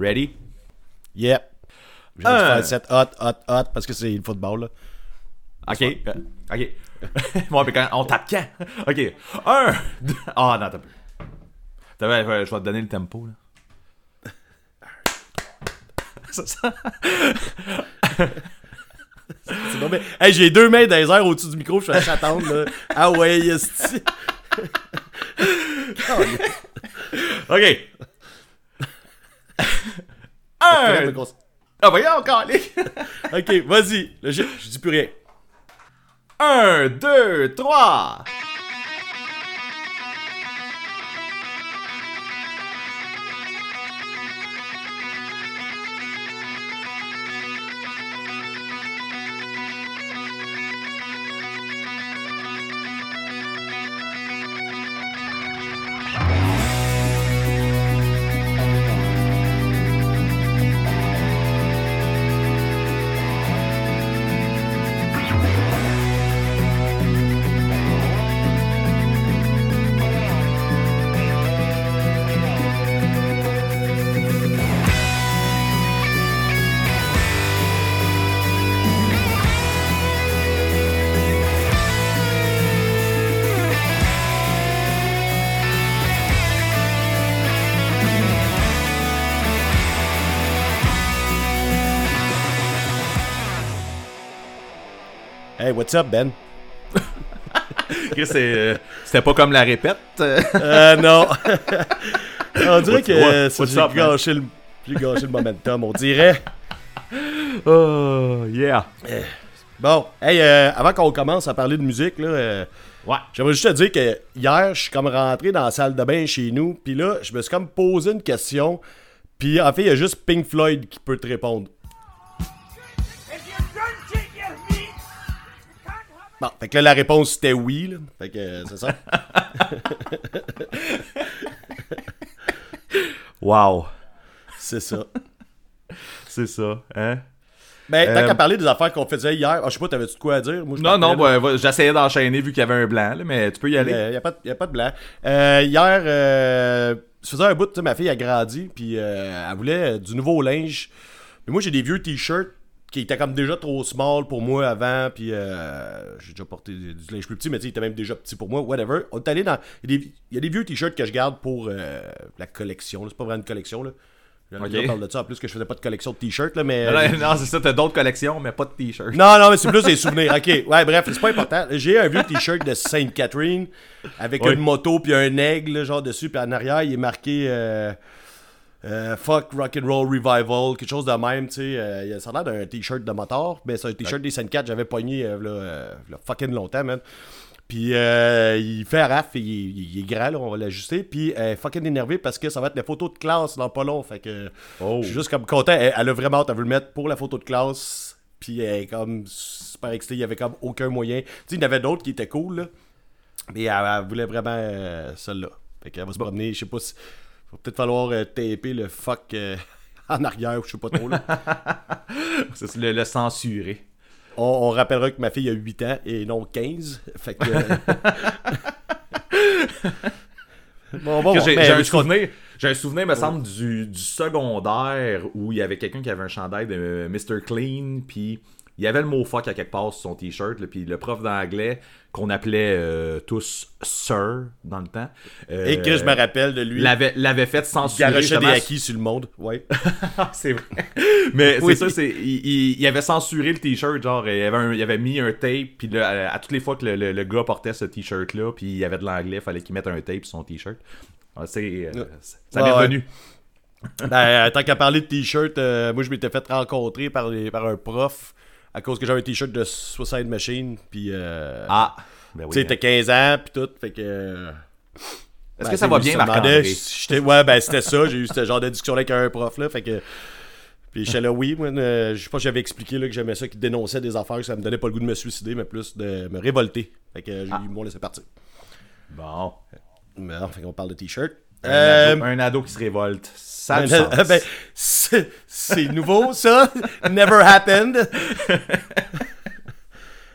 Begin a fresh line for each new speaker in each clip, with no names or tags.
Ready?
Yep. Je vais
Un.
faire cette hot, hot, hot parce que c'est le football, là.
Ok. euh, Ok. quand on tape quand? Ok. Un, deux. Ah, non, t'as peu. T'as euh, je vais te donner le tempo, là. Ça, ça.
C'est bon, mais... Hey, j'ai deux mains dans les airs au-dessus du micro, je suis à attendre, là. Ah ouais, yes.
Ok. Un. Ah, voyons encore, les.
Ok, vas-y. Je dis plus rien.
Un, deux, trois.
What's up, Ben?
C'est, euh, C'était pas comme la répète.
Euh, non. on dirait que
what's
j'ai gâché le, gâché le momentum, on dirait.
Oh, yeah.
Bon, hey, euh, avant qu'on commence à parler de musique, là,
Ouais.
j'aimerais juste te dire que hier, je suis comme rentré dans la salle de bain chez nous, puis là, je me suis comme posé une question, puis en fait, il y a juste Pink Floyd qui peut te répondre. Bon, fait que là, la réponse c'était oui, là. Fait que euh, c'est ça.
Wow.
c'est ça.
C'est ça, hein?
Ben, tant
Euh,
qu'à parler des affaires qu'on faisait hier, ah, je sais pas, t'avais-tu de quoi à dire? Moi, je
Non, non, va- j'essayais d'enchaîner vu qu'il y avait un blanc, là, mais tu peux y aller.
Il n'y a, pas de- y a pas de blanc. Euh, hier, euh, ça faisait un bout, tu sais, ma fille a grandi, puis euh, elle voulait euh, du nouveau linge. Mais moi, j'ai des vieux t-shirts qui étaient comme déjà trop small pour moi avant, puis euh, j'ai déjà porté du du linge plus petit, mais tu sais, il était même déjà petit pour moi, whatever. On est allé dans. Il y, a des- il y a des vieux t-shirts que je garde pour euh, la collection, c'est pas vraiment une collection, là. J'en ai
Ok.
déjà parlé de ça, en plus que je faisais pas de collection de t-shirts, là, mais.
Non, non, c'est ça, t'as d'autres collections, mais pas de t-shirt.
Non, non, mais c'est plus des souvenirs. Ok, ouais, bref, c'est pas important. J'ai un vieux t-shirt de Sainte Catherine avec
Oui.
une moto puis un aigle, genre dessus, puis en arrière, il est marqué euh, euh, Fuck Rock'n'Roll Revival, quelque chose de même, tu sais. euh, ça a l'air d'un t-shirt de moteur, mais c'est un t-shirt des Sainte 4 j'avais pogné euh, là, euh, là, fucking longtemps, man. Puis euh, il fait raf, il, il- il est grand, là, on va l'ajuster. Puis fucking énervé parce que ça va être la photo de classe dans pas long. Fait que
Oh.
je suis juste comme content. Elle, elle a vraiment hâte, elle veut le mettre pour la photo de classe. Puis elle est comme super excitée, il y avait comme aucun moyen. Tu sais, il y en avait d'autres qui étaient cool, là. Mais elle, elle voulait vraiment celle-là. Fait qu'elle va se promener, je sais pas si. Va peut-être falloir euh, taper le fuck euh, en arrière, je sais pas trop, là.
C'est le, le censuré.
On, on rappellera que ma fille a 8 ans et non 15. Fait que. euh, bon, bon,
j'ai un souvenir, j'ai un souvenir, me semble, du, du secondaire où il y avait quelqu'un qui avait un chandail de Mr. Clean, puis il y avait le mot fuck à quelque part sur son t-shirt, puis le prof d'anglais qu'on appelait euh, tous Sir dans le temps. euh,
Et que je me rappelle de lui.
L'avait, fait
Il
censurer.
garochait des acquis sur le monde. Ouais.
Ah, c'est vrai. Mais
Oui.
c'est ça, c'est, il, il- il avait censuré le t-shirt, genre, il avait, un- il avait mis un tape, puis à, à toutes les fois que le, le- le gars portait ce t-shirt-là, puis il y avait de l'anglais, fallait qu'il mette un tape sur son t-shirt. Ah, c'est, euh, ça m'est revenu.
Ben, euh, tant qu'à parler de t-shirt, euh, moi je m'étais fait rencontrer par, les- par un prof à cause que j'avais un t-shirt de Suicide Machine. Puis, euh,
Ah, ben oui.
tu sais, t'as 15 ans, puis tout. Fait que. euh,
Est-ce
ben,
que ça va bien, Marc-André?
Ouais, ben c'était ça. J'ai eu ce genre de discussion avec un prof là. Fait que. Puis j'étais là, oui, moi, euh, je sais pas si j'avais expliqué là, que j'aimais ça, qu'il dénonçait des affaires, que ça me donnait pas le goût de me suicider, mais plus de me révolter. Fait que j'ai
Ah.
eu mon laissé partir.
Bon.
Mais non, fait qu'on parle de t-shirt.
Un,
Euh,
ado, un ado qui se révolte. Ça
Ben, ben, c'est c'est nouveau, ça. Never happened.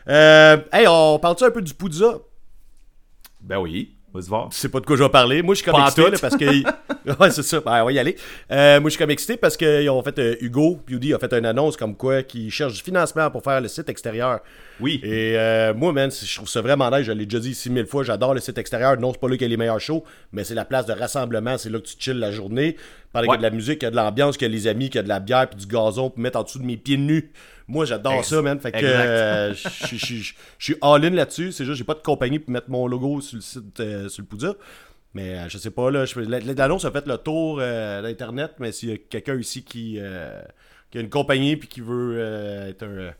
euh, hey, on parle-tu un peu du Poudza?
Ben oui. Vas-y voir.
Tu sais pas de quoi je vais parler. Moi, je suis comme
Pas
excité là, parce que. ouais, c'est ça. Ben, on va y aller. Euh, moi, je suis comme excité parce qu'ils ont fait. euh, Hugo Beauty a fait une annonce comme quoi qu'ils cherchent du financement pour faire le site extérieur.
Oui.
Et euh, moi, man, je trouve ça vraiment nice. Je l'ai déjà dit ici mille fois. J'adore le site extérieur. Non, c'est pas là qu'il y a les meilleurs shows, mais c'est la place de rassemblement. C'est là que tu chilles la journée. Pendant qu'il y a de la musique, qu'il y a de l'ambiance, qu'il y a les amis, qu'il y a de la bière, puis du gazon pour mettre en dessous de mes pieds nus. Moi, j'adore ça, man. Fait que euh, je suis all-in là-dessus. C'est juste, j'ai pas de compagnie pour mettre mon logo sur le site, euh, sur le Poudja. Mais euh, je sais pas, là. L'annonce a fait le tour euh, d'Internet, mais s'il y a quelqu'un ici qui, qui a une compagnie puis qui veut être un.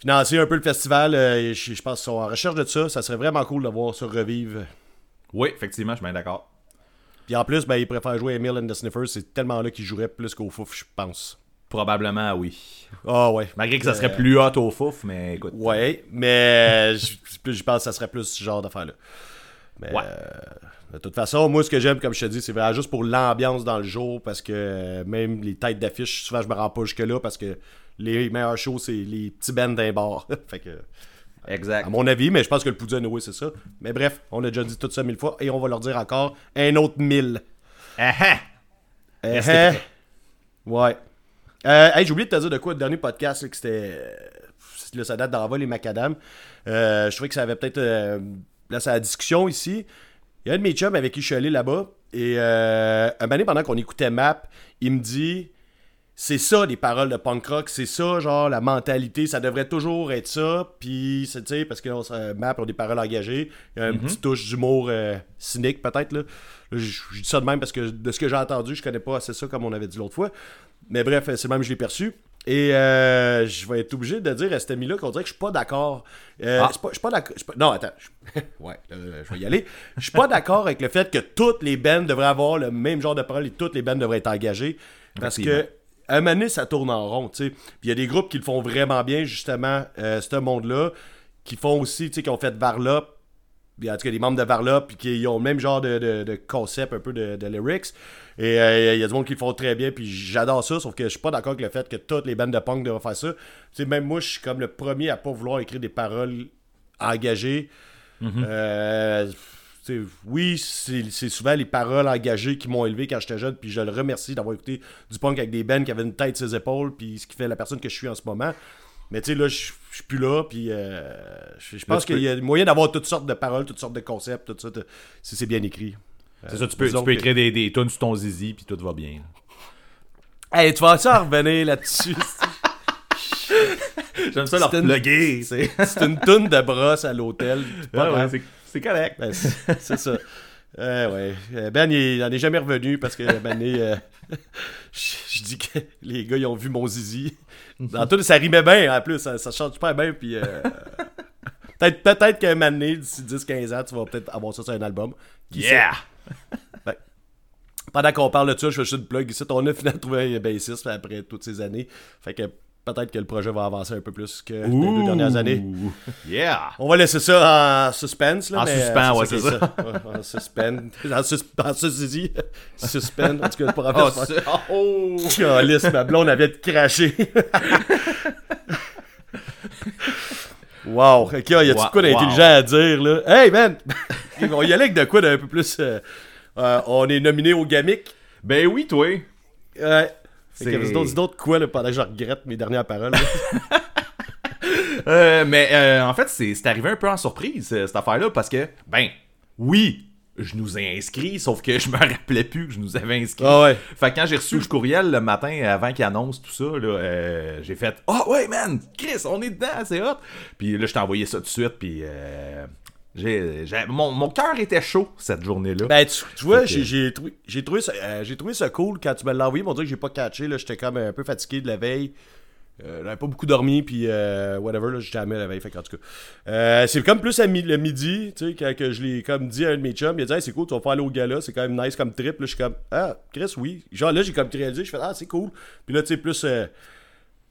financer un peu le festival, euh, je, je pense qu'ils sont en recherche de ça. Ça serait vraiment cool de voir ça revivre.
Oui, effectivement, je suis bien d'accord.
Puis en plus, ben, ils préfèrent jouer Emile and the Sniffers. C'est tellement là qu'ils joueraient plus qu'au Fouf, je pense.
Probablement, oui.
Ah ouais.
Malgré que ça
Euh,
serait plus hot au fouf, mais écoute.
Ouais, mais je, pense que ça serait plus ce genre d'affaire-là. Mais
Ouais.
euh, de toute façon, moi, ce que j'aime, comme je te dis, c'est vraiment juste pour l'ambiance dans le jour, parce que euh, même les têtes d'affiche, souvent, je me rends pas jusque-là, parce que les meilleurs shows, c'est les petits bands d'un bar. fait que,
Exact.
à mon avis, mais je pense que le Poudja, oui, c'est ça. Mais bref, on a déjà dit tout ça mille fois, et on va leur dire encore un autre mille.
Ah ah! Prêts.
Ouais. Euh, hey, j'ai oublié de te dire de quoi le dernier podcast, que c'était. Là, ça date d'envol les macadam. Euh, je trouvais que ça avait peut-être. euh, là, c'est la discussion ici. Il y a un de mes chums avec qui je suis allé là-bas. Et euh, un moment donné, pendant qu'on écoutait Map, il me dit c'est ça les paroles de punk rock, c'est ça genre la mentalité, ça devrait toujours être ça. Puis c'est tu sais parce que on Map ont des paroles engagées, il y a une petite touche d'humour euh, cynique peut-être là. Je je dis ça de même parce que de ce que j'ai entendu, je connais pas assez ça comme on avait dit l'autre fois. Mais bref, c'est le même que je l'ai perçu. Et euh, je vais être obligé de dire à cet ami-là qu'on dirait que je suis pas d'accord. Euh,
Ah.
je suis pas- je suis pas d'accord. Non, attends. je- ouais, euh, je vais y aller. Je suis pas d'accord avec le fait que toutes les bands devraient avoir le même genre de paroles et toutes les bands devraient être engagées. Parce que. À un moment donné, ça tourne en rond, tu sais. Puis il y a des groupes qui le font vraiment bien, justement, euh, ce monde-là, qui font aussi, tu sais, qui ont fait Varlop, en tout cas des membres de Varlop, puis qui ont le même genre de, de- de concept, un peu de, de lyrics. Et euh, il y a du monde qui le font très bien, puis j'adore ça, sauf que je suis pas d'accord avec le fait que toutes les bandes de punk devraient faire ça. Tu sais, même moi, je suis comme le premier à pas vouloir écrire des paroles engagées. Euh, oui, c'est souvent les paroles engagées qui m'ont élevé quand j'étais jeune, puis je le remercie d'avoir écouté du punk avec des bands qui avaient une tête sur ses épaules, puis ce qui fait la personne que je suis en ce moment. Mais tu sais, là, je suis plus là, puis euh, je pense qu'il y a moyen d'avoir toutes sortes de paroles, toutes sortes de concepts, tout ça, si c'est bien écrit.
C'est ça, tu peux, tu peux écrire des, des tunes sur ton zizi, puis tout va bien.
Hey, tu vas ça revenir là-dessus?
J'aime ça leur
C'est une-
plugger, c'est...
c'est une toune de brosse à l'hôtel. pas
Ouais. C'est- correct.
Ben, c'est ça. Euh, ouais. Euh, Ben, il n'en est jamais revenu parce que ben, euh, je, je dis que les gars, ils ont vu mon zizi. Dans tout, ça rimait bien en plus. Ça, ça chante super bien. Puis, euh, peut-être, peut-être qu'un moment d'ici 10-15 ans, tu vas peut-être avoir ça sur un album. Qui?
Yeah!
Pendant qu'on parle de ça, je fais juste une plug ici. On a finalement trouvé un bassiste après toutes ces années. Fait que peut-être que le projet va avancer un peu plus que les deux dernières années.
Yeah!
On va laisser ça en suspense. Là,
En
mais,
suspens,
euh,
ouais, c'est ça.
Ouais, en suspens. En, sus en suspense. Suspens. En tout cas, pour
Oh,
avoir
oh!
Calice, ma blonde avait de cracher. wow. Ok, y a-tu
Wow,
quoi d'intelligent à dire, là? Hey, man! on y aller avec de quoi d'un peu plus... euh, euh, on est nominé au Gamic?
Ben oui, toi!
Ouais. Dis de quoi, là, pendant que je regrette mes dernières paroles.
Euh, mais euh, en fait, c'est arrivé un peu en surprise, euh, cette affaire-là, parce que, ben, oui, je nous ai inscrits, sauf que je me rappelais plus que je nous avais inscrits.
Ah ouais.
Fait que quand j'ai reçu le courriel le matin avant qu'il annonce tout ça, euh, j'ai fait Ah ouais, man, Chris, on est dedans, c'est hot. Puis là, je t'ai envoyé ça tout de suite, puis euh, mon, mon cœur était chaud cette journée-là.
Ben, tu, tu vois, j'ai trouvé, trouvé, ça- euh, trouvé ça cool quand tu me l'as envoyé. Mon dieu que j'ai pas catché. là, J'étais comme un peu fatigué de la veille. Euh, j'avais pas beaucoup dormi, puis euh, whatever, là, j'étais à la veille. Fait qu'en tout cas, euh, c'est comme plus à mi- le midi, tu sais, quand que je l'ai comme dit à un de mes chums. Il a dit, hey, c'est cool, tu vas faire aller au gala, c'est quand même nice comme trip. Là, je suis comme, ah, Chris, oui. Genre là, j'ai comme réalisé, je fais, ah, c'est cool. Puis là, tu sais, plus.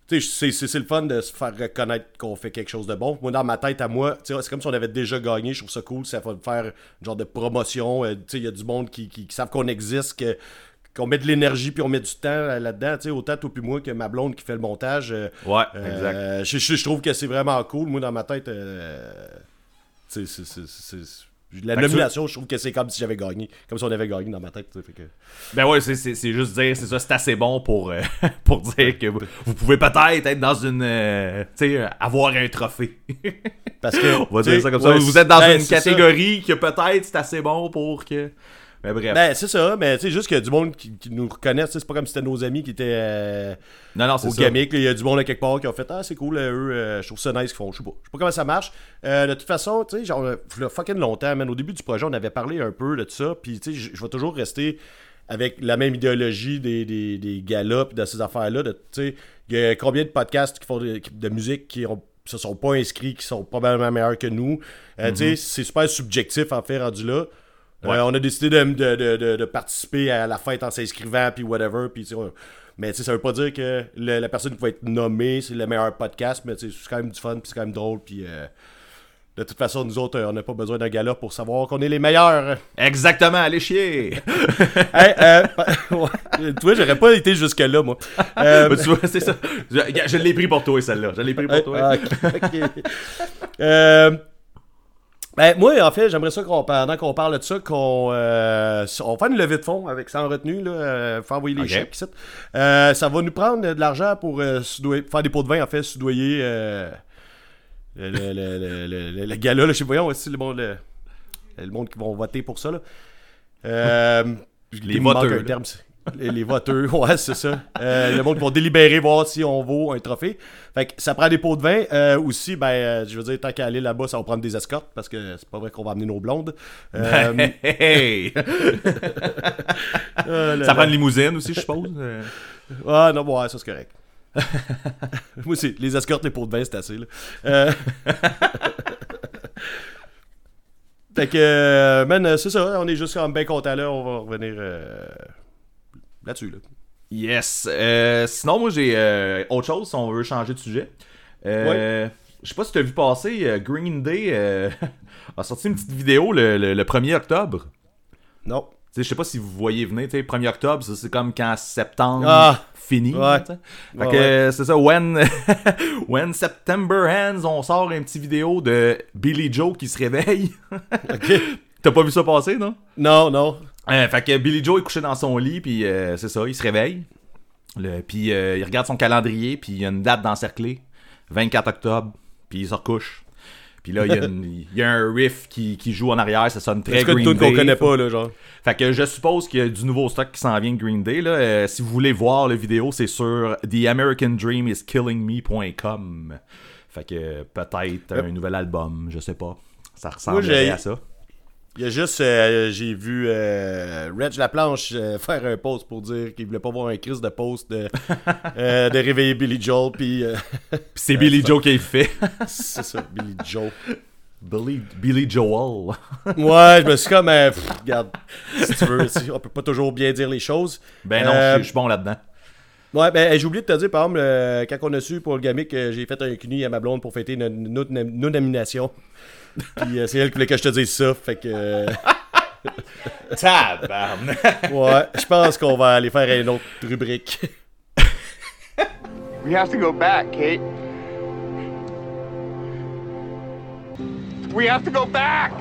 Tu sais, c'est- c'est le fun de se faire reconnaître qu'on fait quelque chose de bon. Moi, dans ma tête, à moi, c'est comme si on avait déjà gagné. Je trouve ça cool. Ça va faire une genre de promotion. euh, tu sais, il y a du monde qui, qui- qui savent qu'on existe, que- qu'on met de l'énergie puis on met du temps euh, là-dedans. Autant toi puis moi que ma blonde qui fait le montage. euh,
ouais,
euh, je, je- je trouve que c'est vraiment cool. Moi, dans ma tête, euh, c'est- La
Fait
nomination, je trouve que c'est comme si j'avais gagné. Comme si on avait gagné dans ma tête. fait que-
Ben ouais, c'est, juste dire, c'est ça, c'est assez bon pour, euh, pour dire que vous, vous pouvez peut-être être dans une. euh, tu sais, avoir un trophée.
Parce que.
On va dire ça comme ça. Vous êtes dans une
ça.
catégorie que peut-être c'est assez bon pour que. Mais bref.
Ben, c'est ça, mais tu sais, juste qu'il y a du monde qui, qui nous reconnaît. C'est pas comme si c'était nos amis qui étaient euh,
non, non, c'est
au gamic. Il y a du monde à quelque part qui ont fait Ah, c'est cool, euh, eux, euh, je trouve ça nice qu'ils font. Je sais pas. Je sais pas comment ça marche. Euh, de toute façon, tu sais, genre, le fucking longtemps, man. Au début du projet, on avait parlé un peu de ça. Puis, tu sais, je vais toujours rester avec la même idéologie des, des, pis de ces affaires-là. Tu sais, il y a combien de podcasts qui font de, de musique qui ont se sont pas inscrits, qui sont probablement meilleurs que nous. Euh, Tu sais, c'est super subjectif en fait rendu là.
Ouais.
Euh, on a décidé de, de, de, de- participer à la fête en s'inscrivant, puis whatever. Puis, on- mais tu sais, ça veut pas dire que le- la personne qui va être nommée, c'est le meilleur podcast, mais c'est quand même du fun, puis c'est quand même drôle. Puis euh, de toute façon, nous autres, euh, on n'a pas besoin d'un gala pour savoir qu'on est les meilleurs.
Exactement, allez chier.
hey, euh, tu vois, j'aurais pas été jusque-là, moi. Euh,
tu vois, c'est ça. Je, je l'ai pris pour toi, celle-là. Je l'ai pris pour toi.
Ah. Euh, ben, moi, en fait, j'aimerais ça qu'on, pendant qu'on parle de ça, qu'on euh, on fait une levée de fonds avec sans retenue, là, euh, faire envoyer les
Ok.
chèques. Euh, ça va nous prendre de l'argent pour euh, soudoyer- faire des pots de vin, en fait, soudoyer le, le, le, le, le- gala, là, je sais voyons, aussi le monde, le, le monde qui vont voter pour ça, là.
Les voteurs,
un terme, les, les voteurs, ouais, c'est ça. Euh, le monde délibérer, voir si on vaut un trophée. Fait que ça prend des pots de vin. Euh, aussi, ben, euh, je veux dire, tant qu'à aller là-bas, ça va prendre des escortes parce que c'est pas vrai qu'on va amener nos blondes.
Hey!
euh, là,
Ça
là.
prend une limousine aussi, je suppose.
Ah non, ouais, ça c'est correct. Moi, c'est les escortes, les pots de vin, c'est assez. Là. Fait que, man, c'est ça. On est juste comme bien content là. On va revenir euh, là-dessus. Là.
Yes. Euh, sinon, moi, j'ai euh, autre chose si on veut changer de sujet. Euh, Je sais pas si tu as vu passer, euh, Green Day a sorti une petite vidéo le, le- le 1er octobre.
Non.
Je sais pas si vous voyez venir, tu sais, 1er octobre, ça, c'est comme quand septembre
Ah!
finit.
Ouais.
Fait
Ouais,
que
ouais.
c'est ça, when, when September ends, on sort une petite vidéo de Billy Joe qui se réveille.
Ok.
T'as pas vu ça passer, non?
Non, non.
Euh, fait que Billy Joe est couché dans son lit, puis euh, c'est ça, il se réveille. Le- Puis euh, il regarde son calendrier, puis il y a une date d'encerclée, 24 octobre, puis il se recouche. Puis là, il y, a une- il y a un riff qui, qui joue en arrière, ça sonne très Green Day.
qu'on connaît pas, là, genre?
Fait que je suppose qu'il y a du nouveau stock qui s'en vient de Green Day. Là. Euh, si vous voulez voir la vidéo, c'est sur theamericandreamiskillingme.com. Fait que peut-être un nouvel album, je sais pas. Ça ressemblerait
j'ai-
à ça.
Il y a juste, euh, j'ai vu euh, Reg Laplanche euh, faire un post pour dire qu'il voulait pas voir un crise de post de, euh, de réveiller Billy Joel, puis
c'est Billy Joe qui fait.
c'est ça, Billy Joe.
Billy, Billy Joel.
Ouais, je me suis comme, pff, regarde, si tu veux, si- on peut pas toujours bien dire les choses.
Ben non, je suis- bon là-dedans.
Ouais, ben j'ai oublié de te dire, par exemple, quand on a su pour le gamic, j'ai fait un cuni à ma blonde pour fêter nam- nos nominations. Puis euh, c'est elle qui voulait que je te dise ça, fait que... euh,
Tabarnak.
ouais, je pense qu'on va aller faire une autre rubrique.
We have to go back, Kate. We have to go back!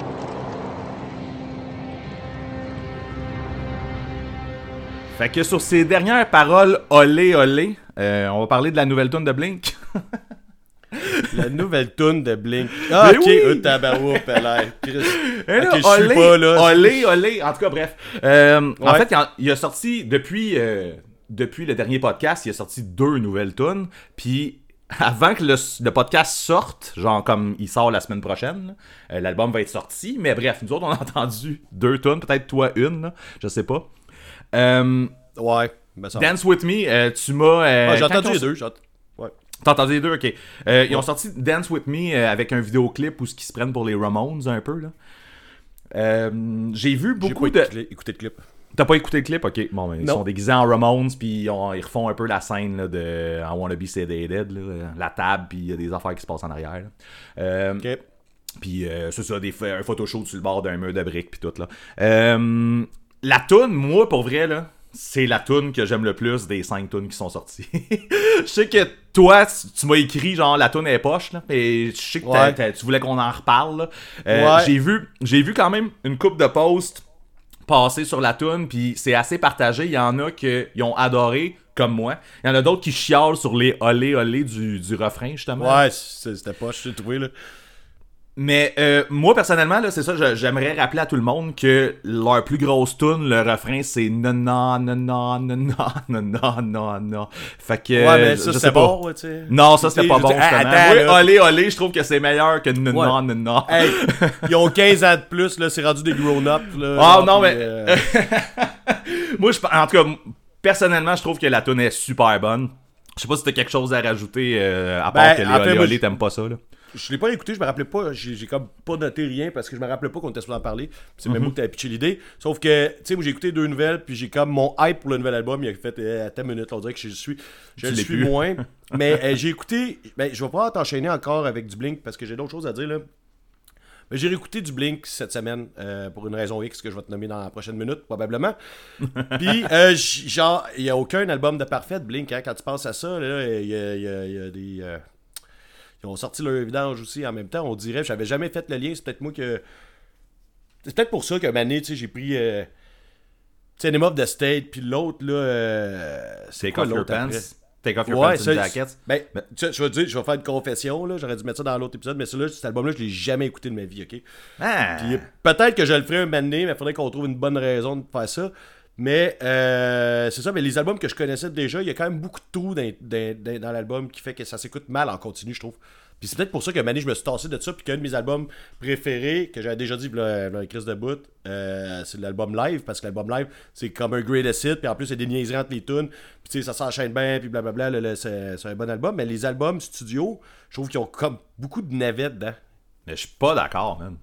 Fait que sur ces dernières paroles olé olé, euh, on va parler de la nouvelle tune de Blink.
La nouvelle tune de Blink. Ah, ok,
oui!
euh, tabarouette, elle a l'air. Chris.
Là,
Ok, je suis
olé,
pas, là.
olé, olé. En tout cas, bref. Euh, En
Ouais.
fait, il a, il a sorti, depuis, euh, depuis le dernier podcast, il a sorti deux nouvelles tunes. Puis, avant que le, le podcast sorte, genre comme il sort la semaine prochaine, là, euh, l'album va être sorti. Mais bref, nous autres, on a entendu deux tunes, peut-être toi une, là, je sais pas. Euh,
Ouais, ben.
Dance With Me, euh, tu m'as... euh,
Ah, j'ai
quand
entendu
on-
les deux. j'ai ent-.
T'as entendu les deux, ok. Euh, Ils ont sorti Dance With Me euh, avec un vidéoclip où ce qu'ils se prennent pour les Ramones un peu là. Euh, J'ai vu
J'ai
beaucoup
pas
de.
écouté, le clip.
T'as pas écouté le clip, ok. Bon, ben, ils sont déguisés en Ramones puis ils, ont- ils refont un peu la scène là, de I Wanna Be Sedated, là, la table puis il y a des affaires qui se passent en arrière. Euh,
Ok.
puis c'est ça, des, un photoshoot sur le bord d'un mur de briques puis tout là. La toune, moi pour vrai là, c'est la tune que j'aime le plus des cinq tunes qui sont sorties. je sais que toi, tu m'as écrit genre la tune est poche, là, et je sais que tu voulais qu'on en reparle. Euh,
Ouais.
J'ai vu, j'ai vu quand même une coupe de posts passer sur la tune, puis c'est assez partagé. Il y en a qui ont adoré, comme moi. Il y en a d'autres qui chialent sur les olé olé du, du refrain, justement.
Ouais, c'était pas, je t'ai trouvé, là.
Mais euh, moi, personnellement, là, c'est ça, j'aimerais rappeler à tout le monde que leur plus grosse tune, le refrain, c'est non, non, non, non, non, non, non, non, non, non. Fait que.
Ouais, mais ça,
pas.
bon, tu sais.
Non, ça, c'était pas bon, justement. Moi, olé, olé, je trouve que c'est meilleur que non, non, non, non.
Hey, ils ont 15 ans de plus, là, c'est rendu des grown-up, là.
Ah, non, mais-
euh,
Moi, je, en tout cas, personnellement, je trouve que la tune est super bonne. Je sais pas si t'as quelque chose à rajouter, euh, à part
Ben,
que les olé olé, t'aimes pas ça, là.
Je l'ai pas écouté, je me rappelais pas, j'ai comme pas noté rien parce que je me rappelais pas qu'on était supposé en parler. C'est même moi qui t'avais pitché l'idée. Sauf que, tu sais, moi j'ai écouté deux nouvelles, puis j'ai comme mon hype pour le nouvel album, il a fait, euh, attends une minute, on dirait que je suis, je
Tu
le suis moins. Mais euh, j'ai écouté, ben je vais pas t'enchaîner encore avec du Blink parce que j'ai d'autres choses à dire là. Mais j'ai réécouté du Blink cette semaine euh, pour une raison X que je vais te nommer dans la prochaine minute, probablement. Puis, euh, genre, il n'y a aucun album de parfait de Blink. Hein, quand tu penses à ça, il y, y a des. Euh, ils ont sorti leur vidange aussi en même temps. On dirait, j'avais jamais fait le lien. C'est peut-être moi que. C'est peut-être pour ça que année, tu sais, j'ai pris. Euh, tu sais, of the State, puis l'autre, là. Euh, c'est
Take
quoi
off your
l'autre?
Take off your
Ouais,
pants
ça,
and jackets.
Ben, je vais dire, je vais faire une confession, là. J'aurais dû mettre ça dans l'autre épisode, mais celui-là, cet album-là, je l'ai jamais écouté de ma vie, ok?
Ah.
Puis peut-être que je le ferai un moment donné, mais il faudrait qu'on trouve une bonne raison de faire ça. Mais euh, c'est ça, mais les albums que je connaissais déjà, il y a quand même beaucoup de trous dans, l'album qui fait que ça s'écoute mal en continu, je trouve. Puis c'est peut-être pour ça que Mané, je me suis tassé de ça, puis qu'un de mes albums préférés, que j'avais déjà dit, là, là, Chris de bout, euh, c'est l'album live, parce que l'album live, c'est comme un greatest hit, puis en plus, a des niaiseries entre les tunes, puis tu sais, ça s'enchaîne bien, puis blablabla, c'est c'est un bon album. Mais les albums studio, je trouve qu'ils ont comme beaucoup de navettes dedans.
Mais je suis pas d'accord, man.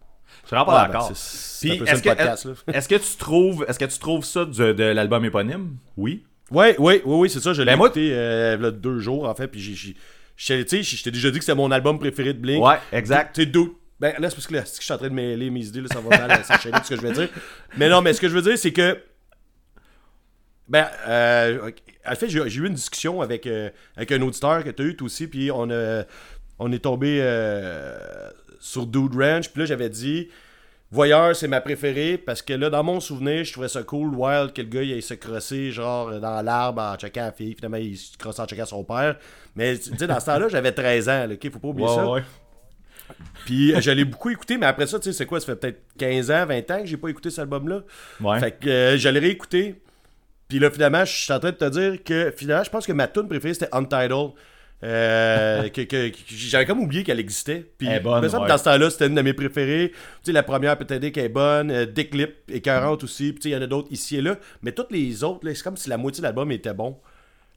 Je suis vraiment pas
Ah, ben,
d'accord.
c'est- ça,
est-ce que,
podcast,
est-ce que tu trouves est-ce que tu trouves ça de, de l'album éponyme? Oui.
Ouais, ouais, oui, oui, c'est ça. Je l'ai
Ben,
écouté euh, là, deux jours, en fait. Puis j'ai. je t'ai déjà dit que c'était mon album préféré de Blink.
Ouais, exact.
Sais, deux. Ben là, c'est parce que là, je suis en train de mêler mes idées, là, ça va mal s'enchaîner tout ce que je vais dire. Mais non, mais ce que je veux dire, c'est que. Ben, euh, en fait, j'ai eu une discussion avec, euh, avec un auditeur que tu as eu, toi aussi, puis on, on est tombé euh, sur Dude Ranch, puis là, j'avais dit. Voyeur, c'est ma préférée parce que là, dans mon souvenir, je trouvais ça cool, wild, que le gars il aille se crosser genre dans l'arbre en checkant la fille. Finalement, il se crosse en checkant son père. Mais tu sais, dans ce temps-là, j'avais 13 ans, là, ok? Faut pas oublier ça. Puis euh, je l'ai beaucoup écouté, mais après ça, tu sais, c'est quoi? Ça fait peut-être 15 ans, 20 ans que j'ai pas écouté cet album-là.
Ouais.
Fait que euh, je l'ai réécouté. Puis là, finalement, je suis en train de te dire que finalement, je pense que ma tune préférée, c'était Untitled. Euh, que, que- que- j'avais comme oublié qu'elle existait. Puis,
Elle est bonne,
me semble que
ouais.
dans ce temps-là, c'était une de mes préférées. Tu sais, la première, peut-être qu'elle est bonne. Euh, Dick Lip, écœurante aussi. Puis, tu sais, il y en a d'autres ici et là. Mais toutes les autres, là, c'est comme si la moitié de l'album était bon.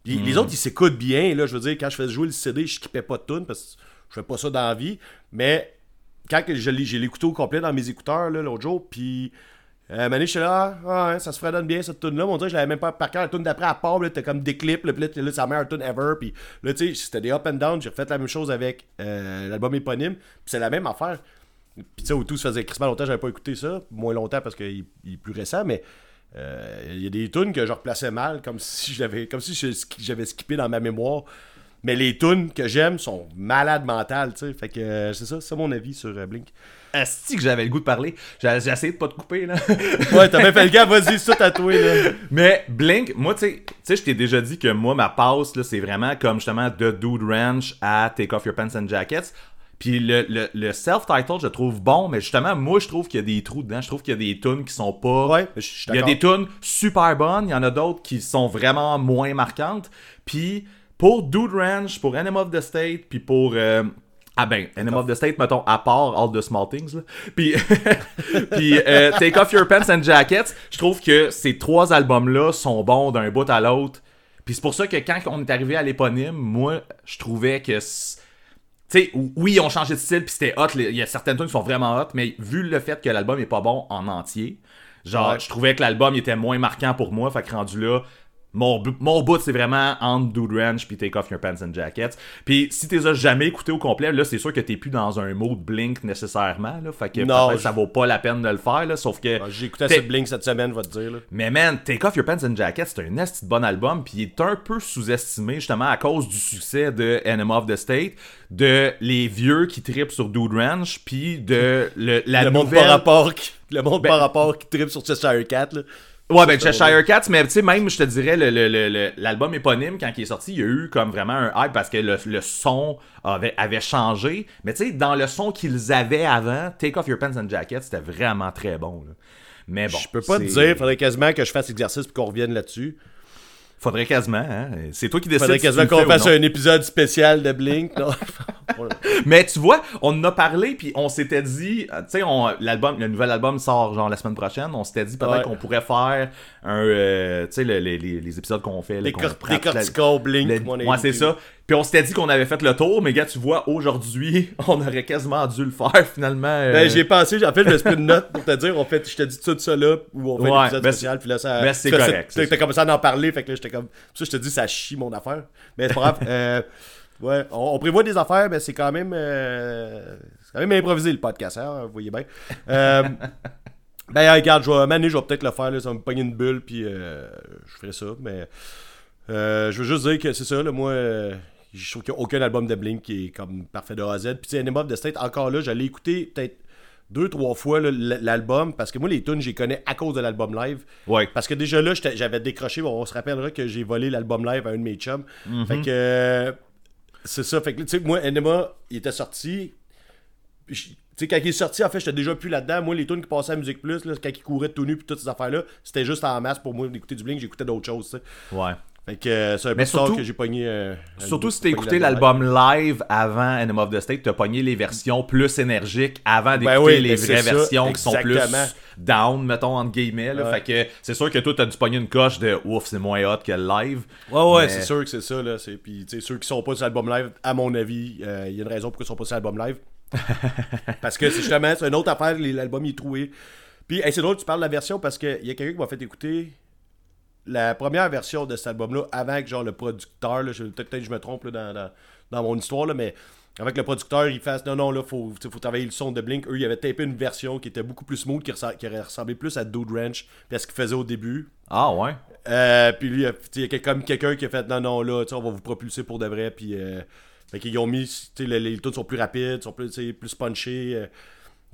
Puis, les autres, ils s'écoutent bien. Là, je veux dire, quand je faisais jouer le CD, je skippais pas de tune parce que je fais pas ça dans la vie. Mais quand que je l'ai- j'ai l'écouté au complet dans mes écouteurs l'autre jour, puis euh, Mané, j'étais là, ah, ça se fredonne bien cette tune là On dirait que je l'avais même pas par cœur. La tune d'après, à part, t'as comme des clips, puis là, c'est la meilleure tune ever. Puis là, tu sais, c'était des up and down. J'ai refait la même chose avec euh, l'album éponyme, puis c'est la même affaire. Puis tu sais, au tout, ça faisait crissement longtemps, j'avais pas écouté ça. Moins longtemps parce qu'il il est plus récent, mais. euh, Il y a des tunes que je replaçais mal, comme si j'avais comme si je- j'avais skippé dans ma mémoire. Mais les tunes que j'aime sont malades mentales, tu sais. Fait que euh, c'est ça, c'est mon avis sur euh, Blink.
Asti que j'avais le goût de parler. J'ai essayé de pas te couper, là.
Ouais, t'as bien fait le gars, vas-y, tout tatoué, là.
Mais Blink, moi, tu sais- je t'ai déjà dit que moi, ma passe, là, c'est vraiment comme justement de Dude Ranch à Take Off Your Pants and Jackets. Puis le, le, le self-title, je trouve bon, mais justement, moi, je trouve qu'il y a des trous dedans. Je trouve qu'il y a des tunes qui sont pas.
Ouais, je suis
Il y a des tunes super bonnes, il y en a d'autres qui sont vraiment moins marquantes. Puis pour Dude Ranch, pour Enemy of the State, puis pour. euh, ah ben, Enemy of the State, mettons, à part All the Small Things, là. Puis, puis euh, Take Off Your Pants and Jackets, je trouve que ces trois albums-là sont bons d'un bout à l'autre. Puis c'est pour ça que quand on est arrivé à l'éponyme, moi, je trouvais que... Tu sais, oui, ils ont changé de style, puis c'était hot. Il y a certaines tunes qui sont vraiment hot, mais vu le fait que l'album est pas bon en entier, genre,
Ouais.
je trouvais que l'album était moins marquant pour moi. Fait que rendu là, Mon, mon bout, c'est vraiment entre Dude Ranch puis Take Off Your Pants and Jackets. Puis si t'es as jamais écouté au complet, là, c'est sûr que t'es plus dans un mode Blink nécessairement. Là, fait que
Non, je-
ça vaut pas la peine de le faire. Là, sauf que.
Ah, J'ai écouté assez de Blink cette semaine, va te dire. Là.
mais man, Take Off Your Pants and Jackets, c'est un esti de bon album, puis il est un peu sous-estimé justement à cause du succès de Enema of the State, de les vieux qui tripent sur Dude Ranch, puis de le, la
le monde par rapport, qui- le monde
Ben-
par rapport qui tripe sur Cheshire Cat. Là.
Ouais, ben Cheshire Cats, mais tu sais, même, je te dirais, le- le- le- le- l'album éponyme, quand il est sorti, il y a eu comme vraiment un hype parce que le, le son avait, avait changé. Mais tu sais, dans le son qu'ils avaient avant, Take Off Your Pants and Jackets, c'était vraiment très bon. là. Mais bon.
je peux pas te dire, faudrait quasiment que je fasse l'exercice pour qu'on revienne là-dessus.
Faudrait quasiment, hein. C'est toi qui décides.
Faudrait quasiment qu'on fasse un épisode spécial de Blink. Non?
Mais tu vois, on en a parlé, puis on s'était dit, euh, tu sais, on- l'album, le nouvel album sort genre la semaine prochaine. On s'était dit peut-être
Ouais.
qu'on pourrait faire un, euh, tu sais, le- les, les- les épisodes qu'on fait. là,
Des cor-
traite
des Blink.
le- ouais, c'est ça. Puis on s'était dit qu'on avait fait le tour, mais gars, tu vois, aujourd'hui, on aurait quasiment dû le faire finalement. euh,
Ben, j'ai pensé, en fait, je me suis pris une note pour te dire, on fait, je te dis tout ça là, où on fait
Ouais,
l'épisode
ben,
spécial, puis là, ça.
ben, c'est correct,
T'as commencé à en parler, fait que là, j'étais comme. Ça, je te dis, ça chie mon affaire. Mais c'est pas grave. euh, ouais, on, on prévoit des affaires, mais c'est quand même. c'est quand même improvisé le podcast, hein, vous voyez bien. Ben, regarde, je vais, Mané, je vais peut-être le faire, là, ça va me pogner une bulle, puis euh, je ferai ça, mais. euh, je veux juste dire que c'est ça, là, moi. euh, je trouve qu'il n'y a aucun album de Blink qui est comme parfait de A à Z. Puis, tu sais, the State, encore là, j'allais écouter peut-être deux, trois fois l'album, parce que moi, les tunes, je les connais à cause de l'album live.
Ouais.
Parce que déjà là, j'avais décroché, on se rappellera que j'ai volé l'album live à un de mes chums.
Mhm.
Fait que. c'est ça. Fait que, tu sais, moi, Enema, il était sorti. Tu sais, quand il est sorti, en fait, j'étais déjà plus là-dedans. Moi, les tunes qui passaient à Musique Plus, là, quand il courait tout nu, puis toutes ces affaires-là, c'était juste en masse pour moi d'écouter du Blink, j'écoutais d'autres choses, tu sais.
Ouais.
Fait que euh, c'est un peu
surtout-
que j'ai pogné. euh,
Surtout si t'as écouté l'album live avant Enema of the State, t'as pogné les versions plus énergiques avant d'écouter
Ben oui,
les
ben
vraies
ça,
versions qui sont plus down, mettons, entre guillemets. Là.
Ouais.
Fait que c'est sûr que toi, t'as dû pogner une coche de ouf, c'est moins hot que le live.
Ouais, ouais,
Mais-
c'est sûr que c'est ça. Là. C'est- Puis, tu sais, ceux qui sont pas sur l'album live, à mon avis, euh, il y a une raison pourquoi ils sont pas sur l'album live. parce que c'est justement, c'est une autre affaire, l'album il est troué. Puis, hey, c'est drôle que tu parles de la version parce qu'il y a quelqu'un qui m'a fait écouter la première version de cet album-là avant que genre le producteur, peut-être que je me trompe là, dans, dans, dans mon histoire, là, mais avec le producteur, il fasse non, non, là, faut, faut travailler le son de Blink. Eux, ils avaient tapé une version qui était beaucoup plus smooth, qui, ressemblé plus à Dude Ranch, puis à ce qu'ils faisaient au début.
Ah ouais.
Euh, puis lui, il y a- comme quelqu'un qui a fait non, non, là, on va vous propulser pour de vrai. Puis, euh, fait qu'ils ont mis, les, les tunes sont plus rapides, sont plus, plus punchées. euh.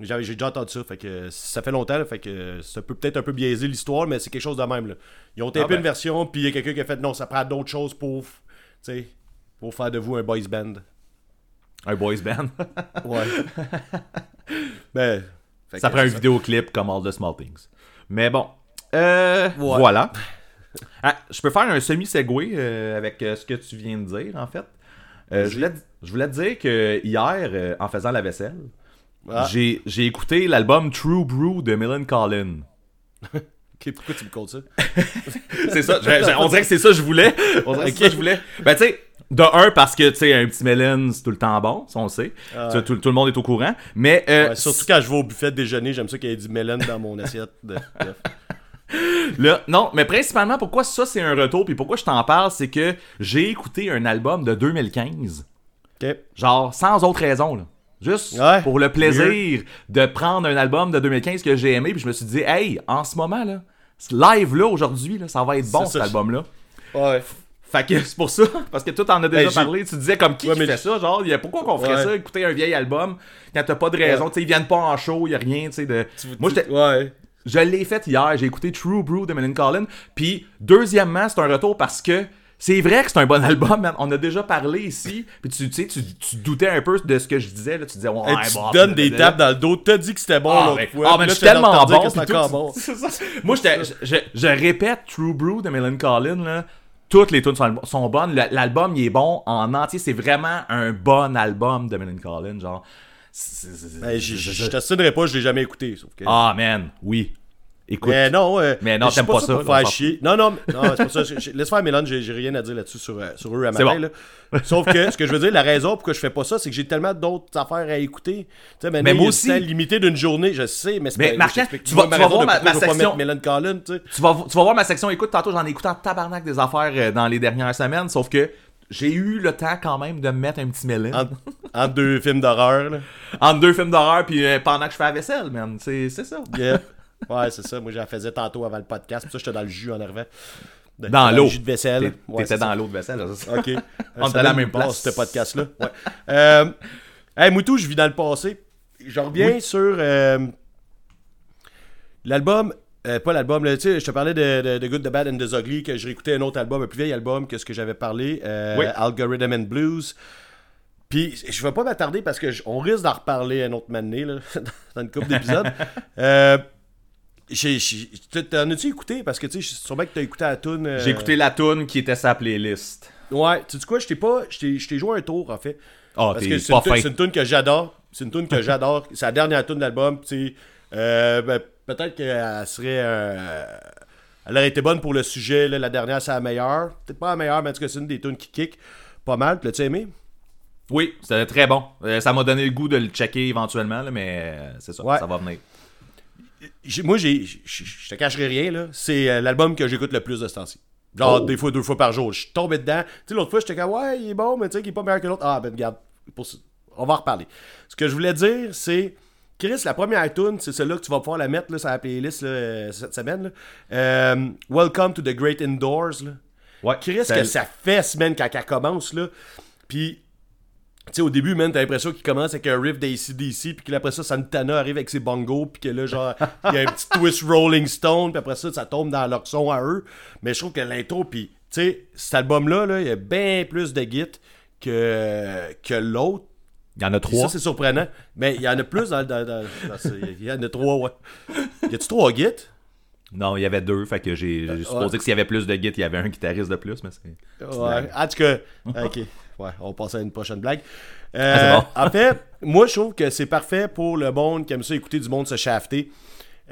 J'ai déjà entendu ça, fait que ça fait longtemps, là, fait que ça peut peut-être un peu biaiser l'histoire, mais c'est quelque chose de même. Là. Ils ont tapé
Ah ben.
une version, puis il y a quelqu'un qui a fait non, ça prend d'autres choses pour, tu sais, pour faire de vous un boys band.
Un boys band.
Ouais. ben, fait
ça prend un vidéoclip comme All the Small Things. Mais bon. Euh,
Ouais.
Voilà. Ah, je peux faire un semi-segway euh, avec euh, ce que tu viens de dire, en fait. Euh, je, voulais, je voulais te dire que hier, euh, en faisant la vaisselle,
Ah.
j'ai j'ai écouté l'album True Brew de Millen Collin.
Pourquoi tu me comptes ça?
C'est ça. je- je- on dirait que c'est ça que je voulais. On dirait que je voulais. Ben, tu sais, de un, parce que, tu sais, un petit melon, c'est tout le temps bon, ça, on le sait.
Ah
tout, tout le monde est au courant. Mais, euh,
Ouais, surtout quand je vais au buffet de déjeuner, j'aime ça qu'il y ait du melon dans mon assiette. De...
Là, non, mais principalement, pourquoi ça c'est un retour, puis pourquoi je t'en parle, c'est que j'ai écouté un album de 2015,
Ok.
genre sans autre raison, là. Juste
Ouais.
pour le plaisir de prendre un album de 2015 que j'ai aimé, puis je me suis dit, hey, en ce moment, là, ce live-là, aujourd'hui, là, ça va être bon, cet album-là.
Ouais.
Fait que c'est pour ça, parce que toi t'en as déjà
Ben,
parlé, tu disais comme qui,
Ouais,
qui fait ça, genre, y a, pourquoi qu'on ferait
Ouais.
ça, écouter un vieil album, quand t'as pas de raison,
Ouais.
tu sais, ils viennent pas en show, y a rien, tu sais, de... Moi, j'étais...
Ouais.
Je l'ai fait hier, j'ai écouté True Brew de Melon Collin. Puis, deuxièmement, c'est un retour parce que c'est vrai que c'est un bon album, man. On a déjà parlé ici. Puis, tu tu sais, tu, tu doutais un peu de ce que je disais. Là. Tu disais, ouais,
Hey, tu
bon,
donnes des tapes dans le dos. T'as dit que c'était bon
Ah,
fois.
ah,
là,
je suis tellement bon. tout,
bon.
Moi, je, je, répète True Brew de Melon Collin. Là. Toutes les tunes sont, sont bonnes. L'album, il est bon en entier. C'est vraiment un bon album de Melon Collin. Genre,
Ben, je t'assinerai pas, je l'ai jamais écouté. Sauf que...
Ah, man, oui. Écoute,
Mais non, euh,
Mais non, t'aimes pas ça,
pour faire chier. Non, non, non c'est pas ça. Je- je- Laisse faire Mélan, j'ai rien à dire là-dessus sur, euh, sur eux à
C'est
matin.
bon.
là. Sauf que ce que je veux dire, la raison pourquoi je fais pas ça, c'est que j'ai tellement d'autres affaires à écouter. Tu sais, maintenant,
Mais moi aussi.
limité d'une journée, je sais, mais c'est
Mais
pas-
Marc, tu tu vas voir ma-
pas
section.
mettre Mélan Collin, tu sais.
tu vas, tu vas voir ma section écoute, tantôt j'en ai écouté en tabarnak des affaires euh, dans les dernières semaines, sauf que j'ai eu le temps quand même de me mettre un petit mélène.
Entre, entre deux films d'horreur, là.
Entre deux films d'horreur, puis euh, pendant que je fais la vaisselle, man. C'est ça.
Yeah. Ouais, c'est ça. Moi, j'en faisais tantôt avant le podcast. Puis ça, j'étais dans le jus en arrivant. De-
Dans
le
l'eau.
jus de vaisselle. Ouais,
T'étais dans l'eau de vaisselle, là, ça.
OK.
On
Ça
était à la même place.
ce podcast-là. Ouais. Euh, hey, Moutou, je vis dans le passé. Je reviens sur euh, l'album. Euh, pas l'album, tu sais, je te parlais de, de, de Good, The Bad and The Ugly, que je réécoutais un autre album, un plus vieil album que ce que j'avais parlé, euh,
Oui.
Algorithm and Blues. Puis, je vais pas m'attarder parce que on risque d'en reparler un autre mané, là, dans une couple d'épisodes. euh, T'en as-tu écouté? Parce que, tu sais, sûrement que t'as écouté la tune. euh,
J'ai écouté la tune qui était sa playlist.
Ouais, tu sais quoi, je t'ai pas. Je t'ai- joué un tour, en fait.
Ah,
Parce
t'es
c'est
pas
une, tune-
fin.
c'est une tune que j'adore. C'est une tune que j'adore. C'est la dernière tune de l'album. tu sais. Euh, ben, peut-être qu'elle serait. euh, elle aurait été bonne pour le sujet. là. La dernière, c'est la meilleure. Peut-être pas la meilleure, mais en tout cas, c'est une des tunes qui kick pas mal. L'as-tu aimé?
Oui, c'était très bon. Euh, ça m'a donné le goût de le checker éventuellement, là, mais euh, c'est ça,
Ouais.
ça va venir.
Moi, j'ai, je te cacherai rien, là. C'est l'album que j'écoute le plus de ce temps-ci. Genre,
Oh.
des fois, deux fois par jour. Je suis tombé dedans. Tu sais, l'autre fois, j'étais comme, ouais, il est bon, mais tu sais, qu'il est pas meilleur que l'autre. Ah, ben, regarde, pour on va en reparler. Ce que je voulais dire, c'est. Chris, la première tune, c'est celle-là que tu vas pouvoir la mettre là, sur la playlist là, euh, cette semaine. là. Euh, Welcome to the Great Indoors. Là.
Ouais,
Chris, que ça fait, semaine, quand elle commence, là. Puis, tu sais, au début, man, t'as l'impression qu'il commence avec un riff d'ACDC, puis qu'après ça, Santana arrive avec ses bongos, puis que là, genre, il y a un petit twist Rolling Stone, puis après ça, ça tombe dans leur son à eux. Mais je trouve que l'intro, puis, tu sais, cet album-là, là, il y a bien plus de git que, que l'autre.
Il y en a trois.
Ça, c'est surprenant. Mais il y en a plus dans, dans, Il y en a trois, ouais. Y a-tu trois gits?
Non, il y avait deux, fait que j'ai j'ai supposé
ouais.
que s'il y avait plus de git, il y avait un guitariste de plus, mais c'est...
Ouais. En tout cas, ok. Ouais, on va passer à une prochaine blague. Euh,
Ah, c'est bon.
en fait, moi, je trouve que c'est parfait pour le monde qui aime ça écouter du monde se shafter.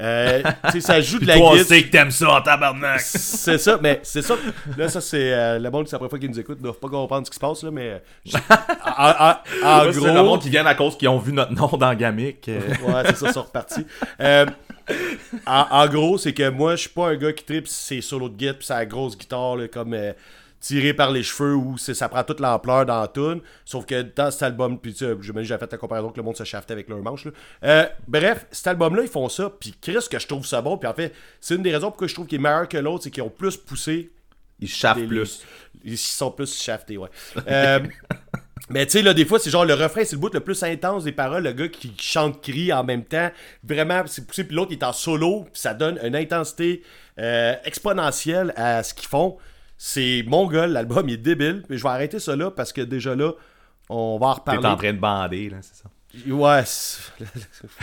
Euh, tu sais, ça joue de la
Toi, on
guitare.
sait que t'aimes ça en tabarnak!
C'est ça, mais c'est ça. Là, ça, c'est euh, le monde, c'est la première fois qu'ils nous écoute, ne doivent pas comprendre ce qui se passe, là, mais. euh, je- en, en- en
Moi,
gros.
C'est le monde qui vient à cause qu'ils ont vu notre nom dans Gamic. euh.
Ouais, c'est ça, ils sont repartis. Euh, en, en gros, c'est que moi, je suis pas un gars qui tripe ses solos de guitare pis sa grosse guitare, là, comme euh, tiré par les cheveux, où ça prend toute l'ampleur dans la tune. Sauf que dans cet album, puis tu sais, j'ai fait la comparaison que le monde se shaftait avec leurs manches. là. Euh, bref, cet album-là, ils font ça, puis Chris, que je trouve ça bon, puis en fait, c'est une des raisons pourquoi je trouve qu'il est meilleur que l'autre, c'est qu'ils ont plus poussé
Ils chaffent
les-
plus.
Ils sont plus shaftés, ouais. Euh, mais tu sais, là, des fois, c'est genre le refrain, c'est le bout le plus intense des paroles, le gars qui chante, crie en même temps. Vraiment, c'est poussé, puis l'autre, il est en solo, puis ça donne une intensité euh, exponentielle à ce qu'ils font. C'est mon gars, l'album, il est débile. Mais je vais arrêter ça là parce que déjà là, on va en
T'es
reparler.
en train de bander, là, c'est ça.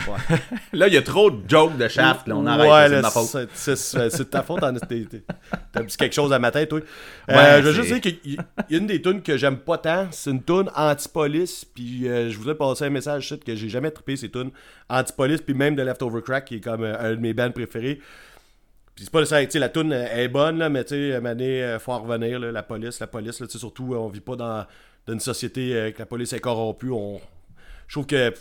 Ouais.
Là, il y a trop de jokes de shaft, là, on arrête,
Ouais,
c'est de
là,
ma faute.
c'est- c'est c'est- c'est de ta faute. t'es- t'es- T'as dit quelque chose à ma tête, toi. Euh, je veux juste dire qu'il y a une des tunes que j'aime pas tant. C'est une tune anti-police. Puis euh, je voudrais passer un message que j'ai jamais trippé ces tunes anti-police. Puis même de Leftover Crack, qui est comme euh, un de mes bands préférés. C'est pas ça, tu sais, la tune euh, est bonne, là, mais tu sais, donné, euh, faut en revenir, la police, la police, tu sais, surtout, euh, on vit pas dans, une société que la police est corrompue. On... Je trouve que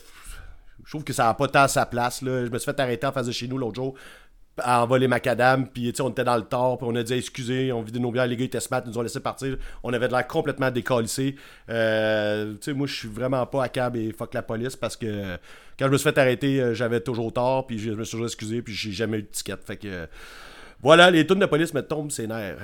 trouve que ça n'a pas tant sa place. Là. Je me suis fait arrêter en face de chez nous l'autre jour à envoler macadam, puis on était dans le tort, puis on a dit excusez, on vidait nos bières, les gars étaient smart, ils nous ont laissé partir. On avait de l'air complètement décalissé. Tu sais, moi je suis vraiment pas à cab et fuck la police parce que quand je me suis fait arrêter, j'avais toujours tort, puis je me suis toujours excusé, puis j'ai jamais eu de ticket. Fait que voilà, les tunes de police me tombent ses nerfs.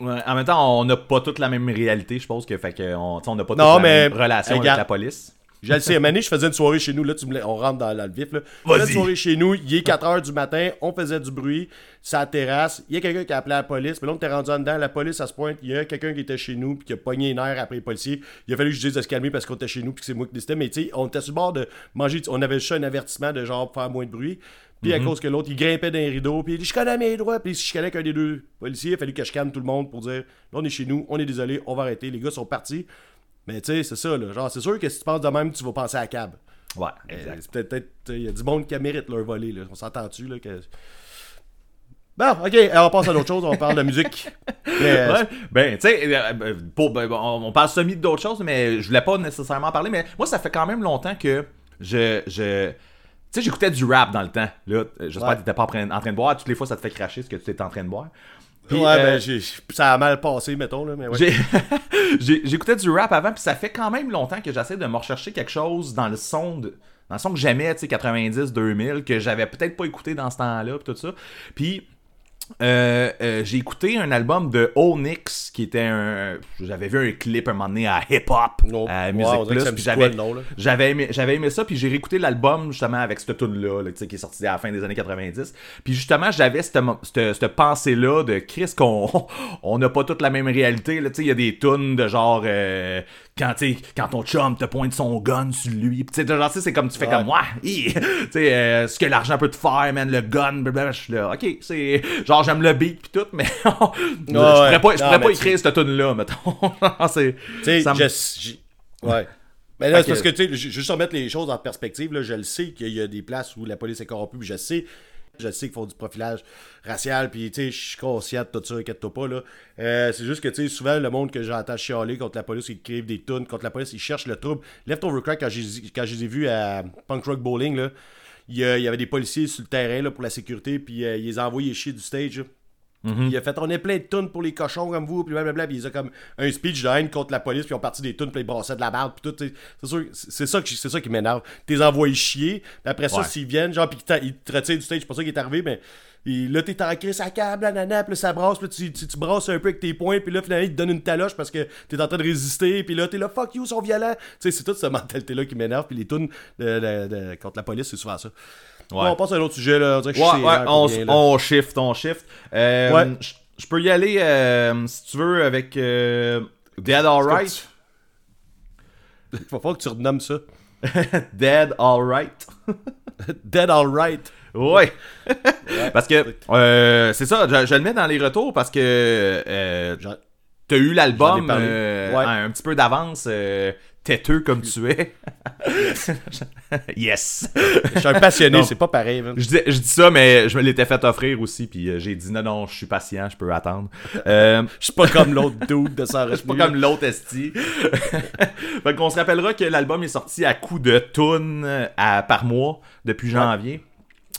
Ouais, en même temps, on n'a pas toute la même réalité, je pense que fait que on n'a pas
Non,
toute la
mais,
même relation
regarde.
avec la police.
Je le sais, Mané, je faisais une soirée chez nous, là, tu me on rentre dans, dans le vif, là. Je faisais une soirée chez nous, il est 4h du matin, on faisait du bruit, sa terrasse, il y a quelqu'un qui a appelé la police, mais là, on était rendu en dedans, la police, à ce point, il y a quelqu'un qui était chez nous, puis qui a pogné les nerfs après les policiers. Il a fallu que je dise de se calmer parce qu'on était chez nous, puis que c'est moi qui décidais, mais tu sais, on était sur le bord de manger, on avait juste un avertissement de genre faire moins de bruit. Puis à cause que l'autre, il grimpait dans les rideaux, puis il dit Je connais mes droits. Puis si je connais qu'un des deux policiers, il a fallu que je calme tout le monde pour dire Là, on est chez nous, on est désolé, on va arrêter. Les gars sont partis. Mais tu sais, c'est ça, là. Genre, c'est sûr que si tu penses de même, tu vas penser à la cab.
Ouais,
Euh,
exact.
peut-être, il y a du monde qui mérite leur voler, là. On s'entend-tu, là, que... Bon, ok, alors on passe à d'autres choses, on parle de musique. Mais, euh,
Ouais, ben, tu sais, euh, ben, on parle semi d'autres choses, mais je voulais pas nécessairement en parler. Mais moi, ça fait quand même longtemps que je. je sais, j'écoutais du rap dans le temps. Là, Euh, j'espère
Ouais.
que t'étais pas en train, en train de boire. Toutes les fois, ça te fait cracher ce que tu étais en train de boire. Puis,
ouais,
euh,
ben, j'ai- ça a mal passé, mettons, là, mais ouais.
J'écoutais du rap avant, puis ça fait quand même longtemps que j'essaie de me rechercher quelque chose dans le son de- dans le son que j'aimais, tu sais, 90, 2000, que j'avais peut-être pas écouté dans ce temps-là, puis tout ça. Puis euh, euh, j'ai écouté un album de Onyx qui était un. J'avais vu un clip un moment donné à Hip Hop,
Oh,
à Music Plus, j'avais aimé, j'avais aimé ça, puis j'ai réécouté l'album justement avec cette tune-là, là, qui est sorti à la fin des années 90. Puis justement, j'avais cette, cette, cette pensée-là de Chris qu'on on n'a pas toute la même réalité. il y a des tunes de genre euh, quand, quand ton chum te pointe son gun sur lui. Tu sais, c'est comme tu fais
Ouais.
comme moi. tu sais, euh, ce que l'argent peut te faire, man, le gun, blablabla. Je suis là, ok, c'est genre j'aime le beat puis tout, mais je pourrais pas,
Non,
pas écrire cette tune-là, mettons. c'est,
Tu sais, Ouais. Mais là, c'est parce que, tu sais, ju- juste remettre les choses en perspective, là, je le sais qu'il y a des places où la police est corrompue, je sais. Je sais qu'ils font du profilage racial, puis tu sais, je suis conscient de tout ça, inquiète-toi pas, là. Euh, c'est juste que, tu sais, souvent, le monde que j'entends chialer contre la police, ils écrivent des tunes contre la police, ils cherchent le trouble. Leftover Crack, quand, je les ai vus à Punk Rock Bowling, là, il y, avait des policiers sur le terrain, là, pour la sécurité, puis euh, ils les envoyés chier du stage. Il a fait on est plein de tunes pour les cochons comme vous, puis blablabla, puis il a comme un speech de haine contre la police, puis ils ont parti des tunes, puis ils brassaient de la merde, puis tout. C'est sûr, c'est ça, que- c'est ça qui m'énerve. T'es envoyé chier, puis après ça,
Ouais.
s'ils viennent, genre, puis ils te retirent du stage, c'est pas ça qui est arrivé, mais là, t'es en crise à câble, nanana, puis là, ça brasse, puis là, tu, tu, tu brasses un peu avec tes poings, puis là, finalement, ils te donnent une taloche parce que t'es en train de résister, puis là, t'es là, fuck you, ils sont violents. Tu sais, c'est toute cette mentalité-là qui m'énerve, puis les tunes de- de- de- contre la police, c'est souvent ça.
Ouais.
On passe à un autre sujet, là. On que
Ouais, ouais,
là.
shift, on shift. Euh, je- peux y aller, euh, si tu veux, avec euh, Dead Alright.
Il va falloir que tu renommes ça.
Dead Alright.
Dead Alright.
Ouais. parce que, euh, c'est ça, je, je le mets dans les retours parce que t'as eu l'album
Ouais.
un petit peu d'avance, euh, têteux comme tu es. yes.
Je suis un passionné, c'est pas pareil.
Je dis, je dis ça, mais je me l'étais fait offrir aussi, puis euh, j'ai dit non, non, je suis patient, je peux attendre. Euh,
Je suis pas comme l'autre dude de sans
Je suis pas comme l'autre esti. fait qu'on se rappellera que l'album est sorti à coup de tunes à, par mois depuis janvier.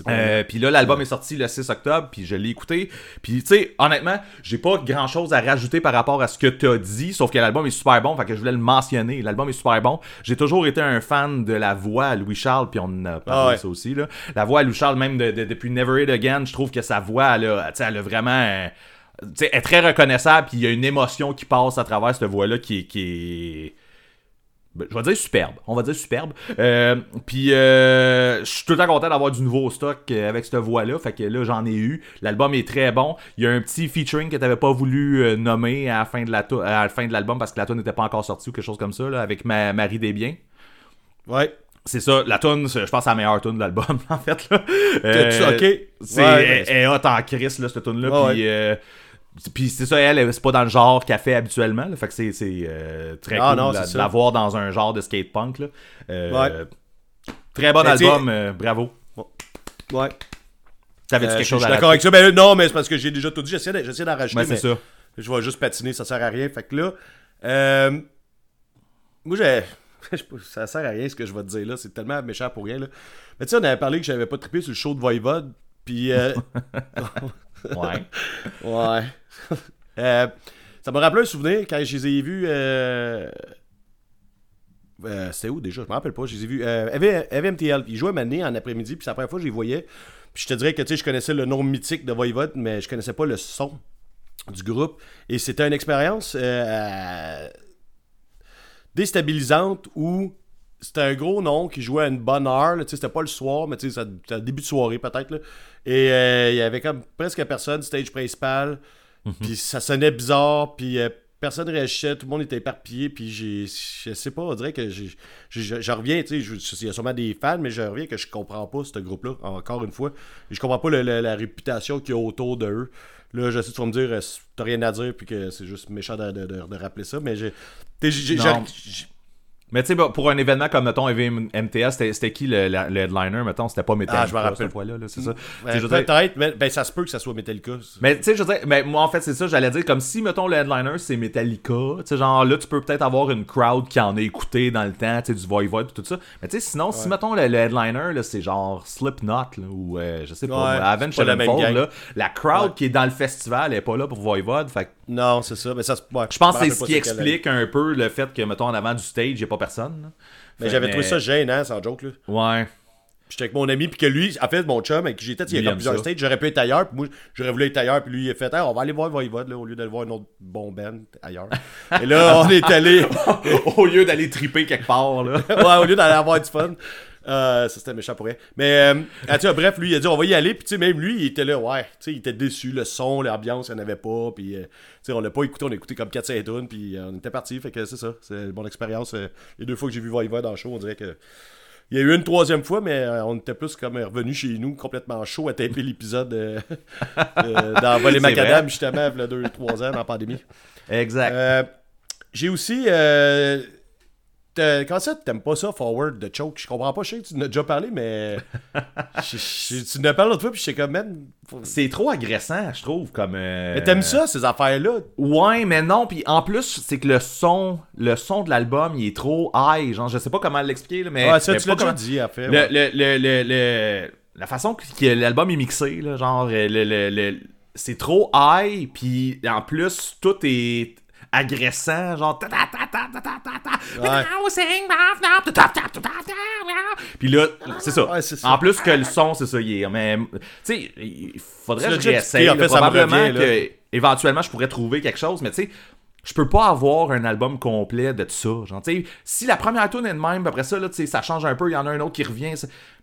Euh, puis là, l'album est sorti le 6 octobre, puis je l'ai écouté. Puis tu sais, honnêtement, j'ai pas grand chose à rajouter par rapport à ce que t'as dit, sauf que l'album est super bon, fait que je voulais le mentionner. L'album est super bon. J'ai toujours été un fan de la voix à Louis Charles, puis on a parlé
Ah ouais.
ça aussi. Là. La voix à Louis Charles, même de- de- depuis Never It Again, je trouve que sa voix, elle a, tu sais, elle a vraiment. tu sais, elle est très reconnaissable, puis il y a une émotion qui passe à travers cette voix-là qui est. Qui est je vais dire superbe. On va dire superbe. Euh, puis euh, je suis tout le temps content d'avoir du nouveau stock euh, avec cette voix-là. Fait que là, j'en ai eu. L'album est très bon. Il y a un petit featuring que t'avais pas voulu euh, nommer à la fin de la tou- à la fin de l'album parce que la tune n'était pas encore sortie ou quelque chose comme ça, là, avec ma Marie Desbiens.
Ouais.
C'est ça, la tune, je pense, c'est la meilleure tune de l'album, en fait. Là. Euh,
ok.
C'est,
Ouais,
elle, hot en crise, là, cette tune-là.
Ouais,
puis, puis c'est ça, elle, c'est pas dans le genre qu'elle fait habituellement. là. fait que c'est, euh, très
Ah
cool
non,
la-
c'est
de la voir dans un genre de skate punk. Là. Euh,
Ouais.
Très bon
Mais
album, euh, bravo.
Ouais.
T'avais-tu
Euh,
quelque
je
chose
suis
à
d'accord avec ça. Mais là, non, mais c'est parce que j'ai déjà tout dit. J'essaie de- j'essaie d'en rajouter.
Ouais, c'est
mais
ça.
Je vais juste patiner, ça sert à rien. Fait que là, moi, j'ai. je ça sert à rien ce que je vais te dire là. C'est tellement méchant pour rien. Là. Mais tu sais, on avait parlé que j'avais pas trippé sur le show de Voivode. Puis. euh,
Ouais.
Ouais. Euh, ça m'a rappelé un souvenir quand je les ai vus. Euh... euh, C'était où déjà? Je me rappelle pas. Je les ai vus. Puis ils jouaient Mané en après-midi. Puis c'est la première fois que je les voyais. Puis je te dirais que je connaissais le nom mythique de Voivode, mais je connaissais pas le son du groupe. Et c'était une expérience déstabilisante où c'était un gros nom qui jouait à une bonne heure. C'était pas le soir, mais c'était début de soirée peut-être. Et il y avait comme presque personne, stage principal. Puis ça sonnait bizarre, puis euh, personne réagissait, tout le monde était éparpillé, puis j'ai, je sais pas, on dirait que je reviens, tu sais, il y a sûrement des fans, mais je reviens que je comprends pas ce groupe-là, encore une fois. Je comprends pas le- le- la réputation qu'il y a autour de eux. Là, je sais, tu vas me dire, euh, t'as rien à dire, puis que c'est juste méchant de, de- de- de rappeler ça, mais j'ai,
Mais tu sais, bah, pour un événement comme, mettons, MTA, c'était qui le, la- le headliner, mettons? C'était pas Metallica
Ah, je me rappelle.
cette fois-là, là, c'est ça.
Peut-être, mais ben, ça se peut que ça soit Metallica.
Mais tu sais, je veux dire, mais moi en fait, c'est ça, j'allais dire, comme si, mettons, le headliner, c'est Metallica, tu sais, genre là, tu peux peut-être avoir une crowd qui en a écouté dans le temps, tu sais, du Voivode et tout ça. Mais tu sais, sinon, si, mettons, le, le headliner, là, c'est genre Slipknot, là, ou euh, je sais pas,
Ouais,
Avenged
la
Sevenfold, là, la crowd
Ouais.
qui est dans le festival est pas là pour Voivode, fait
Non, c'est ça. Mais ça ouais,
je pense que c'est ce qui explique un peu le fait que, mettons, en avant du stage, y a pas personne. là.
Mais j'avais trouvé ça gênant, sans joke. Là.
Ouais.
J'étais avec mon ami, puis que lui, en fait, mon chum, avec qui j'étais, il y a plusieurs
ça.
stages, j'aurais pu être ailleurs, puis moi, j'aurais voulu être ailleurs, puis lui, il a fait, Hey, on va aller voir Voivode, là, au lieu d'aller voir un autre bon band ailleurs. Et là, on est allé,
Au lieu d'aller triper quelque part, là.
ouais, au lieu d'aller avoir du fun. Euh, ça c'était méchant pour rien. Mais, euh, bref, lui, il a dit, on va y aller, puis tu sais, même lui, il était là, ouais, tu sais, il était déçu, le son, l'ambiance, il n'y en avait pas, puis, euh, tu sais, on l'a pas écouté, on a écouté comme 4-5 tunes, puis euh, on était parti, fait que c'est ça, c'est mon expérience. les deux fois que j'ai vu Voivode dans le show, on dirait que. Il y a eu une troisième fois, mais on était plus comme revenu chez nous, complètement chaud à taper l'épisode euh, euh, dans Voler Macadam,
vrai.
justement, il y a 2-3 ans, en pandémie.
Exact.
Euh, j'ai aussi. Comment ça, t'aimes pas ça, Forward de Choke? Je comprends pas, je sais que tu en as déjà parlé, mais. je- je- tu en as parlé l'autre fois, puis j'étais comme, man. faut-
C'est trop agressant, je trouve, comme... euh,
Mais t'aimes ça, ces affaires-là?
Ouais, mais non, puis en plus, c'est que le son, le son de l'album, il est trop high, genre, je sais pas comment l'expliquer, mais...
Ouais, ça,
mais
tu l'as déjà
comment-
dit, en fait.
Le,
ouais.
le, le, le, la façon que, l'album est mixé, là, genre, le, le, le- c'est trop high, puis en plus, tout est agressant, genre. Puis là, c'est ça. En plus que le son, c'est ça, il est. Mais, tu sais, il faudrait que je réessaye. Probablement que, éventuellement, je pourrais trouver quelque chose, mais tu sais je peux pas avoir un album complet de ça. Genre, si la première tune est de même, après ça, là, ça change un peu, il y en a un autre qui revient.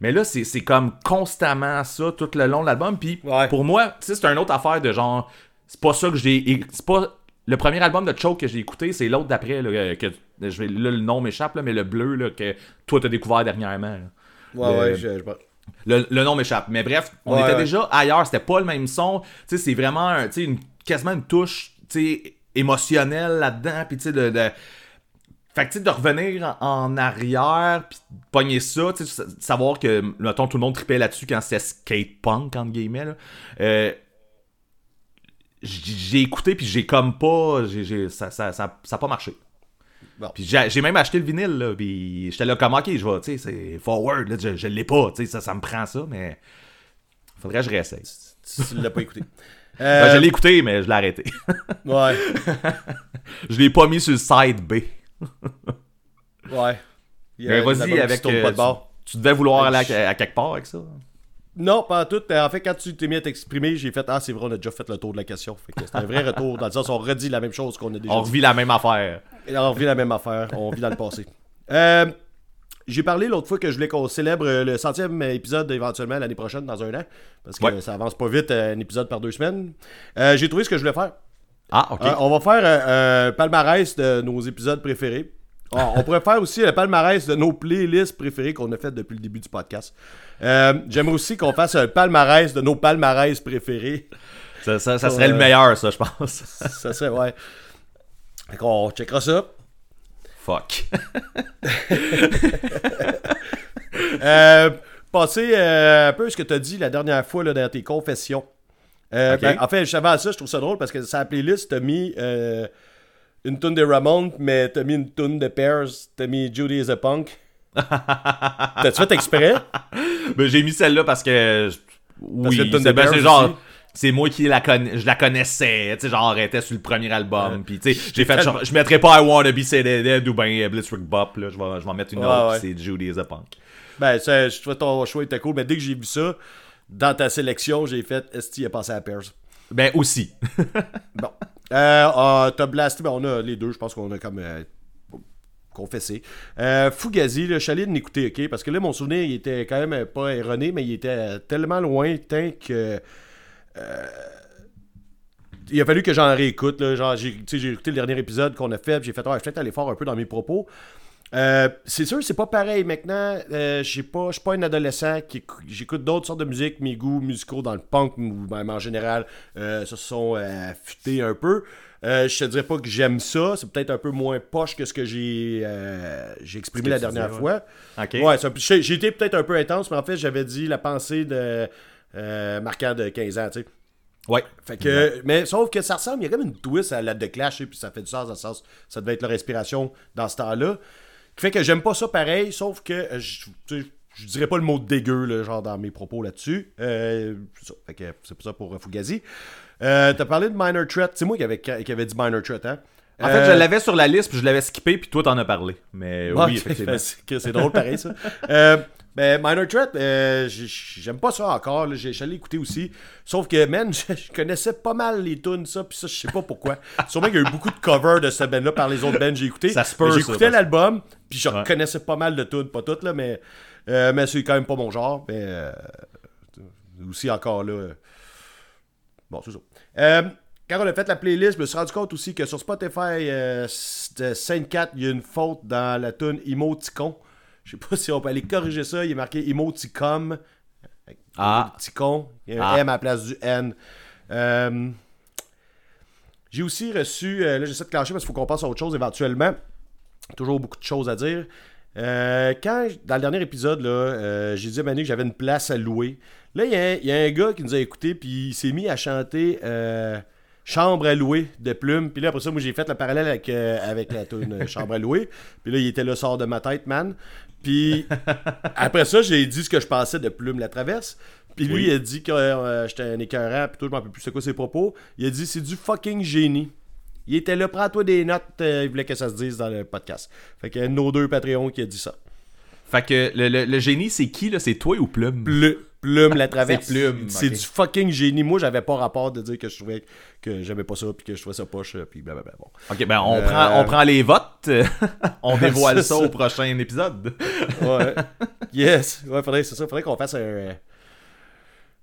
Mais là, c'est comme constamment ça tout le long de l'album. Puis pour moi, c'est une autre affaire de genre, c'est pas ça que j'ai. C'est pas le premier album de Choke que j'ai écouté, c'est l'autre d'après, là, que je vais, là, le nom m'échappe, là, mais le bleu là, que toi t'as découvert dernièrement.
Ouais,
le-
ouais, je- je-
Le, le nom m'échappe. Mais bref, on
Ouais,
était
ouais.
déjà ailleurs. C'était pas le même son. Tu sais, c'est vraiment un- une, quasiment une touche émotionnelle là-dedans. Puis tu sais, de, de- Fait que tu sais, de revenir en, arrière, puis de pogner ça, tu savoir que, mettons, tout le monde tripait là-dessus quand c'était skate punk, entre guillemets, là. Euh, j'ai écouté, puis j'ai comme pas. j'ai- j'ai- ça, ça, ça, ça pas marché.
Bon.
Puis j'ai j'ai même acheté le vinyle, là, puis j'étais là comme, ok, je vais, tu sais, c'est forward, là, je, je l'ai pas, tu sais, ça, ça me prend ça, mais faudrait que je réessaye.
tu tu l'as pas écouté.
Ben,
Euh,
je l'ai écouté, mais je l'ai arrêté.
Ouais,
je l'ai pas mis sur le side B.
ouais. Il y a
Mais
des
vas-y avec. euh,
pas de bord.
tu, tu devais vouloir aller à quelque part avec ça.
Non, pas en tout. Euh, En fait, quand tu t'es mis à t'exprimer, j'ai fait Ah, c'est vrai, on a déjà fait le tour de la question. C'est un vrai retour. Dans le sens, on redit la même chose qu'on a déjà
On
dit.
revit la même affaire.
Et on vit la même affaire. On vit dans le passé. Euh, j'ai parlé l'autre fois que je voulais qu'on célèbre le centième épisode éventuellement l'année prochaine, dans un an. Parce que
Ouais.
ça avance pas vite, euh, un épisode par deux semaines. Euh, j'ai trouvé ce que je voulais faire.
Ah, ok.
Euh, on va faire un palmarès de nos épisodes préférés. Ah, on pourrait faire aussi le palmarès de nos playlists préférées qu'on a faites depuis le début du podcast. Euh, J'aimerais aussi qu'on fasse un palmarès de nos palmarès préférés.
ça, ça- ça serait
euh,
le meilleur, ça, je pense.
Ça serait, ouais. Fait qu'on checkera ça.
Fuck.
Euh, passer euh, un peu ce que tu as dit la dernière fois là, dans tes confessions. Euh, ben, en fait, juste avant ça, je trouve ça drôle parce que la playlist, t'as mis euh, une tune de Ramones, mais t'as mis une tune de Pears, t'as mis Judy is a Punk. T'as-tu fait exprès?
Ben, j'ai mis celle-là parce que. Oui, c'est
de
ben, genre. C'est moi qui la connais, je la connaissais, tu sais, genre, elle était sur le premier album, puis tu sais, j'ai fait, genre, je mettrais pas I Wanna Be Say Dead ou ben euh, Blitzkrieg Bop, là, je vais, je vais en mettre une
Ouais,
autre,
ouais.
c'est Judy is a Punk.
Ben, ça, je trouve ton choix était cool, mais dès que j'ai vu ça, dans ta sélection, j'ai fait Est-ce qu'il a passé à Pears?
Ben, aussi.
Bon. Euh, euh, t'as blasté, ben on a les deux, je pense qu'on a comme euh, confessé. Euh, Fugazi, suis allé l'écouter, ok? Parce que là, mon souvenir, il était quand même euh, pas erroné, mais il était euh, tellement lointain que. euh, il a fallu que j'en réécoute. Là, genre, j'ai, écouté le dernier épisode qu'on a fait, j'ai fait, ah, vais peut-être aller fort un peu dans mes propos. Euh, c'est sûr, c'est pas pareil maintenant. Euh, j'ai pas, je suis pas un adolescent qui écou- j'écoute d'autres sortes de musique. Mes goûts musicaux dans le punk ou même en général euh, se sont euh, affûtés un peu. Je te dirais pas que j'aime ça. C'est peut-être un peu moins poche que ce que j'ai j'ai exprimé la dernière fois. Ouais, j'ai j'ai été peut-être un peu intense, mais en fait, j'avais dit la pensée de Marquant de 15 ans, tu sais.
Ouais.
Fait que, mais sauf que ça ressemble, il y a comme une twist à la de Clash, et puis ça fait du sens, dans le sens, ça devait être leur respiration dans ce temps-là. Qui fait que j'aime pas ça pareil, sauf que euh, je, je dirais pas le mot dégueu, là, genre dans mes propos là-dessus. Euh, c'est ça. Fait que c'est pour ça pour euh, Fugazi. Euh, T'as parlé de Minor Threat, c'est moi qui avait, qui avait dit Minor Threat, hein?
En fait, je l'avais sur la liste, puis je l'avais skippé, puis toi, t'en as parlé. Mais
Ouais,
oui, effectivement.
c'est drôle pareil ça. Euh, ben, Minor Threat, euh, j'aime pas ça encore. là. J'allais écouter aussi. Sauf que, man, je, connaissais pas mal les tunes, ça, puis ça, je sais pas pourquoi. Sûrement qu'il y a eu beaucoup de covers de ce band-là par les autres bands que j'ai écouté.
Ça se peut,
J'écoutais l'album, puis je
Ouais.
connaissais pas mal de tunes, pas toutes, là, mais, euh, mais c'est quand même pas mon genre. Mais euh, aussi encore là. Bon, c'est ça. Euh, quand on a fait la playlist, je me suis rendu compte aussi que sur Spotify, de Saint 4, il y a une faute dans la tune Emoticon. Je sais pas si on peut aller corriger ça. Il est marqué Emoticom.
Ah.
Emoticon. Il y a un
Ah.
M à la place du N. Euh, j'ai aussi reçu. euh, là, j'essaie de clencher parce qu'il faut qu'on passe à autre chose éventuellement. Toujours beaucoup de choses à dire. Euh, quand, dans le dernier épisode, là, j'ai dit à Manu que j'avais une place à louer. Là, il y, a un- il y a un gars qui nous a écouté, puis il s'est mis à chanter Chambre à louer de Plume. Puis là, après ça, moi, j'ai fait le parallèle avec, euh, avec la tune Chambre à louer. Puis là, il était là, sort de ma tête, man. Puis après ça, j'ai dit ce que je pensais de Plume la traverse. Puis lui,
Oui.
il a dit que euh, j'étais un écœurant, puis tout, je m'en rappelle plus c'est quoi ses propos. Il a dit c'est du fucking génie. Il était là, prends-toi des notes, euh, il voulait que ça se dise dans le podcast. Fait de nos deux Patreons qui a dit ça.
Fait que le, le- le génie, c'est qui, là? C'est toi ou Plume?
Plu- Plume la traverse.
C'est Plume,
C'est du fucking génie. Moi, j'avais pas rapport de dire que je trouvais que j'aimais pas ça, puis que je trouvais ça poche, euh, puis blablabla. Bon.
Ok, ben on,
Euh,
prend, on prend les votes. on dévoile ça,
ça.
au prochain épisode.
Ouais. yes. Ouais, faudrait, c'est ça. Faudrait qu'on fasse un. euh,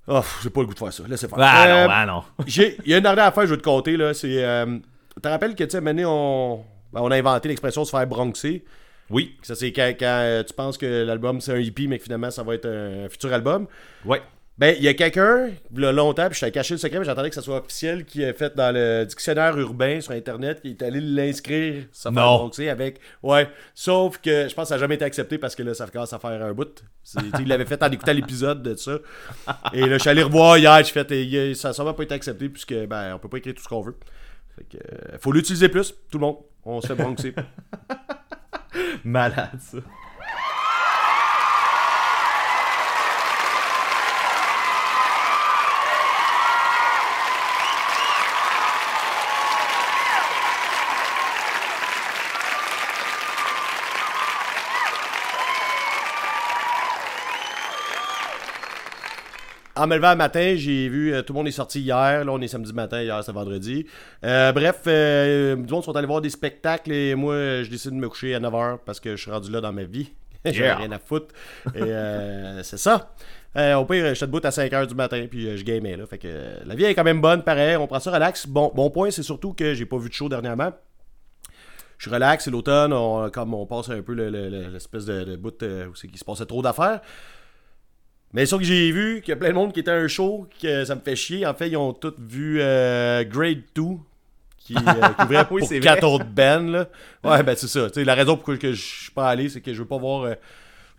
Oh, j'ai pas le goût de faire ça. Laissez faire.
Ah
Euh,
non, ah non.
Il y a une dernière affaire que je veux te compter, là. C'est. Euh, tu te rappelles que, tu sais, on, ben, on a inventé l'expression se faire bronxer.
Oui,
Ça, c'est quand, quand, euh, tu penses que l'album c'est un hippie, mais que finalement ça va être un futur album.
ouais.
Ben, il y a quelqu'un, il y a longtemps, puis je t'ai caché le secret, mais j'attendais que ça soit officiel, qui est fait dans le dictionnaire urbain sur Internet, qui est allé l'inscrire, ça fait
Non.
bronxer avec. Ouais. Sauf que je pense que ça n'a jamais été accepté parce que là, ça commence à faire un bout. Il l'avait fait en écoutant l'épisode de ça. Et là, je suis allé revoir hier, j'ai fait, ça n'a sûrement pas été accepté, puisque, ben, on peut pas écrire tout ce qu'on veut. Fait que, euh, faut l'utiliser plus, tout le monde. On se fait bronxer.
Malade.
En me levant le matin, j'ai vu euh, tout le monde est sorti hier. Là, on est samedi matin, hier c'est vendredi. Euh, bref, euh, du monde sont allés voir des spectacles et moi, je décide de me coucher à 9h parce que je suis rendu là dans ma vie. J'ai
Yeah.
rien à foutre. Et euh, c'est ça. Au pire, je te debout à 5h du matin puis je gamais là. Fait que la vie est quand même bonne, pareil. On prend ça relax. Bon, bon point, c'est surtout que j'ai pas vu de show dernièrement. Je suis relax, c'est l'automne, on, comme on passe un peu le- le- le- l'espèce de, de bout où c'est qu'il se passait trop d'affaires. Mais sauf que j'ai vu qu'il y a plein de monde qui était à un show, que ça me fait chier. En fait, ils ont tous vu euh, Grade 2, qui, euh, qui ouvrait
Oui,
pour
c'est
quatre
vrai.
autres bands. Là. Ouais, ben c'est ça. La raison pour laquelle je suis pas allé, c'est que je veux pas voir... euh,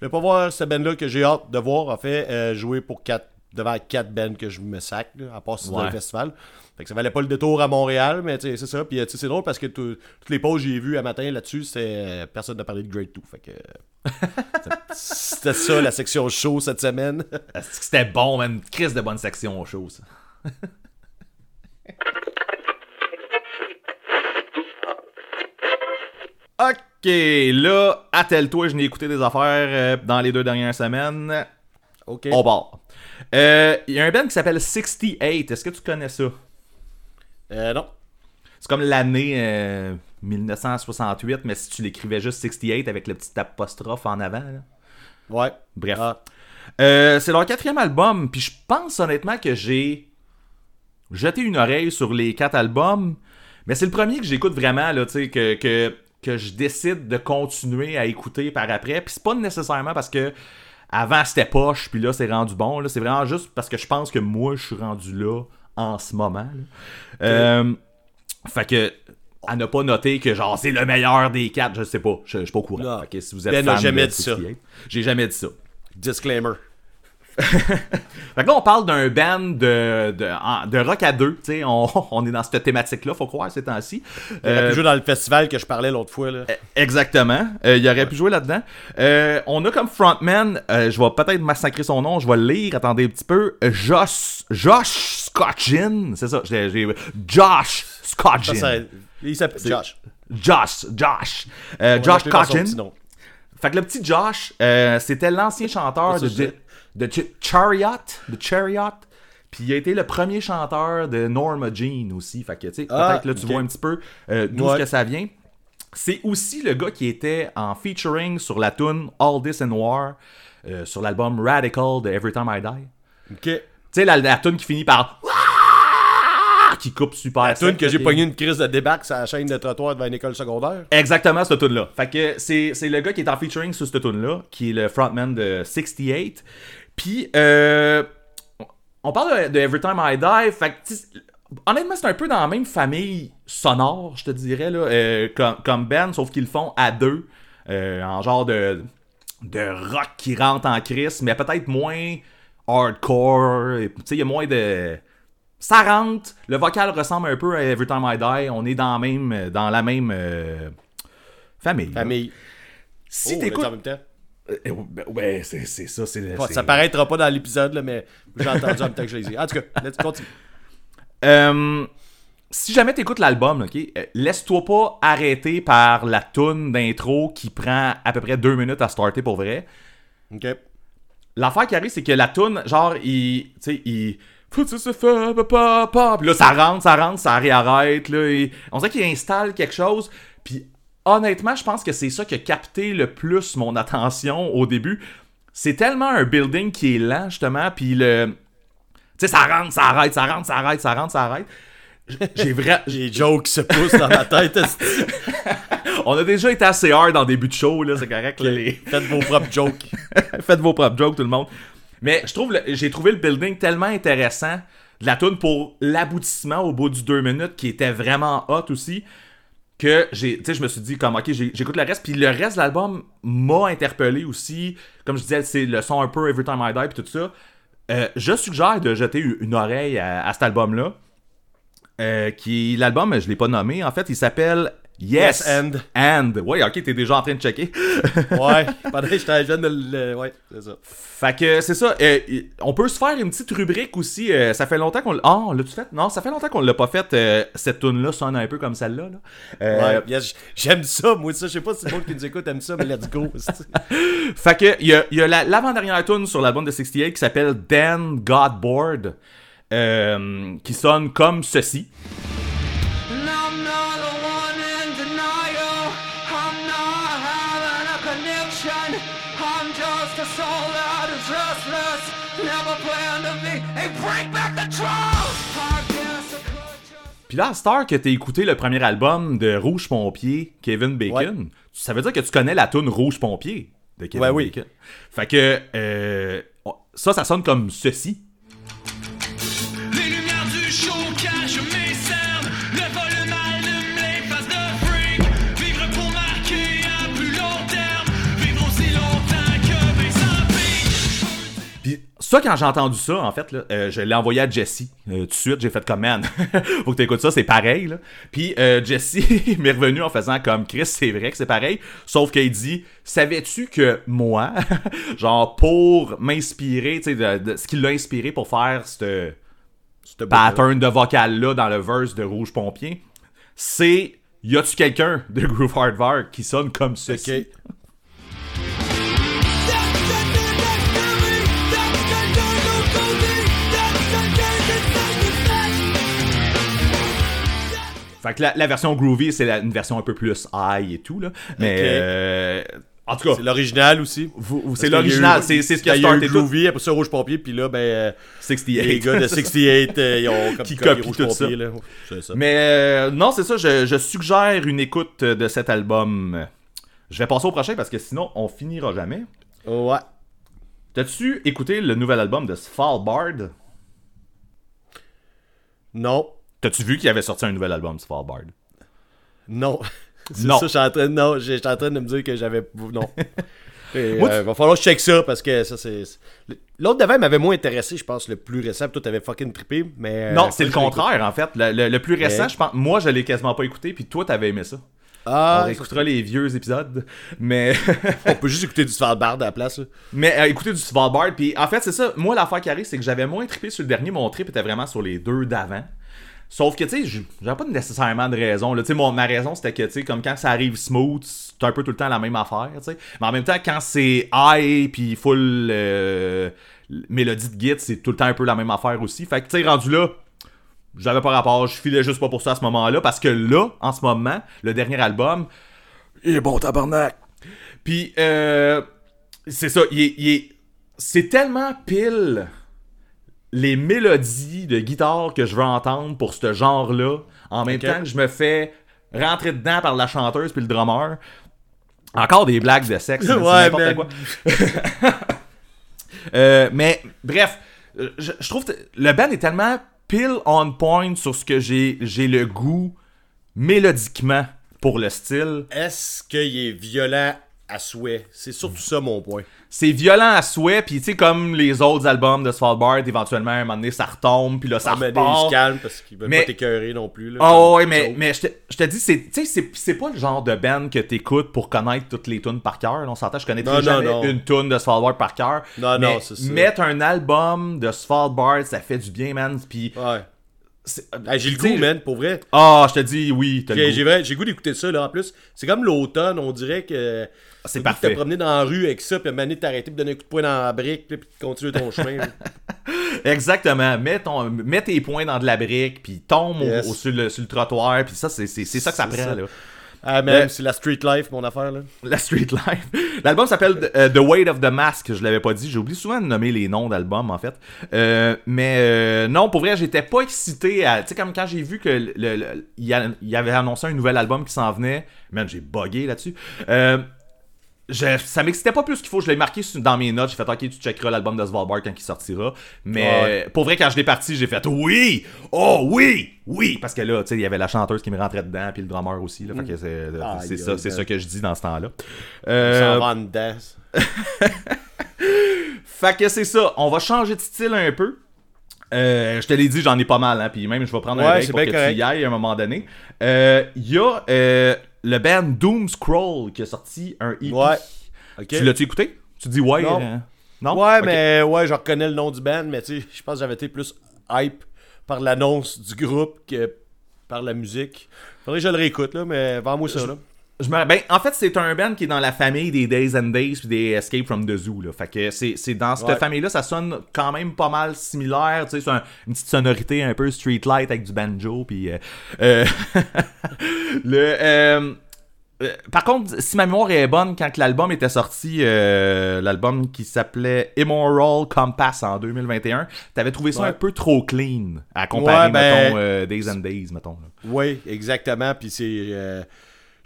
je veux pas voir cette band-là que j'ai hâte de voir, en fait, euh, jouer pour quatre devant quatre bands que je me sac, là, à part si c'est dans
Ouais.
le festival. Fait que ça valait pas le détour à Montréal, mais c'est ça. Puis euh, c'est drôle parce que tout- toutes les pauses que j'ai vues à matin là-dessus, c'était euh, personne n'a parlé de Grade 2. Fait que euh, c'était ça la section show cette semaine.
C'était bon, man? Crise de bonne section show, ça. ok, là, attelle-toi, je n'ai écouté des affaires dans les deux dernières semaines.
OK.
On part. Euh, Il y a un band qui s'appelle 68. Est-ce que tu connais ça?
Euh, non.
C'est comme l'année euh, 1968, mais si tu l'écrivais juste 68 avec le petit apostrophe en avant. là.
Ouais.
Bref.
Ah.
Euh, c'est leur quatrième album, puis je pense honnêtement que j'ai jeté une oreille sur les quatre albums, mais c'est le premier que j'écoute vraiment, là, que, que que je décide de continuer à écouter par après. Puis c'est pas nécessairement parce que avant c'était poche, puis là c'est rendu bon. Là. C'est vraiment juste parce que je pense que moi je suis rendu là en ce moment. là. Euh, fait que à ne pas noter que genre c'est le meilleur des quatre, je sais pas. Je, je suis pas au courant. Fait que si vous êtes
Ben
fan
jamais dit ça.
68, J'ai jamais dit ça.
Disclaimer.
Fait que là, on parle d'un band de, de, de rock à deux. tu sais, On, on est dans cette thématique-là, faut croire, ces temps-ci.
Il aurait
Euh,
pu jouer dans le festival que je parlais l'autre fois. Là.
Exactement. Euh, il aurait pu jouer là-dedans. Euh, on a comme frontman, euh, je vais peut-être massacrer son nom, je vais le lire, attendez un petit peu. euh, Josh, Josh Scotchin. C'est ça, j'ai, Josh Scotchin.
Ça, ça- il s'appelle Josh.
Josh, Josh. Euh, Josh
nom.
Fait que le petit Josh, euh, c'était l'ancien chanteur de. De Ch- Chariot, de Chariot. Puis il a été le premier chanteur de Norma Jean aussi. Fait que, tu sais,
Ah,
peut-être là, tu vois un petit peu euh, d'où
Ouais.
que ça vient. C'est aussi le gars qui était en featuring sur la tune All This and War euh, sur l'album Radical de Every Time I Die.
Ok.
Tu sais, la, la tune qui finit par qui coupe super
La tune que j'ai pogné une crise de débarque sur la chaîne de trottoir devant une école secondaire.
Exactement, cette tune là Fait que c'est, c'est le gars qui est en featuring sur cette tune là qui est le frontman de 68. Puis, euh, on parle de, de Every Time I Die. Fait que, honnêtement, c'est un peu dans la même famille sonore, je te dirais, là, euh, comme, comme Ben, sauf qu'ils le font à deux, euh, en genre de, de rock qui rentre en crise, mais peut-être moins hardcore. il y a moins de ça rentre. Le vocal ressemble un peu à Every Time I Die. On est dans, la même, dans la même euh, famille. là.
Famille.
Si
Oh,
t'écoutes.
Temps.
Euh, ben, ouais, c'est c'est ça. c'est
Ouais,
c'est-
ça paraîtra pas dans l'épisode, là, mais j'ai entendu en même temps que je l'ai dit. En tout cas, let's continue.
Euh, si jamais t'écoutes l'album, ok, euh, laisse-toi pas arrêter par la tune d'intro qui prend à peu près deux minutes à starter pour vrai.
Ok.
L'affaire qui arrive, c'est que la tune, genre, il. Tu sais, il. Puis là, ça rentre, ça rentre, ça réarrête. Là, et on dirait qu'il installe quelque chose. Puis honnêtement, je pense que c'est ça qui a capté le plus mon attention au début. C'est tellement un building qui est lent, justement. Puis le. Tu sais, ça rentre, ça arrête, ça rentre, ça arrête, ça rentre, ça arrête. J'ai vrai.
J'ai des jokes qui se poussent dans ma tête.
On a déjà été assez hard en début de show, là, c'est correct. là, les-
Faites vos propres jokes.
Faites vos propres jokes, tout le monde. Mais je trouve, le- j'ai trouvé le building tellement intéressant de la tune pour l'aboutissement au bout du deux minutes qui était vraiment hot aussi que j'ai, je me suis dit comme ok, j'écoute le reste, puis le reste de l'album m'a interpellé aussi. Comme je disais, c'est le son un peu Every Time I Die puis tout ça. Euh, je suggère de jeter une oreille à, à cet album-là. Euh, qui l'album, je l'ai pas nommé. En fait, il s'appelle Yes,
Yes and.
And. Ouais, ok, t'es déjà en train de checker.
Ouais. Pendant que j'étais jeune, le... ouais, c'est ça.
Fait que c'est ça. euh, on peut se faire une petite rubrique aussi. euh, ça fait longtemps qu'on l'a. Ah, on l'a-tu fait? Non, ça fait longtemps qu'on l'a pas fait. euh, cette tune-là sonne un peu comme celle-là. là.
Ouais, yes, j'aime ça, moi, ça. Je sais pas si le monde qui nous écoute aime ça, mais let's go.
Fait que il y a, y a la- l'avant-dernière tune sur l'album de 68 qui s'appelle Dan Got Bored. Euh, qui sonne comme ceci. Puis là, à cette heure que t'as écouté le premier album de Rouge Pompier, Kevin Bacon, ça veut dire que tu connais la tune Rouge Pompier de Kevin
Ouais, oui.
Bacon. Fait que euh, ça, ça sonne comme ceci. Ça, quand j'ai entendu ça, en fait, là, euh, je l'ai envoyé à Jesse. Euh, tout de suite, j'ai fait comme man. Faut que t'écoutes ça, c'est pareil. Là. Puis euh, Jesse m'est revenu en faisant comme Chris, c'est vrai que c'est pareil. Sauf qu'il dit Savais-tu que moi, genre pour m'inspirer, tu sais, de, de- ce qui l'a inspiré pour faire
beau,
pattern de vocal-là dans le verse de Rouge Pompier, c'est y a-tu quelqu'un de Groove Hardware qui sonne comme ceci?
Ok.
Fait que la, la version groovy, c'est une version un peu plus high et tout, là. Mais
Ok.
euh, En tout cas,
C'est l'original aussi.
c'est l'original,
eu-
c'est c'est ce qui a starté tout.
Groovy, après ça Rouge Pompier, puis là, ben, euh,
68.
les gars de 68, euh, ils ont comme
Qui copient
Rouge
tout
Pompier,
ça.
là. C'est ça.
Mais euh, non, c'est ça, je, je suggère une écoute de cet album. Je vais passer au prochain parce que sinon, on finira jamais.
Ouais.
T'as-tu écouté le nouvel album de Svalbard?
Non.
T'as-tu vu qu'il avait sorti un nouvel album, Svalbard?
Non.
Non.
ça, je suis en train de, non, en train de me dire que j'avais, non.
Moi,
euh, va falloir que je check ça parce que ça c'est. L'autre d'avant m'avait moins intéressé, je pense, le plus récent. puis Toi, t'avais fucking trippé, mais.
non,
euh,
c'est le contraire, en fait. Le, le- le plus récent,
Mais-
je pense, moi, je l'ai quasiment pas écouté, puis toi, t'avais aimé ça.
Ah,
on écoutera les vieux épisodes. Mais,
on peut juste écouter du Svalbard à la place. là.
mais euh, écoutez du Svalbard, puis en fait, c'est ça. Moi, l'affaire qui arrive, c'est que j'avais moins trippé sur le dernier. Mon trip était vraiment sur les deux d'avant. Sauf que, tu sais, j'avais pas nécessairement de raison. Tu sais, ma raison, c'était que, tu sais, comme quand ça arrive smooth, c'est un peu tout le temps la même affaire, tu sais. Mais en même temps, quand c'est high, puis full euh, mélodie de git, c'est tout le temps un peu la même affaire aussi. Fait que, tu sais, rendu là, j'avais pas rapport, je filais juste pas pour ça à ce moment-là, parce que là, en ce moment, le dernier album, il est bon tabarnak. Puis, euh, c'est ça, il est- c'est tellement pile les mélodies de guitare que je veux entendre pour ce genre-là, en même temps que je me fais rentrer dedans par la chanteuse puis le drummer. Encore des blagues de sexe,
Ouais,
n'importe
man.
quoi. Euh, mais bref, euh, je, je trouve que le band est tellement pile on point sur ce que j'ai j'ai le goût mélodiquement pour le style.
Est-ce qu'il est violent à souhait C'est surtout ça mon point.
C'est violent à souhait, puis tu sais, comme les autres albums de Svalbard, éventuellement, à un moment donné, ça retombe, puis là, ça
Ça me
repart.
calme parce qu'il veut
Mais-
pas t'écœurer non plus. Là,
Ah
comme
ouais, mais, mais je te, je te dis, c'est, tu sais, c'est, c'est pas le genre de band que t'écoutes pour connaître toutes les tunes par cœur. On s'entend, je connais
Non, non,
jamais
non.
une tune de Svalbard par cœur.
Non,
mais
non, c'est ça.
Mettre un album de Svalbard, ça fait du bien, man. Puis,
Ouais.
C'est-
Ah, j'ai le
tu
goût, man, pour vrai.
Ah, je te dis, oui, t'as le
J'ai
goût.
j'ai goût d'écouter ça, là, en plus. C'est comme l'automne, on dirait que...
C'est
Tu
parfait.
te promener dans la rue avec ça, puis donné, t'arrêter de donner un coup de poing dans la brique, puis continuer ton chemin.
Exactement. Mets, ton, mets tes poings dans de la brique, puis tombe au-
Yes.
au- sur, le, sur le trottoir, puis ça, c'est, c'est, c'est ça que ça
C'est
prend,
ça.
là.
Ah,
Euh,
c'est la street life, mon affaire, là.
La Street Life. L'album s'appelle euh, The Weight of the Mask. Je l'avais pas dit. J'oublie souvent de nommer les noms d'albums, en fait. Euh, mais euh, non, pour vrai, j'étais pas excité à. Tu sais, comme quand j'ai vu que il y, avait annoncé un nouvel album qui s'en venait. Man, j'ai buggé là-dessus. Euh, je- ça m'excitait pas plus qu'il faut. Je l'ai marqué dans mes notes. J'ai fait, ok, tu checkeras l'album de Svalbard quand il sortira. Mais
Ouais.
pour vrai, quand je l'ai parti, j'ai fait, oui! Oh oui! Oui! Parce que là, tu sais, il y avait la chanteuse qui me rentrait dedans, puis le drummer aussi. Là, fait que c'est c'est ça, c'est ça que je dis dans ce temps-là.
Ça
Euh,
va dedans.
fait que c'est ça, on va changer de style un peu. Euh, je te l'ai dit, j'en ai pas mal, hein, puis même je vais prendre un break pour que tu y ailles à un moment donné. Euh, Il y a euh, le band Doom Scroll qui a sorti un EP.
Ouais.
Tu l'as-tu écouté? Tu dis ouais?
Non.
euh, non?
Ouais, mais ouais, je reconnais le nom du band, mais tu sais, je pense que j'avais été plus hype par l'annonce du groupe que par la musique. Faudrait que je le réécoute, là, mais vends-moi ça, là.
Je me- ben, en fait, c'est un band qui est dans la famille des Days and Days puis des Escape from the Zoo. Là. Fait que c'est, c'est dans cette
Ouais.
famille-là, ça sonne quand même pas mal similaire. Tu sais, c'est un- une petite sonorité un peu streetlight avec du banjo. Puis, euh, euh, le, euh, par contre, si ma mémoire est bonne, quand l'album était sorti, l'album qui s'appelait Immoral Compass en 2021, t'avais trouvé ça
Ouais.
un peu trop clean à comparer,
Ouais, ben-
mettons, Days and Days, mettons. là.
Oui, exactement. Puis c'est.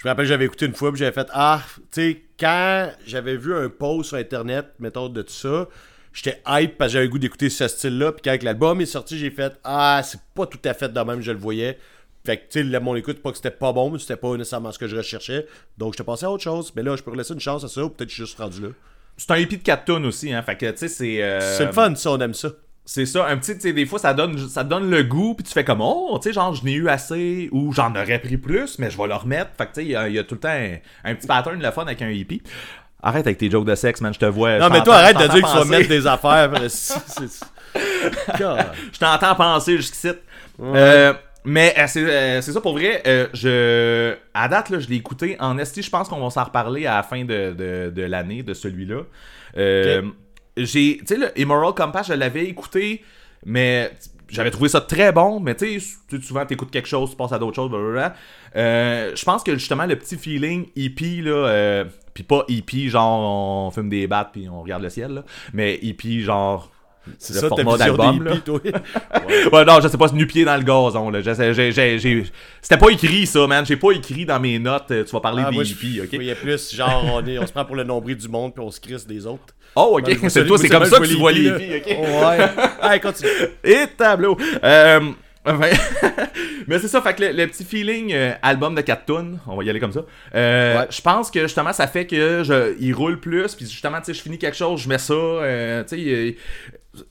Je me rappelle, j'avais écouté une fois, puis j'avais fait Ah, tu sais, quand j'avais vu un post sur Internet, mettons, de tout ça, j'étais hype parce que j'avais le goût d'écouter ce style-là. Puis quand l'album est sorti, j'ai fait Ah, c'est pas tout à fait de même, je le voyais. Fait que, tu sais, mon écoute, pas que c'était pas bon, mais c'était pas nécessairement ce que je recherchais. Donc, j'étais passé à autre chose. Mais là, je peux laisser une chance à ça, ou peut-être que je suis juste rendu là.
C'est un EP de 4 tonnes aussi, hein. Fait que, tu sais, c'est. euh,
C'est le fun, ça, on aime ça.
C'est ça, un petit, tu sais, des fois, ça donne, ça donne le goût, puis tu fais comme, oh, tu sais, genre, je n'ai eu assez, ou j'en aurais pris plus, mais je vais le remettre. Fait que, tu sais, il y, a- il y a tout le temps un, un petit pattern de le fun avec un hippie. Arrête avec tes jokes de sexe, man, je te vois.
Non, mais toi, arrête de dire que tu vas mettre des affaires.
Je t'entends penser jusqu'ici. Euh, mais euh, c'est euh, c'est ça pour vrai. euh, je, à date, là, je l'ai écouté en esti. Je pense qu'on va s'en reparler à la fin de, de, de l'année, de celui-là. J'ai, tu sais, le Immoral Compass, je l'avais écouté, mais j'avais trouvé ça très bon, mais tu sais, souvent t'écoutes quelque chose, tu passes à d'autres choses, blablabla. Euh, je pense que justement le petit feeling hippie là, euh, puis pas hippie genre on fume des battes puis on regarde le ciel là, mais hippie genre
C'est
le
ça
format d'album,
toi.
ouais, non, je sais pas, c'est nu-pied dans le gazon, là. C'était pas écrit, ça, man. J'ai pas écrit dans mes notes, euh, tu vas parler
Ah,
des
moi,
hippies, ok?
voyais plus, genre, on, est, on se prend pour le nombril du monde, puis on se crisse des autres.
Oh, ok,
Ben,
c'est toi, c'est comme ça que tu
vois les
ok?
Ouais. Allez, continue.
Et tableau! Euh, enfin, mais c'est ça, fait que le, le petit feeling euh, album de 4 tunes, on va y aller comme ça. euh,
Ouais.
Je pense que justement ça fait que je, il roule plus, puis justement, tu sais, je finis quelque chose, je mets ça, tu sais,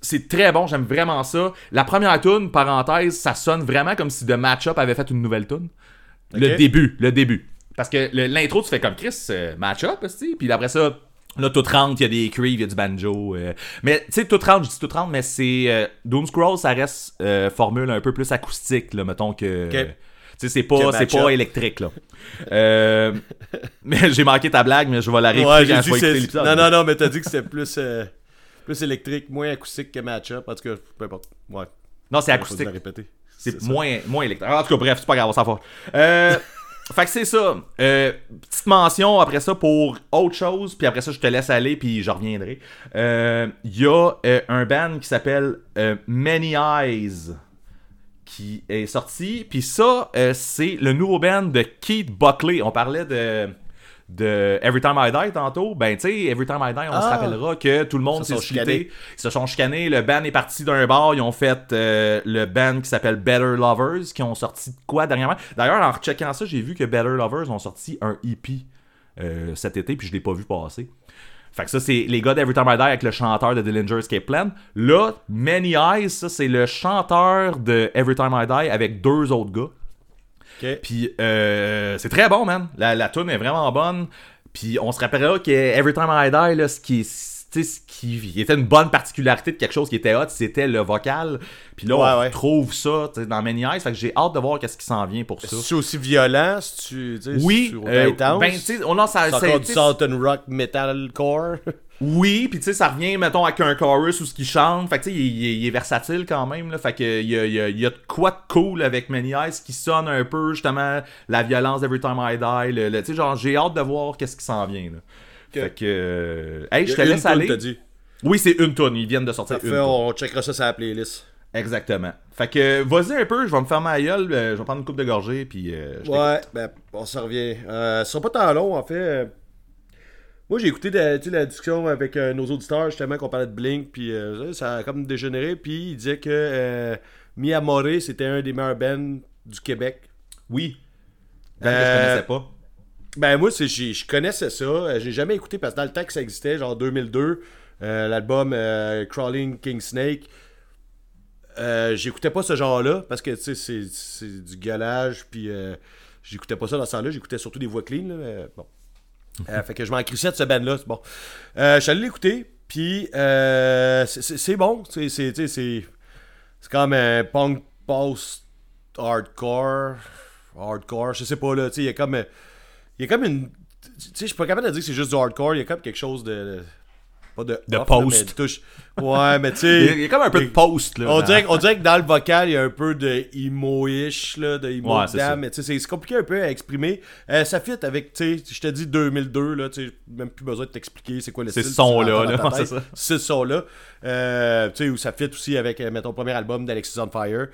c'est très bon, j'aime vraiment ça. La première tune, parenthèse, ça sonne vraiment comme si The Matchup avait fait une nouvelle tune. Le début, le début. Parce que l'intro, tu fais comme Chris, Matchup, puis après ça. Là, tout rentre, il y a des creeps, il y a du banjo. euh. Mais, tu sais, tout rentre, je dis tout rentre, mais c'est. Euh, Doom ça reste euh, formule un peu plus acoustique, là, mettons que.
Ok.
Tu sais, c'est pas, c'est pas électrique, là. Euh, mais j'ai manqué ta blague, mais je vais la réécouter
Ouais,
quand je vais l'épisode.
Non, non, non, mais t'as dit que c'était plus, plus électrique, moins acoustique que match-up. En tout cas, peu importe. Ouais.
Non, c'est acoustique. C'est moins, moins électrique. En tout cas, bref, c'est pas grave, on s'en fout. Euh, fait que c'est ça. Euh, petite mention après ça pour autre chose, puis après ça, je te laisse aller, puis je reviendrai. Euh, Il y a euh, un band qui s'appelle euh, Many Eyes qui est sorti, puis ça, euh, c'est le nouveau band de Keith Buckley. On parlait de. De Every Time I Die tantôt, ben tu sais, Every Time I Die, on se
Ah.
rappellera que tout le monde s'est splitté. Ils se sont chicanés. Le band est parti d'un bar. Ils ont fait euh, le band qui s'appelle Better Lovers, qui ont sorti de quoi dernièrement? D'ailleurs, en recheckant ça, j'ai vu que Better Lovers ont sorti un EP euh, cet été, puis je l'ai pas vu passer. Fait que ça, c'est les gars d'Every Time I Die avec le chanteur de Dillinger Escape Plan. Là, Many Eyes, ça, c'est le chanteur de Every Time I Die avec deux autres gars.
Ok.
Puis euh, c'est très bon, man. La, la tune est vraiment bonne. Puis on se rappellera que Every Time I Die, là, ce qui est- ce était une bonne particularité de quelque chose qui était hot, c'était le vocal. Puis là,
Ouais,
on
ouais.
trouve ça dans Many Eyes. Fait que j'ai hâte de voir qu'est-ce qui s'en vient pour ça.
C'est aussi violent, si tu.
Oui,
si tu-
euh, ben on ça,
c'est encore du Southern Rock Metalcore.
Oui, puis tu sais, ça revient, mettons, avec un chorus ou ce qui chante. Fait que tu sais, il, il- il est versatile quand même. Là. Fait que il y a, il y de quoi de cool avec Many Eyes qui sonne un peu, justement, la violence d'Every Time I Die. Le, le- tu sais, genre, j'ai hâte de voir qu'est-ce qui s'en vient. Là. Fait que. euh, Hey, je te laisse aller.
dit.
Oui, c'est une tonne. Ils viennent de sortir
Parfait,
une toune.
on checkera ça sur la playlist.
Exactement. Fait que, vas-y un peu, je vais me faire ma gueule, euh, je vais prendre une coupe de gorgée, puis. euh, je
Ouais, ben, on s'en revient. Euh, ce sera pas tant long, en fait. Moi, j'ai écouté de- la discussion avec euh, nos auditeurs, justement, qu'on parlait de Blink, puis euh, ça a comme dégénéré, puis il disait que euh, Mi Amore, c'était un des meilleurs bands du Québec.
Oui. Ben, que je connaissais pas.
Ben moi, je connaissais ça. Euh, J'ai jamais écouté parce que dans le temps que ça existait, genre 2002, euh, l'album Crawling King Snake, j'écoutais pas ce genre-là parce que tu sais, c'est, du galage, puis j'écoutais pas ça dans ce temps-là. J'écoutais surtout des voix clean. là, mais bon. Euh, fait que je m'en crissais de ce band-là. Bon. Euh, je suis allé l'écouter, puis euh, c'est, bon. C'est, comme un punk post-hardcore. Hardcore, je sais pas, là. Il y a comme. il y a comme une. Tu sais, je suis pas capable de dire que c'est juste du hardcore. Il y a comme quelque chose de. Pas de.
De
off,
post.
là, mais de touche. Ouais, mais tu
Il y a-
sais.
il y a comme un peu de post, là.
On
dans-
dirait, on dirait que dans le vocal, il y a un peu de emo-ish, là, de emo
Ouais,
dedans, mais tu sais, c'est- compliqué un peu à exprimer. Euh, ça fit avec, tu sais, je te dis 2002, là, tu sais, même plus besoin de t'expliquer c'est quoi le
C'est
style.
ce son-là, là,
dans ta
c'est
tête.
ça.
C'est ce son-là. Euh, tu sais, où ça fit aussi avec, euh, mettons, premier album d'Alexis on Fire.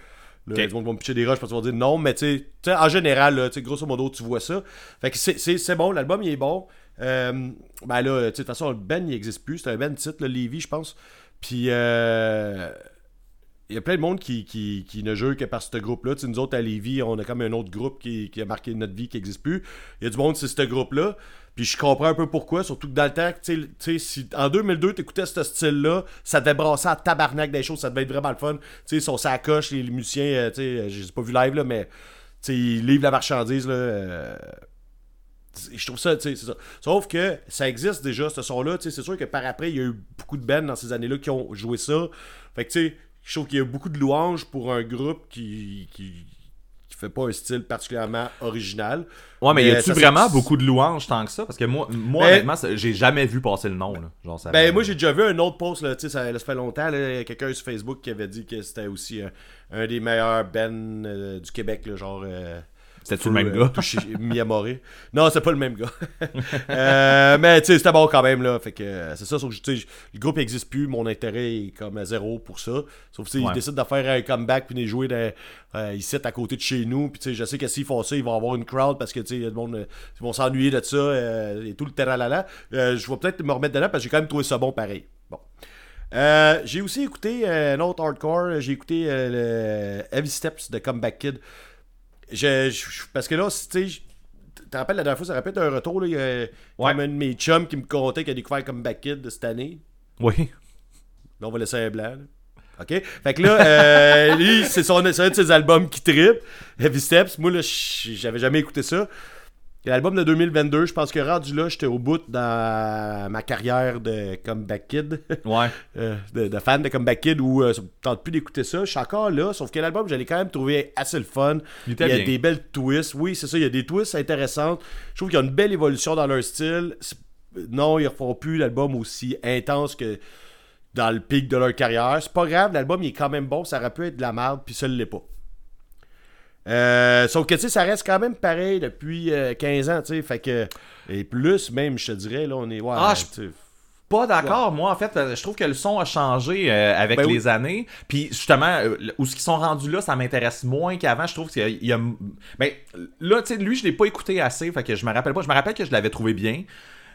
Là,
Ok.
Les gens vont me pitcher des rushs parce qu'ils vont dire non, mais tu sais, en général, là, grosso modo, tu vois ça. Fait que c'est bon, l'album il est bon. Euh, ben là, de toute façon, Ben il n'existe plus. C'est un Ben titre, le Levy, je pense. Puis, euh, il y a plein de monde qui, qui, ne jure que par ce groupe-là. Tu nous autres, à Lévis, on a comme un autre groupe qui, a marqué notre vie qui n'existe plus. Il y a du monde, c'est ce groupe-là. Puis je comprends un peu pourquoi, surtout que dans le temps, tu sais- si en 2002, tu écoutais ce style-là, ça devait brasser à tabarnak des choses, ça devait être vraiment le fun. Tu sais, ils sont sacoche, les, les musiciens, euh, tu sais, je les ai pas vu live, là, mais tu sais, ils livrent la marchandise, là. Je trouve ça, tu sais, c'est ça. Sauf que ça existe déjà, ce son-là. Tu sais, c'est sûr que par après, il y a eu beaucoup de bands dans ces années-là qui ont joué ça. Fait que, tu sais, je trouve qu'il y a beaucoup de louanges pour un groupe qui, qui, qui fait pas un style particulièrement original.
Ouais, mais y a-tu
ça,
vraiment beaucoup de louanges tant que ça? Parce que moi, moi
Ben-
honnêtement, j'ai jamais vu passer le nom. Là. Genre, ça
Ben, moi, j'ai déjà vu un autre post, là, tu sais, ça, ça fait longtemps, quelqu'un sur Facebook qui avait dit que c'était aussi euh, un des meilleurs bands euh, du Québec, là, genre... euh,
C'était-tu le même
euh,
gars?
Miyamori. Non, c'est pas le même gars. Euh, mais tu sais, c'était bon quand même, là. Fait que euh, c'est ça, sauf que le groupe n'existe plus, mon intérêt est comme à zéro pour ça. Sauf que ils décident de faire un comeback puis de jouer dans, ici à côté de chez nous. Puis tu sais, je sais que s'ils font ça, ils vont avoir une crowd parce que tu sais, monde, ils vont s'ennuyer de ça et tout le. Euh, je vais peut-être me remettre dedans parce que j'ai quand même trouvé ça bon pareil. Bon. Euh, j'ai aussi écouté euh, un autre hardcore. J'ai écouté euh, le Heavy Steps de Comeback Kid. Je, je- parce que là, tu sais, te rappelles la dernière fois, ça rappelle un retour, là, il y a
Ouais.
comme un de mes chums qui me contait qu'il a découvert Comeback Kid de cette année.
Oui.
Là, on va laisser un blanc. là. OK? Fait que là, euh, lui, c'est un de ses albums qui trippe. Heavy Steps. Moi, là, j'avais jamais écouté ça. L'album de 2022, je pense que rendu là, j'étais au bout dans ma carrière de Comeback Kid.
Ouais.
Euh, de, de fan de Comeback Kid où euh, ça me tente plus d'écouter ça. Je suis encore là, sauf que l'album, je l'ai quand même trouvé assez le fun.
Il
y a
bien.
des belles twists. Oui, c'est ça, il y a des twists intéressantes. Je trouve qu'il y a une belle évolution dans leur style. Non, ils ne refont plus l'album aussi intense que dans le pic de leur carrière. C'est pas grave, l'album il est quand même bon. Ça aurait pu être de la merde, puis ça ne l'est pas. Euh, sauf que tu sais, ça reste quand même pareil depuis euh, 15 ans, tu sais. Fait que. Et plus, même, je te dirais, là, on est. Ouais,
Ah, je- Pas d'accord, moi en fait, euh, je trouve que le son a changé euh, avec
Ben oui.
les années. Puis justement, euh, où ce qu'ils sont rendus là, ça m'intéresse moins qu'avant. Je trouve qu'il y a, il y a- ben là, tu sais, lui, je l'ai pas écouté assez, fait que je me rappelle pas. Je me rappelle que je l'avais trouvé bien,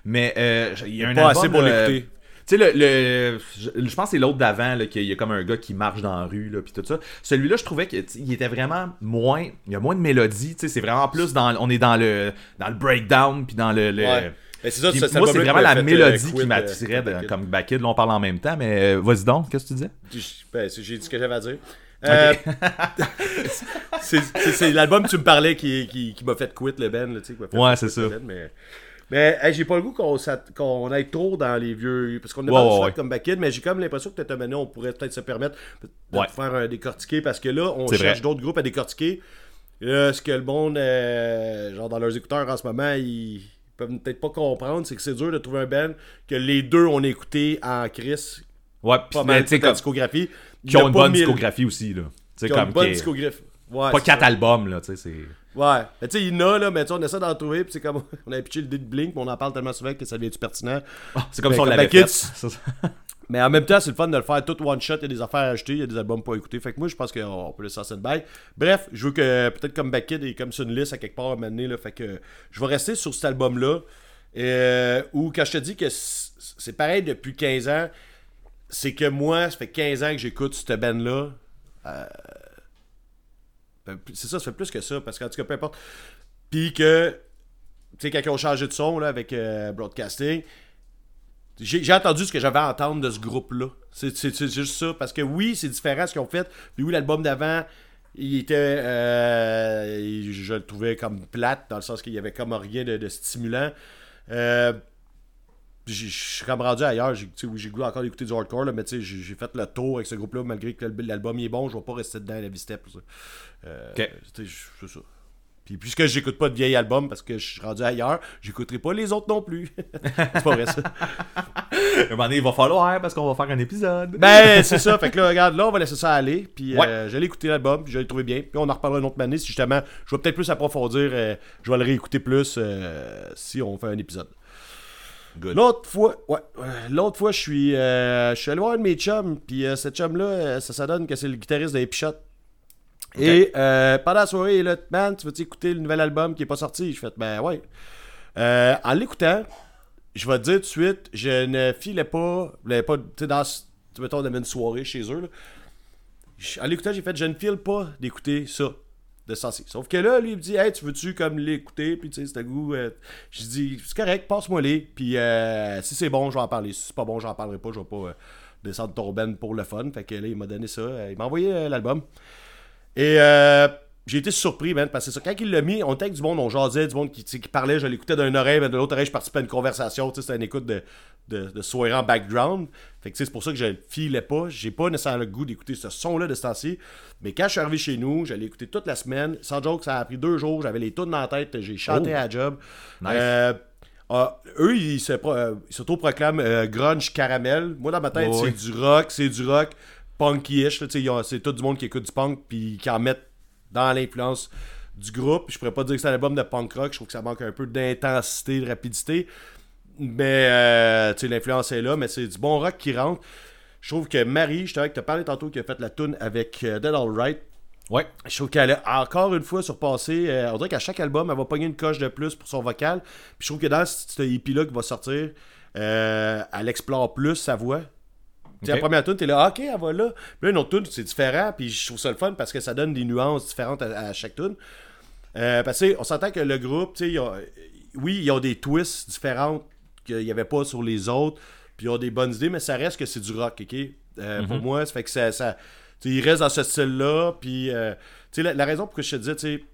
mais euh, il y a un
pas
album,
assez pour l'écouter.
Tu sais, le, le- je, je pense que c'est l'autre d'avant, qu'il y a comme un gars qui marche dans la rue, là, puis tout ça. Celui-là, je trouvais qu'il était vraiment moins. Il y a moins de mélodie, tu sais, c'est vraiment plus dans. On est dans le, dans le breakdown, puis dans le. le-
Ouais. C'est ça, c'est- cet
moi, c'est vraiment la
fait,
mélodie
euh,
qui m'attirait
euh,
de-
Comeback
comme Backid. Là, on parle en même temps, mais euh, vas-y donc, qu'est-ce que tu disais?
Ben, j'ai dit ce que j'avais à dire. Euh, c'est l'album que tu me parlais qui, qui, qui m'a fait quit le Ben. Là, tu sais, fait
Ouais, c'est ça.
Ben, mais mais hey, j'ai pas le goût qu'on aille trop dans les vieux. Parce qu'on est
Ouais,
pas
ouais,
ouais, comme Backid, mais j'ai comme l'impression que peut-être maintenant on pourrait peut-être se permettre de
Ouais.
faire un décortiquer parce que là, on cherche d'autres groupes à décortiquer. Là, ce que le monde, euh, genre dans leurs écouteurs en ce moment, ils peuvent peut-être pas comprendre, c'est que c'est dur de trouver un band que les deux on a écouté en Chris,
Ouais, puis
pas mal
comme-
discographie.
Qui
a
ont une bonne
mille-
discographie aussi, là. Tu sais,
qui ont
comme.
une bonne discographie. Ouais,
Pas quatre albums, là, tu sais, c'est.
Ouais. Mais tu sais, il y en a, là, mais tu sais, on essaie d'en trouver, puis c'est comme. On avait pitché le dé de Blink, mais on en parle tellement souvent que ça devient-tu pertinent.
C'est comme
Ben,
si on l'avait fait. Ça,
Mais en même temps, c'est le fun de le faire tout one shot. Il y a des affaires à acheter, il y a des albums pas à écouter. Fait que moi, je pense qu'on peut laisser ça de bail. Bref, je veux que peut-être comme Backid et comme sur une liste à quelque part à un moment donné, là. Fait que je vais rester sur cet album-là. Euh, où, quand je te dis que c'est pareil depuis 15 ans, c'est que moi, ça fait 15 ans que j'écoute cette band-là. Euh, c'est ça, ça fait plus que ça. Parce qu'en tout cas, peu importe. Puis que, tu sais, quand ils ont changé de son là, avec euh, Broadcasting, j'ai entendu ce que j'avais à entendre de ce groupe-là. C'est juste ça. Parce que oui, c'est différent ce qu'ils ont fait. Puis oui, l'album d'avant, il était. euh, je le trouvais comme plate, dans le sens qu'il y avait comme rien de, stimulant. Euh, je suis comme rendu ailleurs. J'ai oui, goût encore d'écouter du hardcore, là, mais tu sais, j'ai fait le tour avec ce groupe-là, malgré que l'album est bon, je vais pas rester dedans à la vie step. pour ça. Euh,
Ok.
tu sais, C'est ça. Puis puisque j'écoute pas de vieil album parce que je suis rendu ailleurs, j'écouterai pas les autres non plus. c'est pas vrai ça.
Un moment donné, il va falloir parce qu'on va faire un épisode.
Ben, c'est ça. Fait que là, regarde, là, on va laisser ça aller. Puis
Ouais.
euh, j'allais écouter l'album, puis je l'ai trouvé bien. Puis on en reparlera une autre année si justement, je vais peut-être plus approfondir. euh, je vais le réécouter plus euh, si on fait un épisode. L'autre fois, ouais, euh, l'autre fois, je suis, euh, je suis allé voir un de mes chums, puis euh, ce chum-là, euh, ça, ça donne que c'est le guitariste des. Et euh, pendant la soirée, il est là, man, tu veux-tu écouter le nouvel album qui est pas sorti? Je fais, ben ouais. En l'écoutant, je vais te dire tout de suite, je ne filais pas, pas, tu sais, dans, mettons, on avait une soirée chez eux, là. En l'écoutant, j'ai fait, je ne file pas d'écouter ça de sensé. Sauf que là, lui, il me dit, hey, tu veux-tu comme l'écouter? Puis tu sais, un goût. euh, je dis, c'est correct, passe-moi les. Puis euh, si c'est bon, je vais en parler. Si c'est pas bon, j'en parlerai pas. Je vais pas euh, descendre ton ben pour le fun. Fait que là, il m'a donné ça. euh, il m'a envoyé euh, l'album. Et j'ai été surpris, man, parce que ça. Quand il l'a mis, on était avec du monde, on jasait, du monde qui, qui parlait, je l'écoutais d'une oreille, mais de l'autre oreille, je participais à une conversation, tu sais, c'était une écoute de, de, de soirée en background. Fait que, c'est pour ça que je le filais pas. J'ai pas nécessairement le goût d'écouter ce son-là de ce temps-ci. Mais quand je suis arrivé chez nous, j'allais écouter toute la semaine. Sans joke, ça a pris deux jours, j'avais les tunes dans la tête, j'ai chanté
Oh.
à la job.
Nice.
Euh, ah, eux, ils se pro- euh, ils s'autoproclament euh, grunge caramel. Moi, dans ma tête, c'est du rock, c'est du rock punky-ish. C'est tout du monde qui écoute du punk puis qui en mettent dans l'influence du groupe. Je pourrais pas dire que c'est un album de punk rock. Je trouve que ça manque un peu d'intensité, de rapidité. Mais euh, l'influence est là, mais c'est du bon rock qui rentre. Je trouve que Marie, je t'avais parlé tantôt qui a fait la tune avec euh, Dead All Right.
Ouais.
Je trouve qu'elle a encore une fois surpassé. euh, on dirait qu'à chaque album, elle va pogner une coche de plus pour son vocal. Puis je trouve que dans ce ce hippie-là qui va sortir, euh, elle explore plus sa voix. La première tune, t'es là, ok, elle va là. Puis là, une autre tune, c'est différent. Puis je trouve ça le fun parce que ça donne des nuances différentes à, à chaque tune. Euh, parce que on s'entend que le groupe, tu sais, oui, ils ont des twists différentes qu'il n'y avait pas sur les autres. Puis ils ont des bonnes idées, mais ça reste que c'est du rock, ok? Euh, Pour moi, ça fait que ça. ça ils restent dans ce style-là. Puis, euh, tu sais, la, la raison pour que je te disais, tu sais,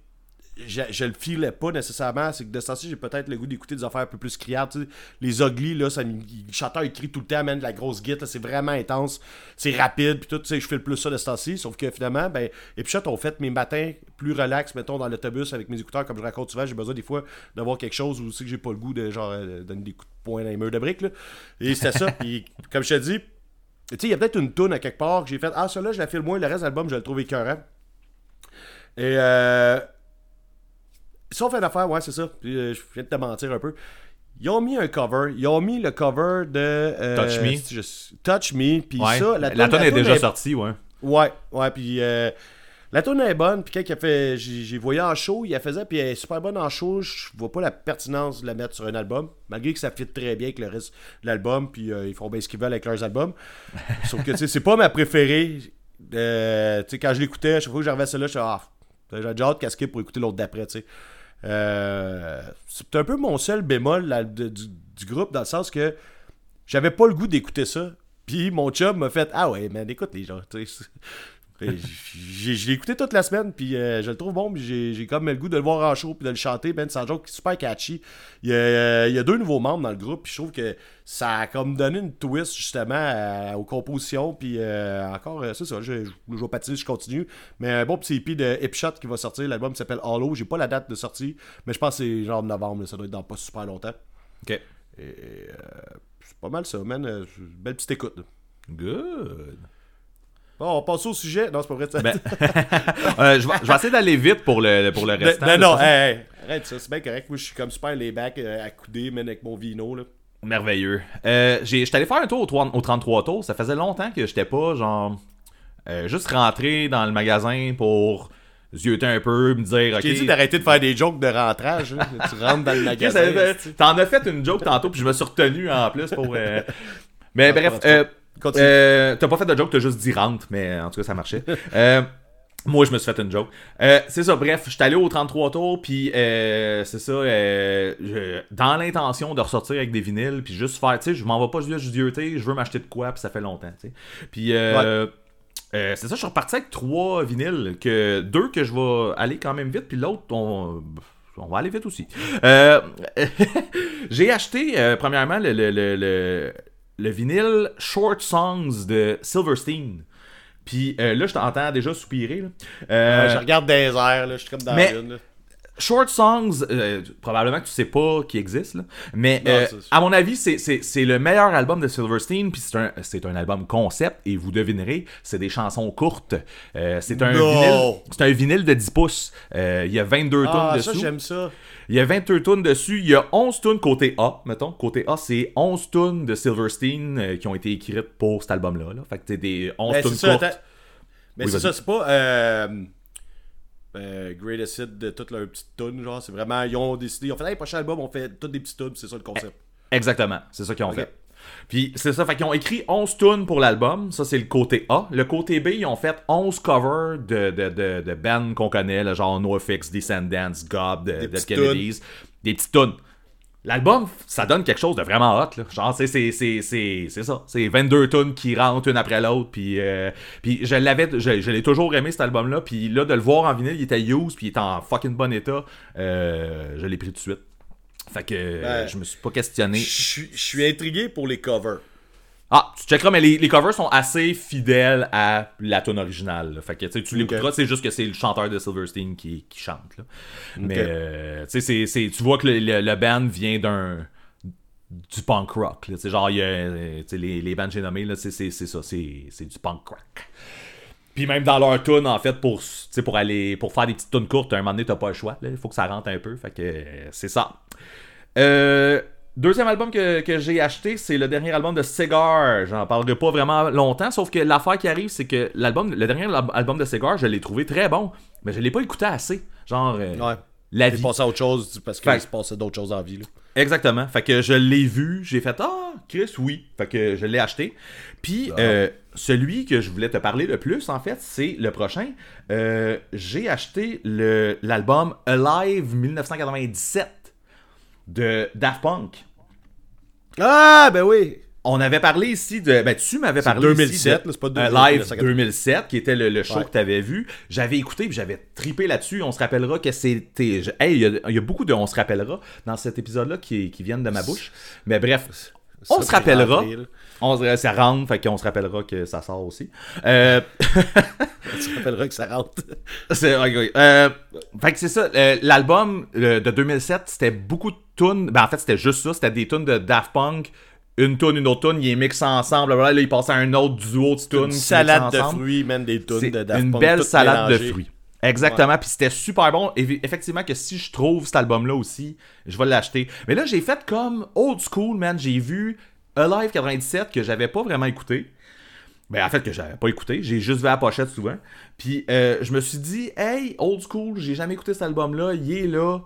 je, je le filais pas nécessairement, c'est que de ce temps-ci, j'ai peut-être le goût d'écouter des affaires un peu plus criardes. tu sais. Les ugly, là, ça, le chanteur il crie tout le temps, man, de la grosse guitare, c'est vraiment intense, c'est rapide, puis tout, tu sais, je fais le plus ça de ce temps-ci. Sauf que finalement, ben, et puis ont fait mes matins plus relax, mettons, dans l'autobus avec mes écouteurs, comme je raconte souvent, j'ai besoin des fois d'avoir quelque chose où c'est que j'ai pas le goût de genre euh, donner des coups de poing dans les murs de briques, là. Et c'était ça, puis comme je te dis, tu sais, il y a peut-être une toune à quelque part que j'ai fait, ah, celle-là, je la file moins, le reste de l'album, je le trouve écœurant. Et euh, fait une affaire, ouais, c'est ça. Puis, euh, je viens de te mentir un peu. Ils ont mis un cover. Ils ont mis le cover de. euh,
Touch Me.
je- Touch Me. Puis
Ouais.
ça,
la tonne est déjà sortie, ouais.
Ouais, ouais, puis euh, la tune est bonne, puis quand il a fait, j'ai voyé en show, il la faisait, puis elle est super bonne en show, je vois pas la pertinence de la mettre sur un album, malgré que ça fit très bien avec le reste de l'album, puis ils font bien ce qu'ils veulent avec leurs albums. Sauf que, tu sais, c'est pas ma préférée. Tu sais, quand je l'écoutais, chaque fois que j'arrivais à celle-là, je suis ah, j'ai déjà hâte skip pour écouter l'autre d'après, tu sais. Euh, c'est un peu mon seul bémol du, groupe, dans le sens que j'avais pas le goût d'écouter ça. Puis mon chum m'a fait Ah ouais, man, écoute les gens. J'ai- Je l'ai écouté toute la semaine, puis euh, je le trouve bon, puis j'ai comme le goût de le voir en show, puis de le chanter, ben sans joke, super catchy. Il y, a, il y a deux nouveaux membres dans le groupe, puis je trouve que ça a comme donné une twist justement aux compositions, puis euh, encore, euh, c'est ça, je, je, je vais patiner, je continue. Mais un bon petit EP de Hipshot qui va sortir, l'album s'appelle Hollow, j'ai pas la date de sortie, mais je pense que c'est genre novembre, là, ça doit être dans pas super longtemps.
Ok.
Et euh, c'est pas mal ça, man. Euh, Belle petite écoute.
Good.
Bon, on passe au sujet. Non, c'est pas vrai. ça.
Ben, Euh, je, vais, je vais essayer d'aller vite pour le, pour le restant.
non, non, hey, hey, arrête ça, c'est bien correct. Moi, je suis comme super les bacs euh, accoudé, man, avec mon vino, là.
Merveilleux. Euh, J'étais allé faire un tour au, 3 au 33 tours. Ça faisait longtemps que j'étais pas, genre, euh, juste rentré dans le magasin pour zioter un peu, me dire, ok.
J'ai dit d'arrêter de faire des jokes de rentrage. là. tu rentres dans le magasin.
T'en as fait une joke tantôt, puis je me suis retenu en plus pour. euh, Mais
Ah,
bref, euh. Euh, t'as pas fait de joke, t'as juste dit rentre, mais en tout cas, ça marchait. Euh, moi, je me suis fait une joke. Euh, c'est ça, bref, je suis allé au 33 tours, puis euh, c'est ça, euh, je- dans l'intention de ressortir avec des vinyles, puis juste faire, tu sais, je m'en vais pas juste idioter, je veux m'acheter de quoi, puis ça fait longtemps, tu sais. Puis, c'est ça, je suis reparti avec trois vinyles, que deux que je vais aller quand même vite, puis l'autre, on, on va aller vite aussi. Euh, j'ai acheté, euh, premièrement, le, le, le, le, le vinyle Short Songs de Silverstein. Puis euh, là, je t'entends déjà soupirer. là. Euh,
Ouais, je regarde des airs, là. Je suis comme dans
mais-
la lune, là.
Short Songs, euh, probablement que tu sais pas qui existe, là. mais
Non,
euh, à mon avis, c'est- le meilleur album de Silverstein, puis c'est un, album concept, et vous devinerez, c'est des chansons courtes. Euh, c'est un, vinyle- c'est un vinyle de 10 pouces. Euh, Il y a 22
Ah,
tonnes
ça,
dessous.
j'aime ça.
Il y a 22 tunes dessus. Il y a 11 tunes côté A, mettons. Côté A, c'est 11 tunes de Silverstein qui ont été écrites pour cet album-là. là. Fait que c'est des 11
Ben, ça,
courtes.
Mais
Oui,
c'est ça, c'est pas euh, Greatest Hit de toutes leurs petites tunes, genre, c'est vraiment, ils ont décidé, ils ont fait, hey, prochain album, on fait toutes des petites tunes, c'est ça le concept.
Exactement, c'est ça qu'ils ont fait. Puis c'est ça, fait qu'ils ont écrit 11 tunes pour l'album, ça c'est le côté A. Le côté B, ils ont fait 11 covers de, de, de, de bands qu'on connaît, là, genre NoFX, Descendants,
Des
Dead Kennedys. Des petites tunes. L'album, ça donne quelque chose de vraiment hot. Là. Genre, c'est, c'est, c'est, c'est, c'est ça. C'est 22 tunes qui rentrent une après l'autre. Puis, euh, puis je l'avais, je, je l'ai toujours aimé cet album-là. Puis là, de le voir en vinyle, il était used, puis il était en fucking bon état. Euh, je l'ai pris tout de suite. Fait que
Ouais.
je me suis pas questionné.
Je suis intrigué pour les covers.
Ah, tu checkeras, mais les, les covers sont assez fidèles à la tune originale. là. Fait que tu l'écouteras, c'est juste que c'est le chanteur de Silverstein qui, qui chante. là. Mais euh, tu sais, c'est- c'est- tu vois que le, le- le band vient d'un du punk rock. là. Sais, genre, y a, euh, les, les bands que j'ai nommés, c'est c'est- c'est ça, c'est c'est du punk rock. Puis même dans leur tune, en fait, pour, pour aller pour faire des petites tunes courtes, à un moment donné, t'as pas le choix. Il faut que ça rentre un peu. Fait que euh, c'est ça. Euh, deuxième album que, que j'ai acheté, c'est le dernier album de Cigar. J'en parlerai pas vraiment longtemps, sauf que l'affaire qui arrive, c'est que l'album, le dernier al- album de Cigar, je l'ai trouvé très bon, mais je l'ai pas écouté assez. Genre, euh,
Ouais.
la vie.
passé à autre chose parce qu'il se passait d'autres choses en vie. Là.
Exactement. Fait que je l'ai vu, j'ai fait Ah, Chris, oui. Fait que je l'ai acheté. Puis euh, celui que je voulais te parler le plus, en fait, c'est le prochain. Euh, j'ai acheté l'album Alive 1997 de Daft Punk.
Ah, ben oui!
On avait parlé ici de. Ben, tu m'avais parlé
2007,
ici de-
là, c'est pas de-
un live
1997,
2007, qui était le, le show
Ouais.
que tu avais vu. J'avais écouté puis j'avais tripé là-dessus. On se rappellera que c'était. Hey, il y a- il y, a beaucoup de on se rappellera dans cet épisode-là qui, qui viennent de ma bouche. Mais bref, on se rappellera.
rentré.
On se, ça rentre, fait qu'on se rappellera que ça sort aussi. Euh,
Tu te rappelleras que ça rentre.
c'est, ok, ok. Euh, fait que c'est ça. euh, l'album de 2007, c'était beaucoup de tunes. Ben, en fait, c'était juste ça. C'était des tunes de Daft Punk. Une tune, une autre tune, ils les mixent ensemble. Là, ils passaient à un autre duo de tunes.
Une salade de fruits, même des tunes de Daft
une
Punk,
belle
toutes
salade de fruits. Exactement, puis c'était super bon. Et effectivement que si je trouve cet album-là aussi, je vais l'acheter. Mais là, j'ai fait comme old school, man. J'ai vu Alive 97 que j'avais pas vraiment écouté. Ben, en fait, que j'avais pas écouté. J'ai juste vu la pochette souvent. Puis euh, je me suis dit, hey, old school, j'ai jamais écouté cet album-là. Il est là.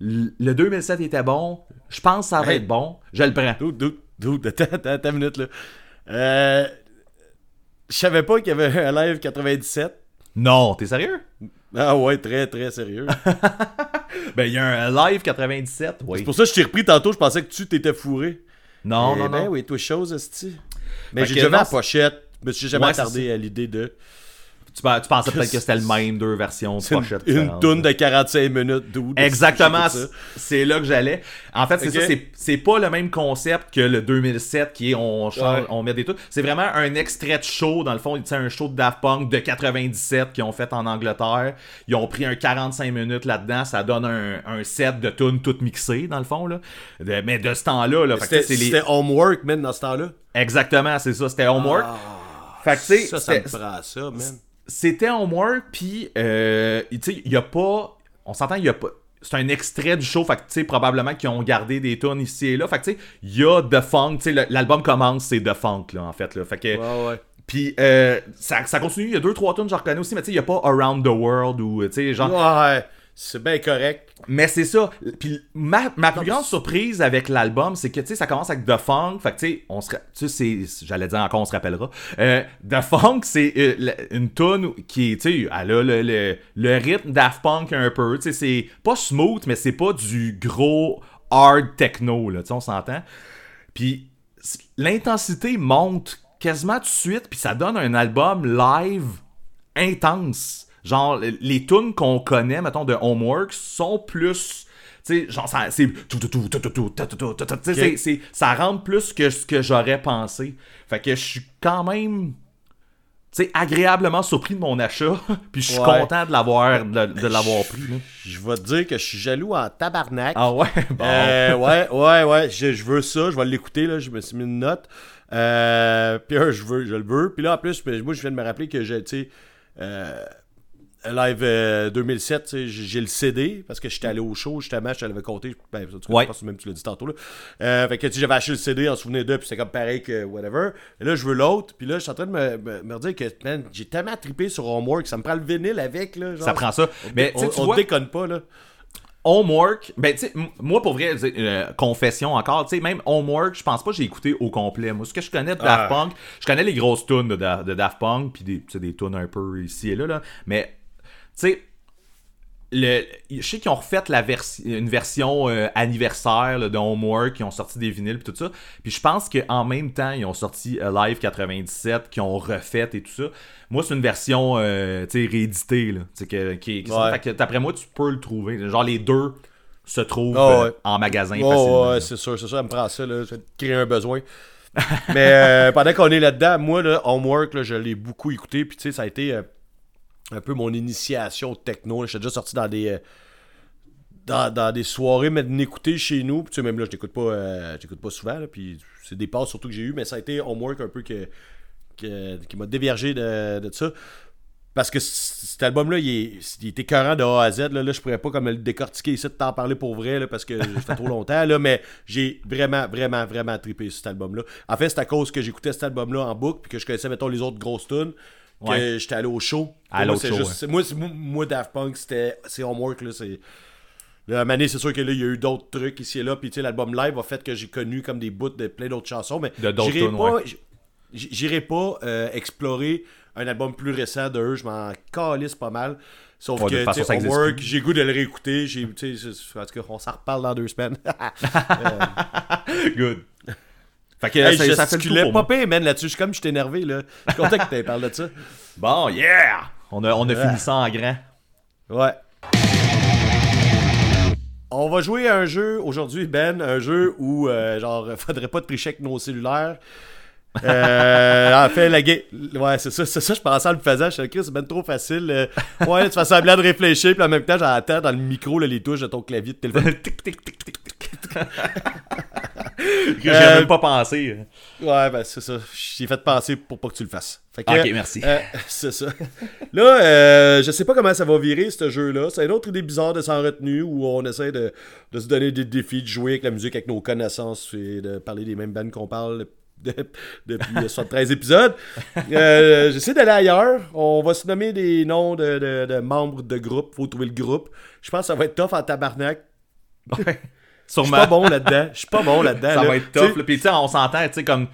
Le 2007 était bon. Je pense que ça va
Hey.
être bon. Je le prends.
Dude, dude, attends, une minute, là. Euh... Je savais pas qu'il y avait un live 97.
Non, t'es sérieux?
Ah ouais, très, très sérieux.
Ben, il y a un Live 97. Oui.
C'est pour ça que je t'ai repris tantôt, je pensais que tu t'étais fourré.
Non,
Eh
non,
ben
non.
oui, toi, chose, esti. Mais j'ai
non,
la pochette. Je me suis jamais attardé à l'idée de.
Tu, tu pensais peut-être que c'était le même, deux versions
une, toune de 45 minutes, dude.
Exactement, c'est- là que j'allais. En fait, c'est ça, c'est- pas le même concept que le 2007 qui est on change,
Ouais.
on met des trucs. C'est vraiment un extrait de show, dans le fond, c'est un show de Daft Punk de 97 qu'ils ont fait en Angleterre. Ils ont pris un 45 minutes là-dedans, ça donne un, un set de tunes toutes mixées, dans le fond. Là. De- mais de ce temps-là, là,
C'était
les...
homework, man, dans ce temps-là?
Exactement, c'est ça, c'était homework. fait que,
Ça, ça me prend ça, man.
C'était homework, puis euh, tu sais, il y a pas. On s'entend, il y a pas. C'est un extrait du show, fait que tu sais, probablement qu'ils ont gardé des tunes ici et là. Fait que tu sais, il y a The Funk, tu sais, l'album commence, c'est The Funk, là, en fait, là. Fait que.
Ouais, ouais.
Puis euh, ça, ça continue, il y a deux, trois tunes, je reconnais aussi, mais tu sais, il y a pas Around the World ou, tu sais, genre.
Ouais, c'est bien correct.
Mais c'est ça. Puis ma, ma plus grande surprise avec l'album, c'est que tu sais, ça commence avec The Funk. Fait que tu sais, on se, tu sais, j'allais dire encore, on se rappellera. Euh, The Funk, c'est euh, une tune qui est, tu sais, elle a le, le, le rythme Daft Punk un peu. Tu sais, c'est pas smooth, mais c'est pas du gros hard techno, là. Tu sais, on s'entend. Puis l'intensité monte quasiment tout de suite, puis ça donne un album live intense. Genre, les tunes qu'on connaît, mettons, de Homework sont plus. Tu sais, genre, ça, c'est. Ça rentre plus que ce que j'aurais pensé. Fait que je suis quand même. Tu sais, agréablement surpris de mon achat, puis je suis content de l'avoir de, ben, l'avoir pris.
Je vais te dire que je suis jaloux en tabarnak.
Ah ouais, bon.
Euh, ouais, ouais, ouais, je, veux ça, je vais l'écouter là, je me suis mis une note. Euh, puis euh, je veux, je le veux. Puis là en plus, moi je viens de me rappeler que j'ai, tu sais, euh, Live euh, 2007, tu sais, j'ai le CD parce que j'étais allé au show, justement, je te l'avais compté. Ben, cas,
Ouais.
je pense que même tu l'as dit tantôt. Là. Euh, fait que tu j'avais acheté le CD, en souvenir d'eux, puis c'était comme pareil que whatever. Et là, je veux l'autre, puis là, je suis en train de me, me, me dire que, j'ai tellement trippé sur Homework, ça me prend le vinyle avec, là. Genre,
ça prend ça. Mais tu
on,
tu
on
vois-
déconne pas, là.
Homework, ben tu moi pour vrai, euh, confession encore, tu sais, même Homework, je pense pas que j'ai écouté au complet. Moi, ce que je connais de Daft
Ah.
Punk, je connais les grosses tunes de, Da- de Daft Punk, puis des, tu des tunes un peu ici et là, là. mais tu sais, le, je sais qu'ils ont refait la versi- une version euh, anniversaire là, de Homework, qui ont sorti des vinyles et tout ça. Puis je pense qu'en même temps, ils ont sorti Live 97, qui ont refait et tout ça. Moi, c'est une version euh, tu rééditée. Là, tu que, qui, qui-
Ouais.
fait que d'après moi, tu peux le trouver. Genre, les deux se trouvent
Ah
euh, en magasin
Oh,
facilement.
ouais, c'est sûr, c'est sûr, elle me prend ça, là. Te créer un besoin. Mais euh, pendant qu'on est là-dedans, moi, là, Homework, là, je l'ai beaucoup écouté. Puis, tu sais, ça a été euh, un peu mon initiation techno. J'étais déjà sorti dans des. euh, dans, dans des soirées, mais d'écouter chez nous. Puis, tu sais, même là, je t'écoute pas, euh, pas souvent. là, puis, c'est des passes surtout que j'ai eu. Mais ça a été Homework un peu que, que- qui m'a déviergé de, de ça. Parce que cet album-là, il, il est écœurant de A à Z. Là, Là, je pourrais pas comme le décortiquer ici de t'en parler pour vrai, parce que ça fait trop longtemps. Là, mais j'ai vraiment, vraiment, vraiment trippé sur cet album-là. En fait, c'est à cause que j'écoutais cet album-là en boucle, puis que je connaissais, mettons, les autres grosses tunes, que
Ouais.
j'étais allé au show.
À
Moi,
show,
juste- moi, c'est- moi, moi, Daft Punk, c'était c'est Homework. Là. Là, Mané, c'est sûr que là, il y a eu d'autres trucs ici et là. Puis, l'album live a fait que j'ai connu comme des bouts de plein d'autres chansons. Mais
De d'autres
j'irai pas, j'irai pas euh, explorer un album plus récent de eux. Je m'en calisse pas mal. Sauf
Ouais,
que, Homework, j'ai goût de le réécouter. En tout cas, on s'en reparle dans deux semaines.
Good. Fait que
Hey,
ça,
je
ça fait le
gesticulais
tour pour
pas
moi.
pire, man, là-dessus. Je suis comme, je suis énervé, là. Je suis content que tu parles de ça.
Bon, yeah! On a, on a
Ouais.
fini ça en grand.
Ouais. On va jouer à un jeu aujourd'hui, Ben, un jeu où, euh, genre, faudrait pas tricher avec nos cellulaires. Euh, en fait, la game. Ouais, c'est ça, c'est ça, je pensais en le faisant. Je suis c'est ben trop facile. euh, Ouais, tu fais semblant de réfléchir, puis en même temps, j'entends dans le micro là, les touches de ton clavier de téléphone.
tic, tic, tic, tic,
Euh,
même pas pensé.
Ouais, ben c'est ça. J'ai fait penser pour pas que tu le fasses. Fait que,
Ok, merci.
euh, c'est ça. Là, euh, je sais pas comment ça va virer, ce jeu-là. C'est une autre idée bizarre de s'en retenue où on essaie de, de se donner des défis, de jouer avec la musique, avec nos connaissances et de parler des mêmes bands qu'on parle de- depuis 73 épisodes. Euh, J'essaie d'aller ailleurs. On va se nommer des noms de, de- de membres de groupe. Faut trouver le groupe. Je pense que ça va être tough en tabarnak.
Ouais.
Je suis
Sûrement.
pas bon là-dedans. Je suis pas bon là-dedans.
ça
là.
va être tough. Puis tu sais, on s'entend, tu sais, comme,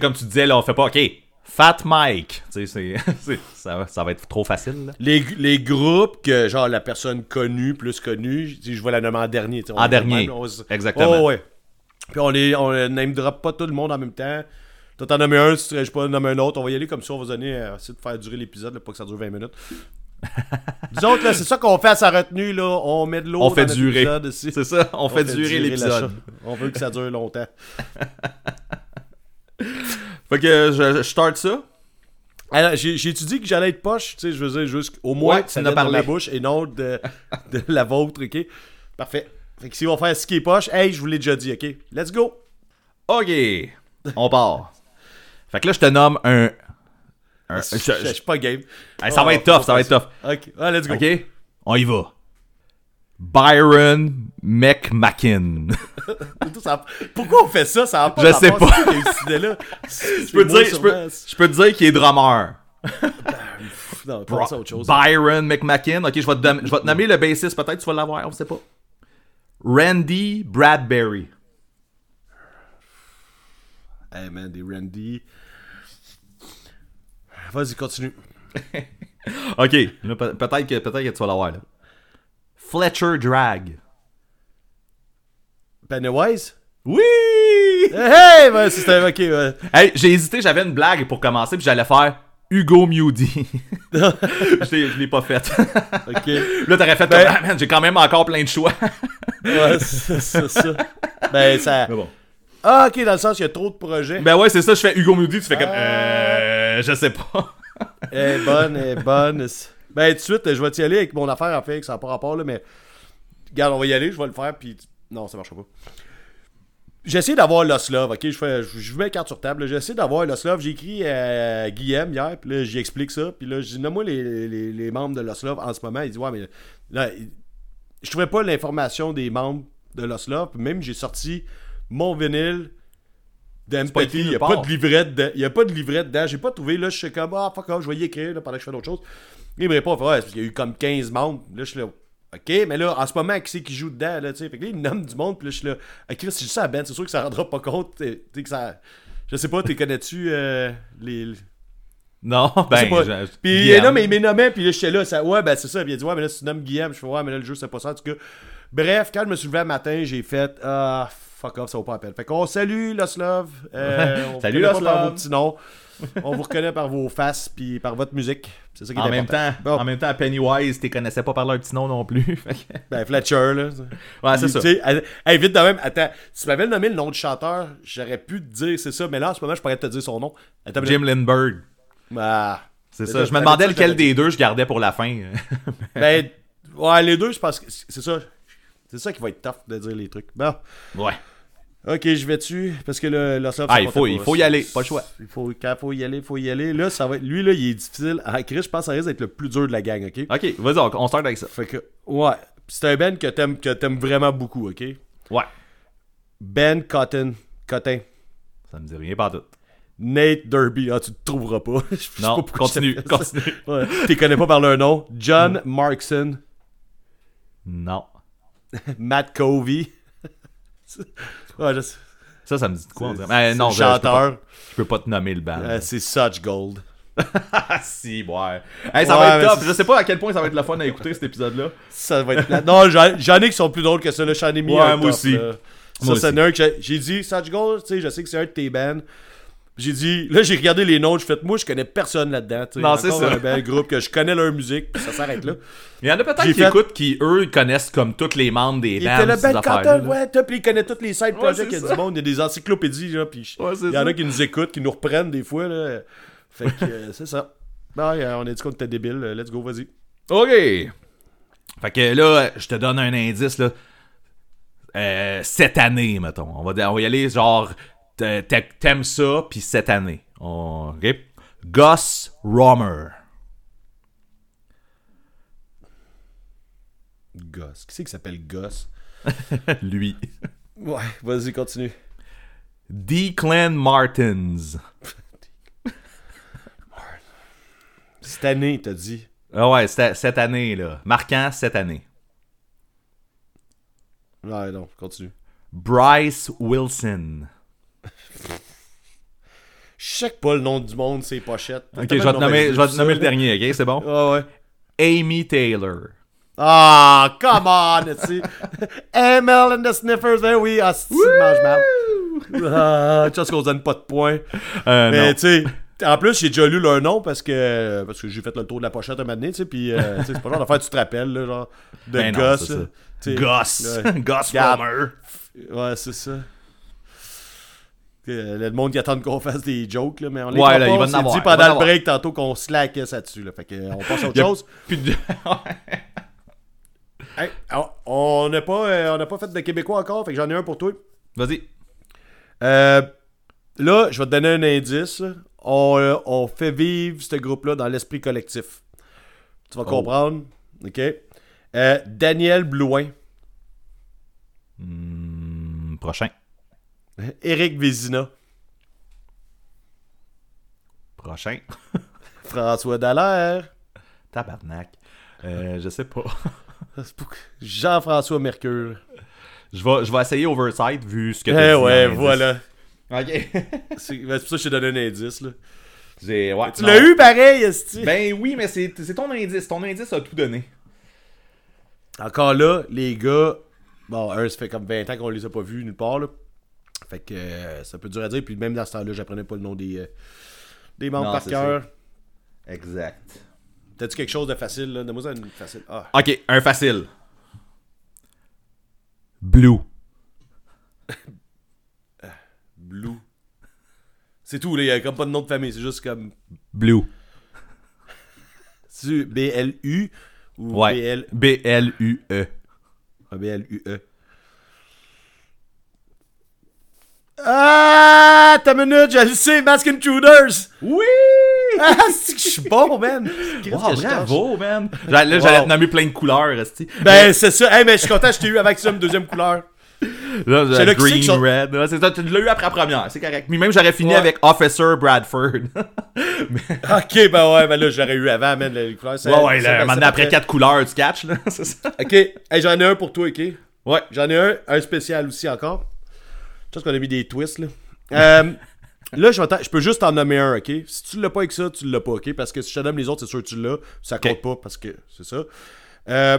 comme tu disais, là, on fait pas, ok, Fat Mike. Tu sais, ça, va- ça va être trop facile. là.
Les, les groupes que, genre, la personne connue, plus connue, je je vais la nommer en dernier.
En dernier,
même, on se-
exactement.
Oh, ouais. Puis on les, on les name drop pas tout le monde en même temps. Toi, t'en nommes un, si tu ne pas nommer un autre. On va y aller comme ça, on va donner, euh, essayer de faire durer l'épisode, pas que ça dure 20 minutes. Disons que c'est ça qu'on fait à sa retenue, là. On met de l'eau
On
dans
fait durer. C'est ça, on, fait, durer
la
l'épisode.
On veut que ça dure longtemps.
Fait que je, je start ça.
Alors, j'ai dit que j'allais être poche, tu sais, je veux dire, juste au moins
Ouais,
que ça
parlé.
ma bouche et non de, de la vôtre, ok? Parfait. Fait que si on va faire ce qui est poche, hey, je vous l'ai déjà dit, ok? Let's go!
Ok, on part. Fait que là, je te nomme un. un-
Je
je-
je- je suis pas game.
Hey, ça va être tough, ça va être tough.
Ok, ah, let's go.
Ok, on y va. Byron
ça- Pourquoi on fait ça? Ça a pas
Je sais pas. Je peux, te dire, je, peux, je peux te dire qu'il est drummer.
Non, pense à autre chose.
Byron McMakin. Ok, je vais, te, je vais te nommer le bassiste, peut-être tu vas l'avoir, on sait pas. Randy Bradbury.
Hey man, des Randy. Vas-y, continue.
Ok, peut-être que, peut-être que tu vas l'avoir. Fletcher Drag.
Pennywise?
Oui!
Hey, ben, c'était ok.
Hey, j'ai hésité, j'avais une blague pour commencer, puis j'allais faire Hugo Mewdy. je l'ai- pas faite.
Ok.
Là, t'aurais fait
Ben-
ah, j'ai quand même encore plein de choix.
Ouais, c'est ça. Ben, ça.
Mais bon.
Ah, ok, dans le sens, il y a trop de projets.
Ben ouais, c'est ça, je fais Hugo Mewdy, tu fais comme, euh, je sais pas.
Est bonne, est bonne. Ben, tout de suite, je vais t'y aller avec mon affaire, en fait, que ça n'a pas rapport, là, mais. Regarde, on va y aller, je vais le faire, puis. Non, ça marchera pas. J'ai essayé d'avoir Loslov, ok? Je, fais, je, mets carte sur table. essayé d'avoir Loslov. J'ai écrit à Guillaume hier, puis là, j'y explique ça. Puis là, je dis, nomme-moi les, les, les membres de Loslov en ce moment. Il dit, ouais, mais là, je trouvais pas l'information des membres de Loslov. Puis même, j'ai sorti mon vinyle d'Empathy. Il n'y a pas de livret dedans. Il y a pas de livret dedans. J'ai pas trouvé. Là, je suis comme, ah, fuck off, je vais y écrire là, pendant que je fais d'autres choses. Il me répond, ouais, parce qu'il y a eu comme 15 membres. Là, je suis là, ok, mais là, en ce moment, qui c'est qui joue dedans, là, tu sais? Fait que là, il nomme du monde, puis là, je suis là, ok, là, c'est juste ça à Ben, c'est sûr que ça rendra pas compte. Tu sais, que ça. Je sais pas, t'es connais-tu euh, les.
Non, ben. je-
Puis là, mais il m'est nommé, puis là, j'étais là, ça, ouais, ben c'est ça. Puis il a dit, ouais, mais là, si tu nommes Guillaume, je fais, ouais, mais là, le jeu, c'est pas ça, en tout cas. Bref, quand je me suis levé le matin, j'ai fait, ah, fuck off, ça vaut pas la peine. Fait qu'on salue Lost Love. Euh,
Salut,
reconnaît
Lost
pas on vous reconnaît par vos faces, puis par votre musique. C'est ça qui est
En même, temps,
Bon.
en même temps, Pennywise, t'es connaissais pas par leur petit nom non plus.
Ben, Fletcher, là.
ouais, c'est ça.
tu elle- hey, vite de même, attends, tu m'avais nommé le nom du chanteur, j'aurais pu te dire c'est ça, mais là, en ce moment, je pourrais te dire son nom. Attends,
Jim Lindbergh.
Ah.
C'est ça. Je me demandais lequel des deux je gardais pour la fin.
Ben, ouais, les deux, je pense que c'est ça. C'est ça qui va être tough de dire les trucs. Bon.
ouais.
Ok, je vais dessus parce que le soft,
Ah, il faut,
pas.
il faut y aller. Pas le choix.
Il faut, quand il faut y aller, il faut y aller. Là, ça va être, lui, là, il est difficile. Ah, Chris, je pense que ça risque d'être le plus dur de la gang, ok?
Ok, vas-y, on, on start avec ça.
Fait que, ouais. C'est un Ben que t'aimes, que t'aimes vraiment beaucoup, ok?
Ouais.
Ben Cotton. Cotton.
Ça me dit rien pas tout.
Nate Derby. Ah, tu te trouveras pas. Je
Non,
pas
continue, continue.
Ouais. T'es connais pas par leur nom. John Markson.
Non.
Matt Covey. Ouais, je sais.
Ça, ça me dit de quoi, on dirait? Non,
le
je, je peux pas,
chanteur.
je peux pas te nommer le band.
Euh, c'est Such Gold.
Si, ouais. Hey, ça
Ouais,
va être top. Je sais pas à quel point ça va être le fun à écouter cet épisode-là.
Ça va être. Non, j'en ai qui sont plus drôles que ça. J'en ai mis
Ouais,
un
moi
top,
aussi.
là.
Moi
Ça, c'est un que j'ai- j'ai dit, Such Gold, tu sais, je sais que c'est un de tes bands. J'ai dit, là, j'ai regardé les noms, j'ai fait, moi, je connais personne là-dedans.
Non, c'est ça.
un bel groupe que je connais leur musique, puis ça s'arrête là.
Il y en a peut-être qui
fait-
écoutent qui, eux, connaissent comme tous les membres des
Il
bands.
était le Cotton,
là.
ouais, top, puis il connaît tous les side projects,
c'est
il y a du monde, il y a des encyclopédies, là, puis
Ouais,
il y en
ça.
a qui nous écoutent, qui nous reprennent des fois, là. Fait que euh, c'est ça. Ouais, on a dit qu'on était débile, let's go, vas-y.
OK. Fait que là, je te donne un indice, là. Euh, cette année, mettons. On va, on va y aller, genre, t'aimes ça, puis cette année. On- OK? Gus Romer.
Goss. Qui c'est qui s'appelle Goss?
Lui.
Ouais, vas-y, continue.
Declan Martins.
Cette année, t'as dit.
Ah ouais, cette année, là. Marquant cette année.
Ouais, non, continue.
Bryce Wilson.
Je sais pas le nom du monde, c'est pochettes.
Ok, je vais te nommer, je vais te nommer le dernier, ok? C'est bon?
Ah ouais.
Amy Taylor.
Ah, come on, tu sais. ML and the Sniffers, ben oui, ah, c'est mange mal. Ah, chose qu'on donne pas de points.
Euh,
Mais tu sais, en plus, j'ai déjà lu leur nom parce que parce que j'ai fait le tour de la pochette un moment donné, tu sais, puis euh, tu sais, c'est pas genre d'affaire tu te rappelles, là, genre, de
Ben non.
Tu sais,
Gus
Regarde.
Romer.
Ouais, c'est ça. Le monde qui attend qu'on fasse des jokes, là, mais on les
Ouais, là,
pas.
il va en
On s'est
avoir,
dit
il va en
pendant le break tantôt qu'on slackait ça dessus. Là, fait euh, on passe à autre chose.
plus de-
Hey, on- n'a pas, euh, pas fait de Québécois encore, fait que j'en ai un pour toi.
Vas-y.
Euh, là, je vais te donner un indice. On, on fait vivre ce groupe-là dans l'esprit collectif. Tu vas
Oh.
comprendre. OK? Euh, Daniel Blouin.
Hmm, prochain.
Éric Vézina.
Prochain.
François Dallaire.
Tabarnak. Euh, je sais pas.
Jean-François Mercure.
Je vais, je vais essayer Oversight vu ce que
Eh
t'as dit
ouais, voilà.
Ok.
C'est ben, c'est pour ça que je t'ai donné un indice. Là.
Ouais,
Tu l'as eu pareil, esti.
Ben oui, mais c'est c'est ton indice. Ton indice a tout donné.
Encore là, les gars, bon, un, ça fait comme 20 ans qu'on les a pas vus nulle part, là. Fait que euh, ça peut dur à dire. Puis même dans ce temps-là, j'apprenais pas le nom des, euh, des membres
Non,
par cœur.
Exact.
T'as-tu quelque chose de facile, là? Donne-moi une facile. Ah.
Ok, un facile. Blue.
Blue. C'est tout, là. Il y a comme pas de nom de famille. C'est juste comme.
Blue.
C'est B-L-U ou
Ouais.
B-L-
B-L-U-E.
ah, B-L-U-E. Ah, ta minute, je le sais, Mask Intruders!
Oui!
Ah, c'est que je suis bon, man!
Wow,
que je cache?
bravo, man! Là, j'allais te nommer plein de couleurs, esti.
Ben, c'est ça. Hey, mais je suis content, je t'ai eu avec ça, une deuxième couleur.
Là,
là
j'ai
c'est
green,
que
red. C'est ça, tu l'as eu après la première, c'est correct. Mais même j'aurais fini
Ouais.
avec Officer Bradford.
Ok, ben ouais, ben là, j'aurais eu avant, man, les couleurs. ça-
ouais, ouais, là, maintenant après quatre couleurs, tu catches, là. c'est ça.
Ok, hey, j'en ai un pour toi, ok?
Ouais.
J'en ai un, un spécial aussi encore. Je pense qu'on a mis des twists, là. Euh, Là, je, peux juste t'en nommer un, ok? Si tu l'as pas avec ça, tu l'as pas, ok? Parce que si je te nomme les autres, c'est sûr que tu l'as. Ça compte pas parce que c'est ça. Euh,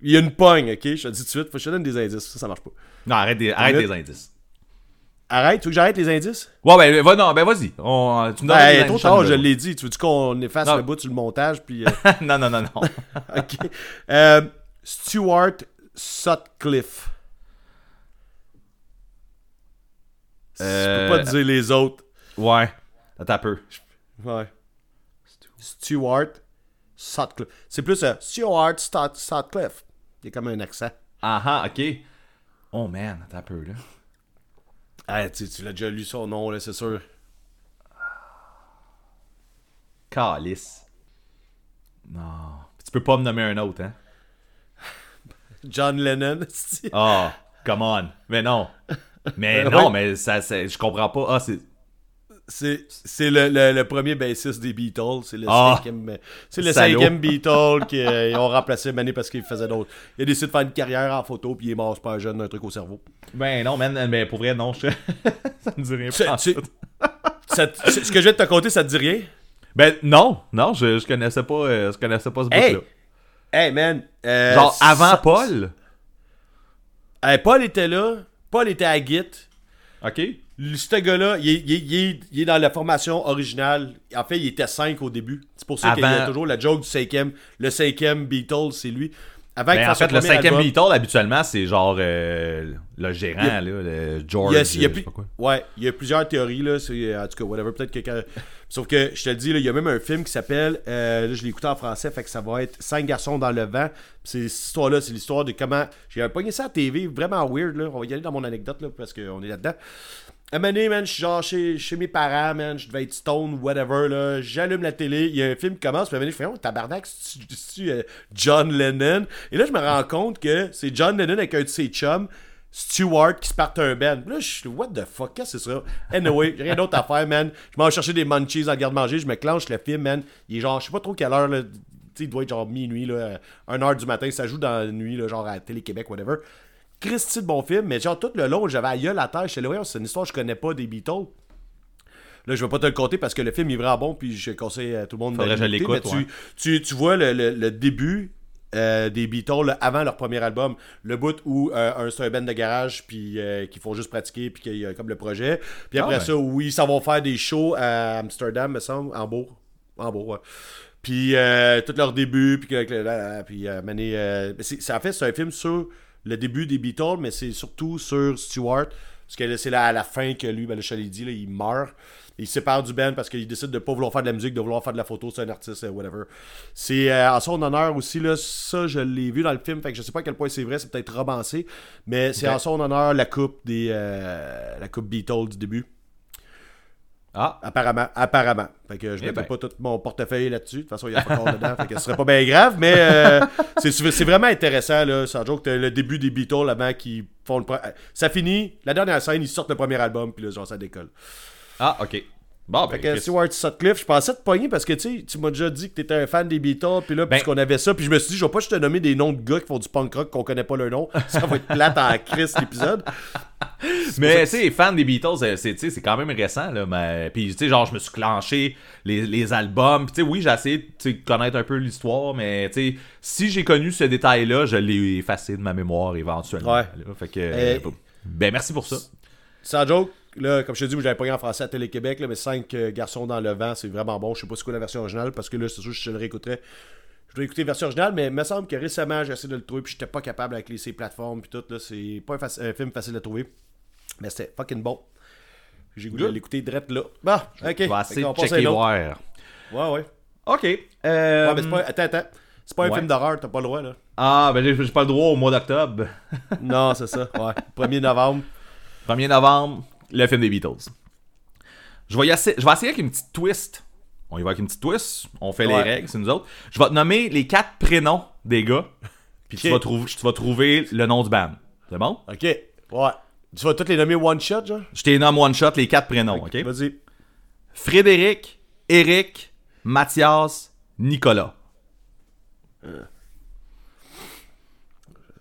Il y a une pogne, ok? Je te dis tout de suite. Faut que je te donne des indices. Ça, ça marche pas.
Non, arrête des, arrête des indices.
Arrête, tu veux que j'arrête les indices?
Ouais, ben, va, non, ben vas-y. On- Tu me donnes
Ben, trop tard, je l'ai dit. Tu veux-tu qu'on efface
Non.
le bout sur le montage? Puis, euh,
non, non, non, non.
ok. Euh, Stuart Sutcliffe. Je
Euh,
peux pas te dire les autres.
Ouais. Attends un peu.
Ouais. Stuart Sutcliffe. C'est plus euh, Stuart Sut- Sutcliffe. Il y a comme un accent.
Ah ah, ok. Oh man, attends un peu là.
Ah, tu, tu l'as déjà lu son nom, là, c'est sûr.
Calice. Non. Tu peux pas me nommer un autre, hein?
John Lennon.
Ah, come on. Mais non. Mais non,
ouais.
mais ça, je comprends pas. Ah, c'est.
C'est, le, le, le premier bassiste des Beatles. C'est le
Ah.
cinquième, c'est le cinquième Beatle qu'ils ont remplacé Mané parce qu'il faisait d'autres. Il a décidé de faire une carrière en photo puis il est mort super jeune d'un truc au cerveau.
Ben non, man, mais pour vrai, non. je- ça me dit rien.
Tu-. Ça ce que je viens de te conter, ça te dit rien?
Ben non, non, je, je connaissais pas, euh, je connaissais pas ce
Hey!
bout-là.
Hey man! euh,
Genre avant Paul?
Hey, Paul était là. Paul était à Git.
Ok.
Ce gars-là, il est, il est- il est- il est dans la formation originale. En fait, il était 5 au début. C'est pour ça qu'il y a toujours la joke du cinquième. Le cinquième Beatles, c'est lui. Avant
Ben, en fait, le cinquième
album,
Beatle, habituellement, c'est genre euh, le gérant,
a-
là, le George.
il y a, il y a plus- ouais, il y a plusieurs théories là, c'est en tout cas whatever, peut-être que quand- sauf que je te le dis là, il y a même un film qui s'appelle euh, là, je l'ai écouté en français, fait que ça va être Cinq garçons dans le vent. C'est cette histoire là, c'est l'histoire de comment j'ai pogné ça à la TV, vraiment weird là, on va y aller dans mon anecdote là parce qu'on est là-dedans. Un moment man, je suis genre chez, chez mes parents, man, je devais être stone, whatever, là. J'allume la télé, il y a un film qui commence, puis un moment je fais, oh, tabarnak, c'est-tu euh, John Lennon? Et là, je me rends compte que c'est John Lennon avec un de ses chums, Stewart, qui se part un band. Là, je suis, what the fuck, qu'est-ce que c'est ça? Anyway, j'ai rien d'autre à faire, man. Je m'en vais chercher des munchies en garde-manger, je me clenche le film, man. Il est genre, je sais pas trop quelle heure, là. Tu sais, il doit être genre minuit, là, 1h du matin, ça joue dans la nuit, là, genre à Télé-Québec, whatever. Christy de bon film, mais genre tout le long, j'avais gueule à terre. Là, ouais, c'est une histoire que je connais pas des Beatles. Là, je vais pas te le compter parce que le film est vraiment bon, puis je conseille à tout le monde
Faudrait que je
l'écouter,
l'écoute,
mais
ouais.
tu, tu, tu vois le, le- le début euh, des Beatles là, avant leur premier album. Le bout où euh, un, c'est un band de garage, puis euh, qu'ils font juste pratiquer, puis qu'il y a comme le projet. Puis après
Ah, ben.
ça, oui, ça va faire des shows à Amsterdam, me semble, Hambourg. Hambourg, ouais. Puis euh, tout leur début, puis, puis Mané, en fait, c'est un film sur le début des Beatles, mais c'est surtout sur Stewart. Parce que c'est là, à la fin que lui, ben, l'ai dit, là, il meurt. Il se sépare du band parce qu'il décide de pas vouloir faire de la musique, de vouloir faire de la photo, c'est un artiste, euh, whatever. C'est euh, en son honneur aussi, là, ça je l'ai vu dans le film, fait que je sais pas à quel point c'est vrai, c'est peut-être romancé, mais c'est
Ok.
en son honneur la coupe des euh, la coupe Beatles du début.
Ah,
Apparemment, apparemment. Fait que je
Eh
mettrai
ben.
pas tout mon portefeuille là-dessus. De toute façon, il y a pas encore dedans. Fait que ce serait pas bien grave. Mais euh, c'est vraiment intéressant, là. Sans joke, t'as le début des Beatles avant qui font le. pre- Ça finit. La dernière scène, ils sortent le premier album. Puis là, genre, ça décolle.
ah, ok. Bon, ben,
Fait que. Stuart Sutcliffe, je pensais te pogner parce que tu tu m'as déjà dit que t'étais un fan des Beatles. Puis là,
Ben-
puisqu'on avait ça. Puis je me suis dit, je vais pas te nommer des noms de gars qui font du punk rock qu'on connaît pas leur nom. Ça va être plate en crise l'épisode.
Mais tu sais, fan des Beatles, euh, c'est quand même récent là, mais puis tu sais genre je me suis clenché les, les albums, puis tu sais oui, j'ai essayé de connaître un peu l'histoire, mais tu sais si j'ai connu ce détail là, je l'ai effacé de ma mémoire éventuellement.
Ouais.
là. fait que
euh,
ben merci pour ça.
Sans joke, là, comme je te dis, j'avais pogné en français à Télé-Québec, mais 5 garçons dans le vent, c'est vraiment bon. Je sais pas c'est quoi la version originale, parce que là, c'est sûr que je le réécouterais. Je dois écouter la version originale, mais il me semble que récemment, j'ai essayé de le trouver, puis j'étais pas capable avec les, ces plateformes, puis tout, là, c'est pas un, film facile à trouver. Mais c'était fucking bon. J'ai goûté l'écouter direct là. Bon, ok.
Je vais essayer de checker voir.
Ouais, ouais.
OK. euh,
Ouais, mais c'est pas, attends, attends. C'est pas un
ouais.
film d'horreur, t'as pas le droit, là.
Ah, ben j'ai j'ai pas le droit au mois d'octobre.
non, c'est ça. Ouais. 1er novembre.
1er novembre, le film des Beatles. Je vais, y essa- je vais essayer avec une petite twist. On y va avec une petite twist. On fait les règles, c'est nous autres. Je vais te nommer les quatre prénoms des gars. Puis tu, vas trouver, tu vas trouver le nom du band. C'est bon?
Ok. Ouais. Tu vas tous les nommer one shot, genre?
Je t'ai nommé one shot les quatre prénoms, ok?
Vas-y.
Frédéric, Eric, Mathias, Nicolas.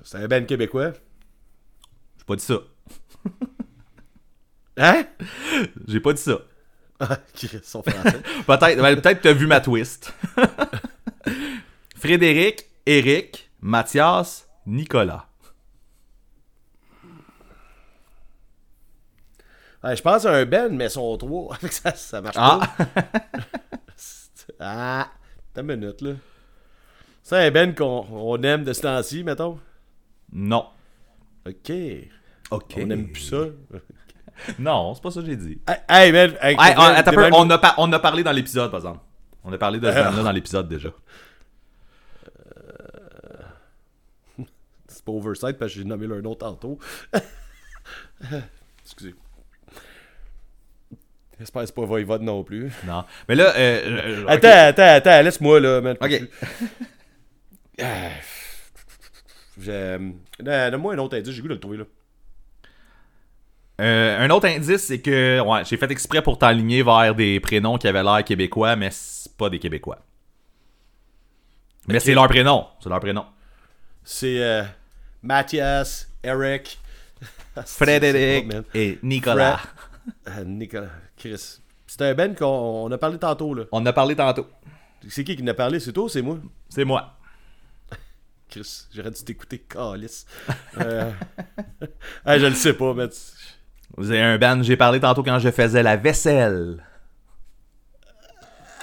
C'est un band québécois.
J'ai pas dit ça.
Hein?
J'ai pas dit ça.
Ah, son français.
Peut-être ben, peut-être t'as vu ma twist. Frédéric, Eric, Mathias, Nicolas.
Ouais, je pense à un Ben, mais son 3. ça, ça marche
Ah!
pas. Ah! T'as une minute, là. C'est un Ben qu'on on aime de ce temps-ci, mettons?
Non.
Ok.
Ok.
On aime plus ça.
Non, c'est pas ça que j'ai dit.
Hey, hey, hey,
Hey, attends un peu,
Ben-
on, a par- on a parlé dans l'épisode, par exemple. On a parlé de ce band-là dans l'épisode déjà.
C'est pas oversight parce que j'ai nommé leur nom tantôt. Excusez. J'espère que c'est pas Voivode non plus.
Non. Mais là, euh, euh.
Attends, attends, attends, laisse-moi là, man.
Ok.
Ah, Donne-moi un autre indice, j'ai goût de le trouver là.
Euh, un autre indice, c'est que ouais, j'ai fait exprès pour t'aligner vers des prénoms qui avaient l'air québécois, mais c'est pas des québécois. Mais c'est leur prénom. C'est leur prénom.
C'est euh, Mathias, Eric,
Frédéric et Nicolas.
euh, Nicolas, Chris. C'est un Ben qu'on on a parlé tantôt là.
On a parlé tantôt.
C'est qui qui en a parlé? C'est toi ou c'est moi?
C'est moi.
Chris, j'aurais dû t'écouter, calice. Euh... hey, je le sais pas, mais.
Vous avez un band, j'ai parlé tantôt quand je faisais la vaisselle.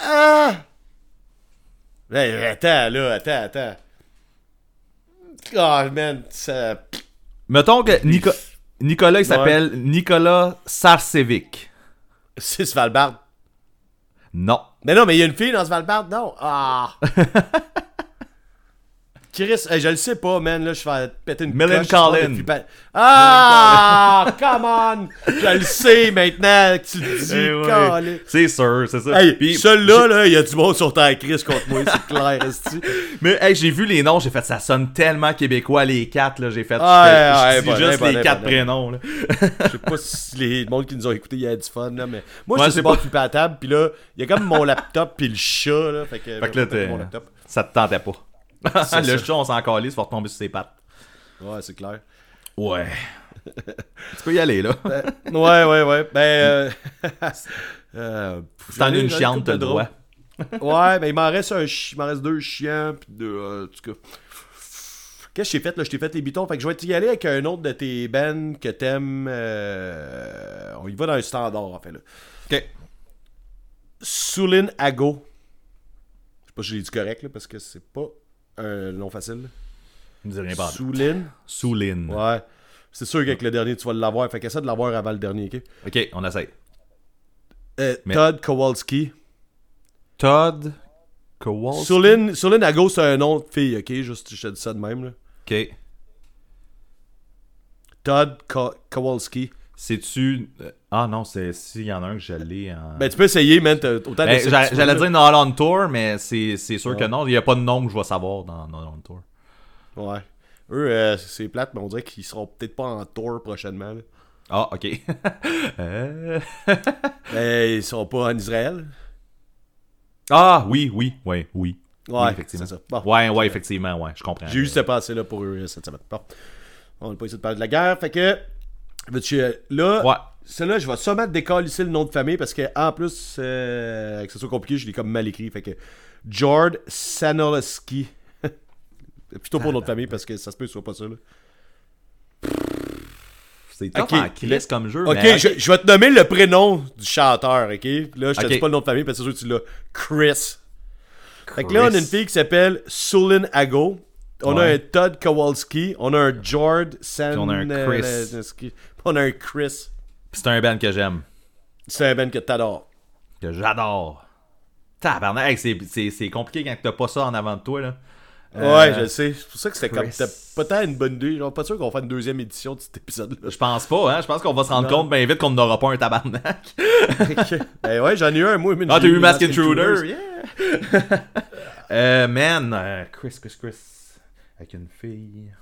Ah! Hey, attends, là, attends, attends. Oh, man, ça.
Mettons que Nico- Nicolas, il s'appelle Nicolas Sarcevic.
C'est Svalbard.
Non.
Mais non, mais il y a une fille dans Svalbard, non? Ah! Chris, hey, je le sais pas, man, là, je vais péter une
Millen Collin.
depuis Ah! come on! Je le sais maintenant que tu le dis,
Eh ouais.
calice.
C'est sûr, c'est ça.
Hey,
Puis-
celui-là, là, il y a du monde sur ta crise contre moi, c'est clair, esti.
Mais hey, j'ai vu les noms, j'ai fait ça sonne tellement québécois les quatre là, j'ai fait je,
ouais,
dis
bon,
juste
bon,
les
bon,
quatre prénoms là.
Je sais pas si les le monde qui nous ont écoutés, il y a du fun, là, mais moi,
Ouais,
je sais pas flipper à la table, puis là, il y a comme mon laptop puis le chat, là, fait que,
Fait que là,
mon laptop.
ça te tentait pas. Le
ça.
chat, on s'en calisse, faut retomber sur ses pattes.
Ouais, c'est clair.
Ouais. tu peux y aller là.
Ouais, ouais, ouais. Ben, euh... euh,
Si t'en as une chiante, t'as le droit.
Ouais, ben il m'en reste un il m'en reste deux chiens puis deux euh, en tout cas. Qu'est-ce que j'ai fait là, je t'ai fait les bitons, fait que je vais y aller avec un autre de tes bands que t'aimes euh, on y va dans un standard en fait là.
Ok.
Soulin Ago. Je sais pas si je l'ai dit correct là parce que c'est pas un nom facile.
dit rien pas.
Soulin.
Soulin.
Ouais. C'est sûr qu'avec le dernier tu vas l'avoir, fait qu'essaie de l'avoir avant le dernier, OK?
Ok, on essaye.
Euh,
Mais-
Todd Kowalski.
Todd Kowalski?
Soulin, Soulin Ago, c'est un nom de fille, ok? Juste, je te dis ça de même, là.
Ok.
Todd Ko- Kowalski.
C'est-tu. euh, Ah non, c'est s'il y en a un que je l'ai en.
Ben, tu peux essayer, man. Autant
Ben, J'allais dire Not on Tour, mais c'est sûr que non. Il n'y a pas de nom que je vais savoir dans on Tour.
Ouais. Eux, euh, c'est plate, mais on dirait qu'ils seront peut-être pas en tour prochainement. là.
Ah, ok. Euh,
Ben, ils seront pas en Israël.
Ah, oui, oui, oui, oui.
Ouais,
Oui, effectivement.
ça. Bon.
Ouais, ouais, effectivement, ouais, je comprends.
J'ai eu ce passé-là pour eux cette semaine. Bon. On n'a pas essayé de parler de la guerre. Fait que. Veux-tu, euh, là,
Ouais.
celle-là, je vais sûrement décalisser le nom de famille parce que, en plus, euh, que ce soit compliqué, je l'ai comme mal écrit. Fait que. George Sanolowski. Plutôt pour notre famille parce que ça se peut que ce soit pas ça. Là.
C'est top
Ok.
en crise comme jeu.
Ok,
mais-
je, je vais te nommer le prénom du chanteur, ok? Là, je te dis pas le nom de famille parce que c'est sûr que tu l'as. Chris. Fait que là, on a une fille qui s'appelle Sulin Ago. On a un Todd Kowalski. On a un George San...
on a un Chris.
Chris. On a un Chris.
C'est un band que j'aime.
C'est un band que t'adores.
Que j'adore. Tabarnak, hey, c'est- compliqué quand t'as pas ça en avant de toi, là. Euh,
Ouais, je le sais. C'est pour ça que c'était comme... Peut-être une bonne idée. Genre, pas sûr qu'on faire une deuxième édition de cet épisode-là.
Je pense pas, hein. Je pense qu'on va se rendre
Non.
compte bien vite qu'on n'aura pas un tabarnak.
ben ouais, j'en ai eu un, moi. mais
Ah, t'as eu Mask Intruder, yeah! euh, man, euh, Chris, Chris, Chris. Avec une fille.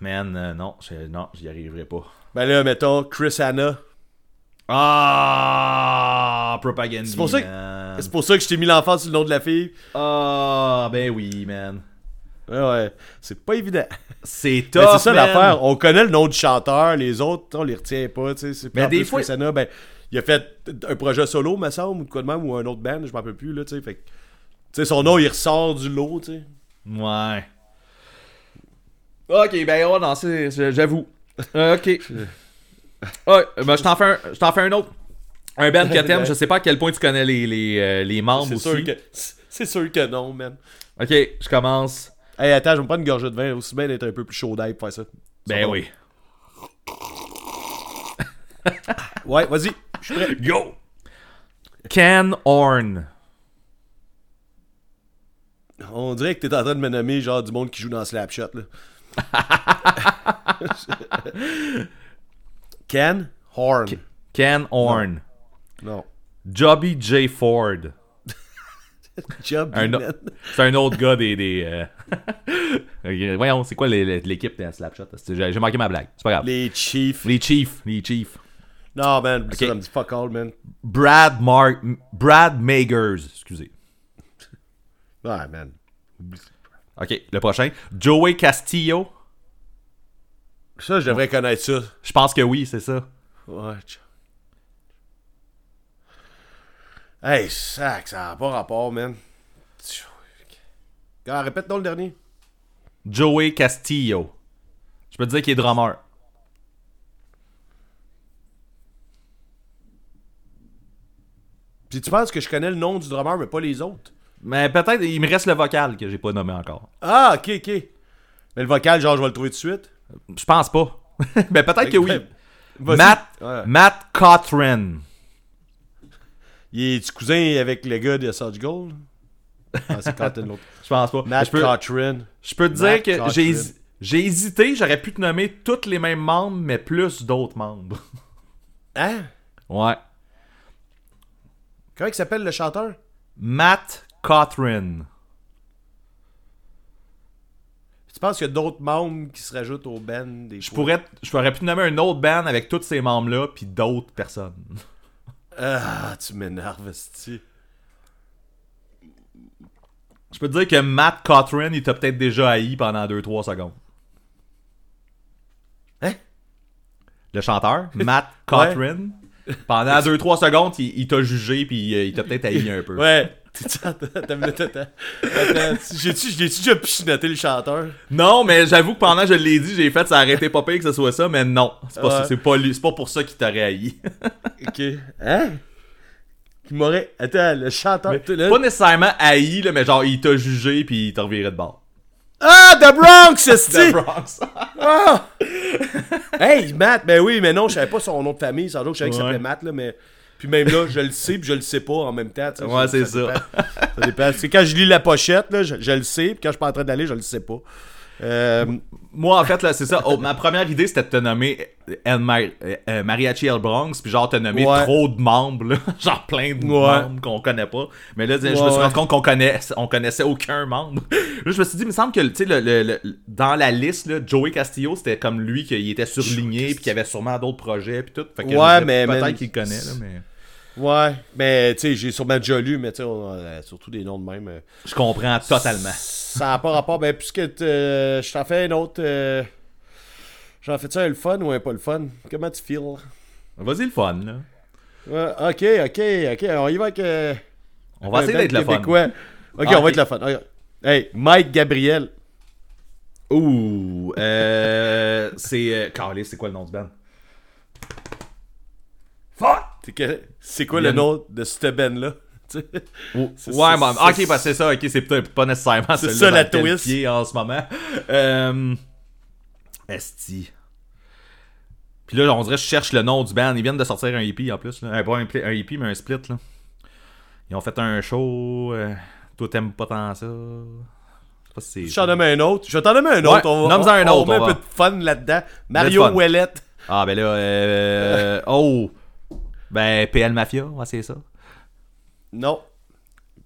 Man, euh, non, je- non, j'y arriverai pas.
Ben là, mettons, Chris Anna.
Ah, propagande.
C'est pour ça que- C'est pour ça que je t'ai mis l'enfant sur le nom de la fille.
Ah, ben oui, man.
Ouais, ouais. C'est pas évident.
C'est top.
c'est ça l'affaire. On connaît le nom du chanteur, les autres, on les retient pas. tu sais. C'est-
Mais des
plus,
fois-
Chris Hanna, ben, il a fait un projet solo, me semble, ou quoi de même, ou un autre band, je m'en peux plus. Là, tu sais. fait sais, son nom, il ressort du lot. tu sais.
Ouais. Ok, ben non, c'est- c'est- j'avoue. Euh, ok. Ouais, ben je t'en fais, un- je t'en fais un autre. Un band que t'aimes, je sais pas à quel point tu connais les, les, euh, les membres
C'est
aussi.
sûr, que, c'est sûr que non, man.
Ok, je commence.
Hey, attends, je vais me prendre une gorgée de vin, aussi bien d'être un peu plus chaud d'ail pour faire ça.
Ben
Ça va.
oui.
Ouais, vas-y. Je suis prêt.
Go! Ken Horn.
On dirait que t'es en train de me nommer genre du monde qui joue dans Slapshot, là. Ken Horn.
Ken Horn.
Non.
Jobby J. Ford.
Job,
Un o-
man.
C'est un autre gars des. des euh, Voyons, c'est quoi l'équipe de Slapshot? J'ai manqué ma blague. C'est pas grave. Les...
Les Chiefs.
Chiefs. Les Chiefs.
Non, man,
Ok.
ça, me dit fuck all, man.
Brad Mark. Brad Magers. Excusez.
Ouais, man.
Ok, le prochain. Joey Castillo?
Ça, je devrais connaître ça.
Je pense que oui, c'est ça.
Ouais. Hey, sac, ça n'a pas rapport, man. Gars, répète donc le dernier.
Joey Castillo. Je peux te dire qu'il est drummer.
Puis tu penses que je connais le nom du drummer, mais pas les autres?
Mais peut-être, il me reste le vocal que j'ai pas nommé encore.
Ah, ok, ok. Mais le vocal, genre, je vais le trouver tout de suite?
Je pense pas. Mais peut-être que oui.
Vas-y.
Matt,
Ouais.
Matt Cothren.
Il est du cousin avec le gars de Surgical? Ah, c'est l'autre.
Je pense pas.
Matt
je peux, je peux te dire que j'ai, j'ai hésité, j'aurais pu te nommer tous les mêmes membres, mais plus d'autres membres.
Hein?
Ouais.
Comment il s'appelle le chanteur?
Matt Cothren.
Tu penses qu'il y a d'autres membres qui se rajoutent au band des
Je pourrais, je pourrais pu nommer un autre band avec tous ces membres-là, puis d'autres personnes.
Ah, tu m'énerves, esti.
Je peux te dire que Matt Cothren, il t'a peut-être déjà haï pendant 2-3 secondes.
Hein?
Le chanteur, Matt Cothren, pendant 2-3 secondes, il, il t'a jugé, puis euh, il t'a peut-être haï un peu.
Ouais. J'ai-tu déjà pichinoté le chanteur?
Non, mais j'avoue que pendant que je l'ai dit, j'ai fait ça été pas pire que ce soit ça, mais non. C'est pas, c'est pas, lui- c'est pas pour ça qu'il t'aurait haï.
Ok. Hein? Qui m'aurait. Attends, le chanteur. là-
Pas nécessairement haï, là, mais genre il t'a jugé, puis il reviré de bord.
Ah, The Bronx, esti!
The Bronx.
Ah! hey, Matt, ben oui, mais non, je savais pas son nom de famille, sans doute, je savais qu'il
Ouais.
s'appelait Matt, là, mais. Puis même là, je le sais, puis je le sais pas en même temps.
Ouais, c'est ça.
Ça dépend. C'est quand je lis la pochette, là, je, je le sais, puis quand je suis pas en train d'aller, je le sais pas. Euh,
Moi, en fait, là, c'est ça. Oh, ma première idée, c'était de te nommer El Mar- euh, Mariachi El Bronx, puis genre te nommer
Ouais.
trop de membres, là. genre plein de
Ouais.
membres qu'on connaît pas. Mais là, je me suis rendu compte qu'on connaît, on connaissait aucun membre. Là, je me suis dit, il me semble que, le, le- le- dans la liste, là, Joey Castillo, c'était comme lui qu'il était surligné, puis qu'il y avait sûrement d'autres projets, puis tout. Fait que
Ouais, mais-
Peut-être qu'il connaît, là, mais...
ouais, mais tu sais, j'ai sûrement déjà lu, mais tu sais, on a surtout des noms de même. euh,
Je comprends totalement.
Ça n'a pas rapport. Ben, puisque euh, je t'en fais un autre. euh, J'en fais-tu un le fun ou un pas le fun? Comment tu feels?
Vas-y, le fun, là.
Ouais, ok, ok, ok. On y va avec. euh,
On va essayer d'être le fun.
Ok,
Ah,
on va
ok.
être le fun. Hey, Mike Gabriel.
Ouh, euh, c'est... Euh, Calais, c'est quoi le nom du band? Fuck!
C'est que- C'est quoi le nom de ce band-là? Tu sais?
Oh,
C'est-
ouais, bon,
c'est-
ok, bah c'est ça, ok, c'est peut-être pas nécessairement
C'est ça, la twist.
en ce moment. Euh, Esti. Puis là, on dirait que je cherche le nom du band. Ils viennent de sortir un EP en plus. Là. Pas un, un EP, mais un split. Là. Ils ont fait un show. euh, toi, t'aimes pas tant ça. Je sais pas si
t'en un autre. Je t'en nommer un
Ouais,
autre. on va,
nomme-en un
on-
autre,
On met
on
un
va.
peu de fun là-dedans. Mario. Ouellette.
Ah, ben là. Euh, oh! Ben, PL Mafia, on va essayer ça.
Non.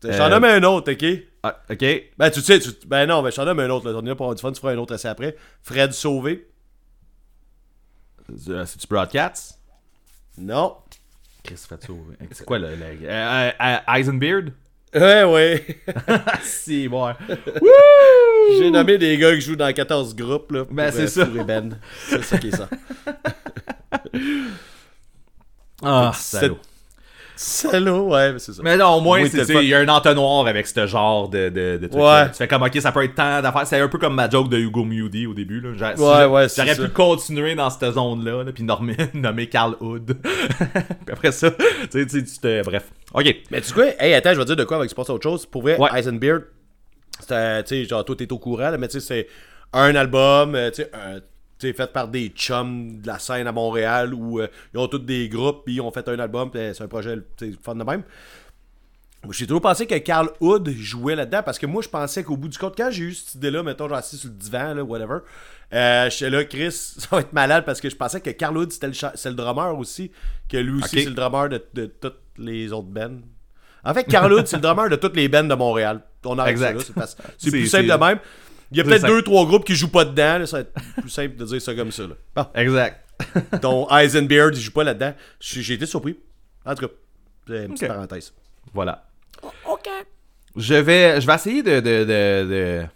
Je
Euh,
t'en nomme un autre, ok?
Ah, ok.
Ben, tu sais, tu- ben non, ben, je t'en nomme un autre. Là. On est là pour avoir du fun, tu feras un autre assez après. Fred Sauvé.
Euh, C'est-tu Broadcats?
Non.
Chris fait sauver. C'est quoi le. le- euh, euh, euh, Eisenbeard?
Ouais, ouais.
si, ouais.
J'ai nommé des gars qui jouent dans 14 groupes, là.
Ben, c'est
euh,
ça.
Ben. C'est ça qui est ça.
Ah,
C'est-
salaud.
Salaud, ouais, mais c'est ça.
Mais non, au moins, il y a un entonnoir avec ce genre de, de, de trucs.
Ouais.
Tu fais comme, ok, ça peut être tant d'affaires. C'est un peu comme ma joke de Hugo Moody au début. Là. J'a- si
Ouais, ouais,
J'aurais pu continuer dans cette zone-là, là, puis nommer, nommer Carl Hood. puis après ça, tu sais, tu te. Bref. Ok.
Mais tu sais? Hey, attends, je vais te dire de quoi avec se passe à autre chose. Pour vrai,
Ouais.
Eisenbeard, tu sais, genre, toi, t'es au courant, là, mais tu sais, c'est un album, euh, tu sais, sais, fait par des chums de la scène à Montréal où euh, ils ont tous des groupes, puis ils ont fait un album, puis c'est un projet, fun de même. J'ai toujours pensé que Carl Hood jouait là-dedans parce que moi, je pensais qu'au bout du compte, quand j'ai eu cette idée-là, mettons, genre assis sur le divan, là, whatever, euh, j'étais là, Chris, ça va être malade parce que je pensais que Carl Hood, c'était le, le drummer aussi, que lui aussi, c'est le drummer de, de toutes les autres bands. En fait, Carl Hood, c'est le drummer de toutes les bands de Montréal. On arrête ça
Exact.
là, c'est, plus simple de même. Il y a peut-être deux, trois groupes qui jouent pas dedans, là, ça va être plus simple de dire ça comme ça. Là. Bon,
Exact.
dont Eisenbeard, il joue pas là-dedans. J'ai été surpris. En tout cas, c'est une petite parenthèse.
Voilà. OK. Je vais, je vais essayer de. de, de, de-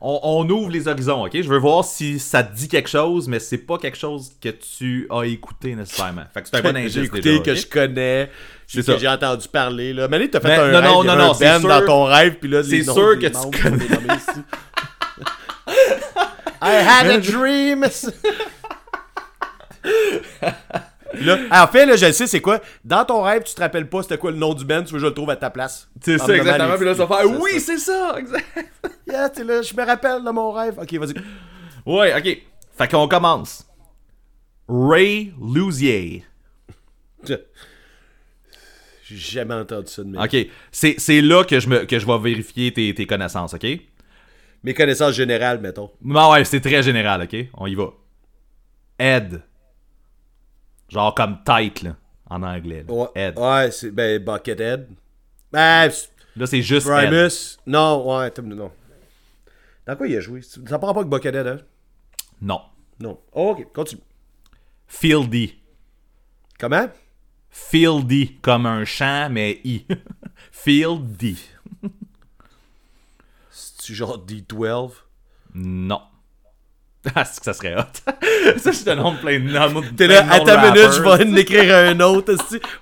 On, on ouvre les horizons, ok? Je veux voir si ça te dit quelque chose, mais c'est pas quelque chose que tu as écouté nécessairement. Fait que c'est un bon indice
J'ai écouté
déjà,
que je connais,
C'est
que j'ai entendu parler. Là. Mané, t'as fait
Mais-
un
non,
rêve,
non, non,
un band
sûr-
dans ton rêve, puis là,
c'est
les noms
sûr que tu connais.
I had a dream. Là, en fait, là, je le sais, c'est quoi? Dans ton rêve, tu te rappelles pas c'était quoi le nom du band, tu veux que je le trouve à ta place.
C'est ça, exactement. Puis là, ça faire. Oui, c'est ça, exact.
Yeah, t'es là, je me rappelle de mon rêve. Ok, vas-y.
Ouais, ok. Fait qu'on commence. Ray Luzier.
J'ai jamais entendu ça de mes...
Ok. C'est là que je, me, que je vais vérifier tes, tes connaissances, ok?
Mes connaissances générales, mettons.
Non, ouais, c'est très général, ok? On y va. Ed. Genre comme tight, là, en anglais. là.
Ouais,
Ed.
ouais c'est ben Buckethead. Ben, c'est-
Là, c'est juste Ed.
Primus. Non, ouais, non. Dans quoi il a joué? Ça prend pas que Buckethead, hein?
Non.
Non. Oh, ok, continue.
Fieldy.
Comment?
Fieldy, comme un chant, mais I. Fieldy.
C'est genre D12
Non. Ah, c'est que ça serait hot. ça, je te nomme plein de noms.
T'es là, à ta minute, je vais en écrire un autre.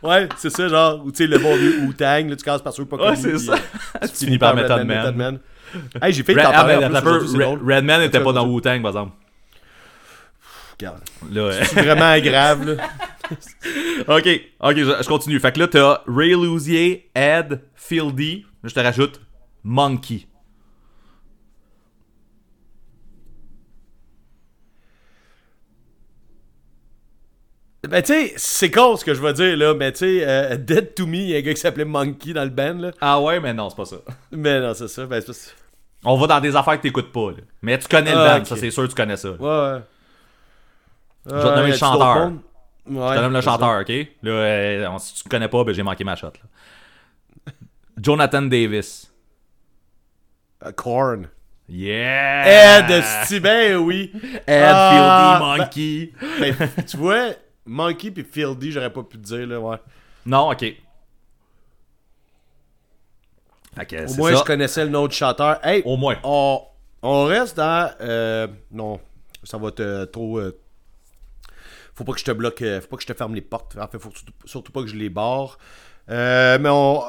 Ouais, c'est ça, genre, ou tu sais, le bon vieux Wu-Tang, tu casses par ceux pas
Ouais, c'est ça.
euh,
tu finis par Method Man.
Hey, j'ai fait t'en
ah, ben. Redman était pas dans Wu-Tang, par exemple.
Regarde.
Là, ouais.
C'est vraiment grave, là.
ok, ok, je, je continue. Fait que là, t'as Ray Luzier, Ed, Fieldy. Là, je te rajoute Monkey.
Ben, tu sais, c'est con ce que je vais dire, là, mais tu sais, euh, Dead to Me, il y a un gars qui s'appelait Monkey dans le band, là.
Ah ouais, mais non, c'est pas ça.
Mais non, c'est ça. Ben, c'est parce-
On va dans des affaires que t'écoutes pas, là. Mais tu connais le
Ah,
band, ça, c'est sûr que tu connais ça. là.
Ouais, ouais.
Je vais te nommer le chanteur.
Je
Je te nomme le chanteur, ok? Là, euh, si tu connais pas, ben j'ai manqué ma shot, là. Jonathan Davis.
Corn.
Yeah!
Ed, si ben oui.
Ed,
Ah,
Fieldy, Monkey.
Ben, tu vois, Monkey puis Fieldy, j'aurais pas pu te dire, là, ouais.
Non, ok. Que
Au moins,
ça.
je connaissais le nom du chanteur. Hey,
Au moins.
on, on reste dans. euh, non, ça va te trop. euh, faut pas que je te bloque. euh, Faut pas que je te ferme les portes. En fait, faut surtout, surtout pas que je les barre. Euh, mais on.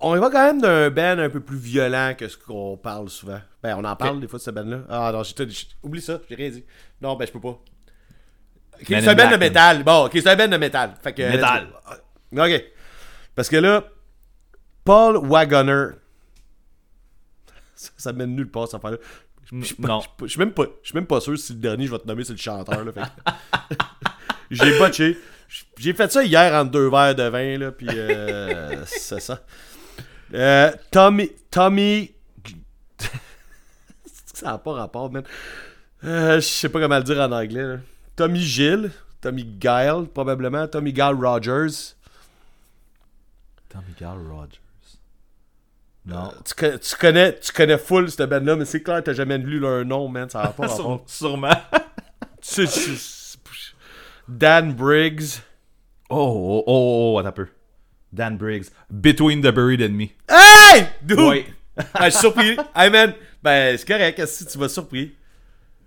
On y va quand même d'un band un peu plus violent que ce qu'on parle souvent. Ben, on en parle des fois de ce band-là. Ah non, j'ai oublie ça, j'ai rien dit. Non, ben, je peux pas. Ok,
Men
c'est un band de métal. Bon, ok, c'est un band de métal. Fait que,
Métal.
Ok. Parce que là, Paul Wagoner. Ça, ça mène nulle part, cette affaire-là. Je suis même, pas- même sûr si le dernier, je vais te nommer, c'est le chanteur. J'ai botché. J'ai fait ça hier entre deux verres de vin, là, puis euh, c'est ça. Euh, Tommy. Tommy. ça n'a pas rapport, man. Euh, je sais pas comment le dire en anglais. là. Tommy Gill. Tommy Guile, probablement. Tommy Guile Rogers.
Tommy Gal Rogers. Non.
Tu, co- tu connais, tu connais full cette band-là, mais c'est clair, t'as jamais lu leur nom, man. Ça n'a pas
Sûre-. Sûrement.
Tu- tu- Dan Briggs.
Oh, oh, oh, oh, attends un peu. Dan Briggs. Between the Buried and Me.
Hey! Dude!
Ouais.
Ah, je suis surpris. Hey, man, Ben, c'est correct, si tu m'as surpris?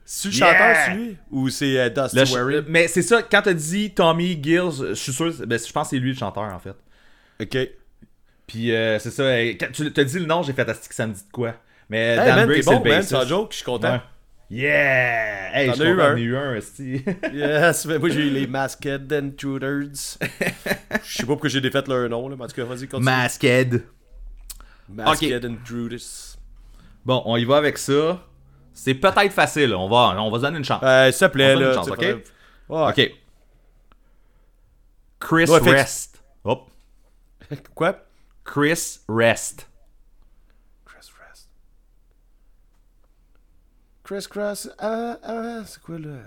C'est le
Yeah!
chanteur, c'est lui? Ou c'est euh, Dusty
ch-
Waring
mais c'est ça, quand t'as dit Tommy Gills, je suis sûr, ben, je pense que c'est lui le chanteur en fait.
Ok.
Puis euh, c'est ça, quand tu t'as dit le nom, j'ai fait Asti que ça me dit de quoi? Mais
Hey,
Dan Briggs, c'est
bon,
le bassiste.
joke, je suis content.
Ouais. Yeah! Hey,
T'en
je
as
suis
eu un.
j'en ai eu un, Asti.
Yes, mais moi j'ai eu les Masked Intruders. Je sais pas pourquoi j'ai défait leur nom, là, mais en tout cas, vas-y, continue.
Masked.
Masked Intruders.
Bon, on y va avec ça. C'est peut-être facile, on va, on va se donner une chance.
Euh, s'il te plaît, là.
une chance, ok?
Ouais.
Ok. Chris
Ouais,
Rest. Hop.
Quoi?
Chris Rest.
Chris Rest. Chris Cross. Ah, ah, c'est quoi là?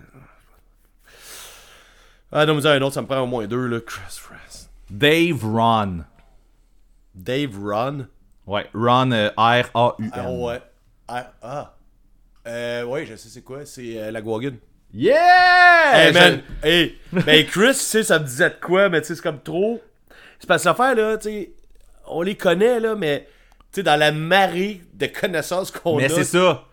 Ah non, mais un autre, ça me prend au moins deux là. Chris Rest.
Dave Ron.
Dave Ron?
Ouais, Ron euh, R-A-U-N.
Ah ouais. Ah. ah. Euh, ouais, je sais c'est quoi. C'est euh, la Guagun.
Yeah!
Hey man, hey, ben Chris, tu sais, ça me disait de quoi, mais tu sais, c'est comme trop. C'est parce que l'affaire, là, tu sais, on les connaît, là, mais tu sais, dans la marée de connaissances qu'on a.
Mais c'est ça.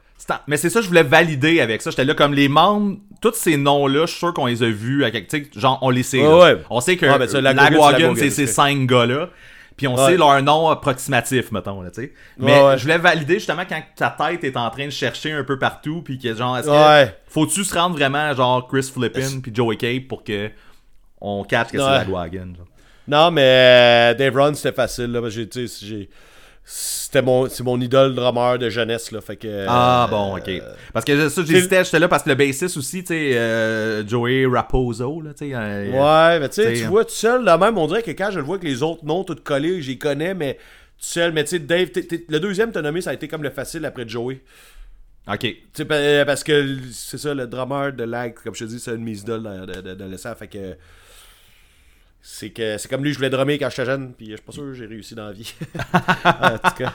Mais c'est ça, que je voulais valider avec ça. J'étais là comme les membres, tous ces noms-là, je suis sûr qu'on les a vus. À quelque... tu sais, Genre, on les sait.
Ouais,
là.
ouais.
On sait que
Ouais, ben ça, la
la
Gogun, c'est
ces cinq gars-là. Puis on
Ouais.
sait leur nom approximatif, mettons, là, tu sais. Mais je voulais valider justement quand ta tête est en train de chercher un peu partout, puis que genre, est-ce que
Ouais.
faut-tu se rendre vraiment genre Chris Flippin puis Joey Cape pour que on catch que c'est la Guagun, genre?
Non, mais euh, Dave Ron, c'était facile, là, parce que j'ai, tu sais, j'ai. C'était mon, c'est mon idole drummer de jeunesse, là, fait que.
Ah
euh,
bon, ok. Parce que ça, j'hésitais, j'étais là parce que le bassiste aussi, tu sais, euh, Joey Raposo, là, sais. euh,
Ouais, mais tu sais,
T'sais,
tu vois, tout seul, là même, on dirait que quand je le vois que les autres noms tout collés, j'y connais, mais tout seul, mais tu sais, Dave, t'es- t'es- le deuxième t'as nommé, ça a été comme le facile après Joey.
Ok.
Tu sais, pa- parce que c'est ça, le drummer de Lag, comme je te dis, c'est un de mes idoles de, de, de, de l'essai, fait que. C'est que c'est comme lui, je voulais drummer quand j'étais jeune, puis je suis pas sûr que j'ai réussi dans la vie. en tout cas.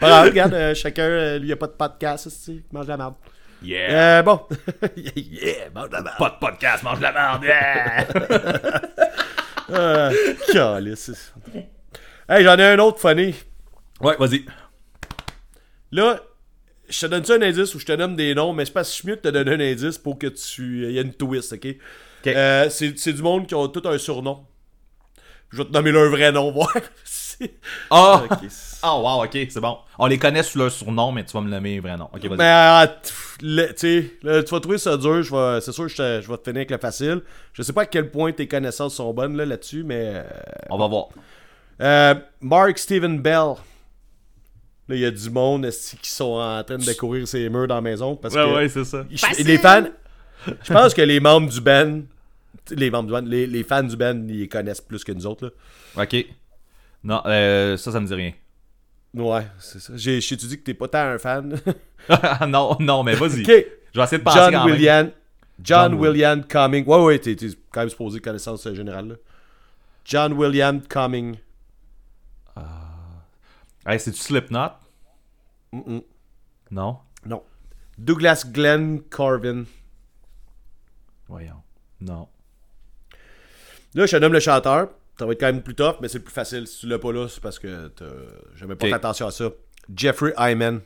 Regarde, euh, chacun, euh, lui, il a pas de podcast, tu sais, mange de la merde.
Yeah!
Euh, bon. yeah, mange de la merde.
Pas de podcast, mange la merde! Yeah!
Euh, calice. hey, j'en ai un autre funny.
ouais, vas-y.
Là, je te donne ça un indice ou je te donne des noms, mais c'est pas si mieux de te donner un indice pour que tu. Il y a une twist, ok? Euh, c'est du monde qui ont tout un surnom. Je vais te nommer leur vrai nom, voir.
Ah! Oh, wow, ok, c'est bon. On les connaît sous leur surnom, mais tu vas me nommer vrai nom. Ok, vas-y.
Mais, ah, pff, le- tu sais, tu vas trouver ça dur. je vais- C'est sûr que je, vais te finir avec le facile. Je sais pas à quel point tes connaissances sont bonnes là, là-dessus, mais. euh,
On va voir.
Euh, Mark Steven Bell. Là, il y a du monde qui sont en train de découvrir ses murs dans la maison? Parce que
c'est ça.
je- les fans. Je pense que les membres du band. Les membres du band. Les, les fans du band, ils connaissent plus que nous autres. Là.
Ok. Non, euh, ça, ça me dit rien.
Ouais, c'est ça. J'ai dit que t'es pas tant un fan?
non, non, mais vas-y.
ok.
Je vais essayer de penser
John
quand même.
William. John,
John
William Cumming. Ouais, ouais, t'es quand même supposé connaissance euh, générale. Là. John William Cumming.
Hey, c'est-tu Slipknot?
Mm-mm.
Non?
Non. Douglas Glenn Corvin.
Voyons. Non.
Là, je te nomme le chanteur. Ça va être quand même plus tough, mais c'est le plus facile. Si tu l'as pas là, c'est parce que t'as- j'avais pas
Ok.
fait attention à ça. Jeffrey Hyman.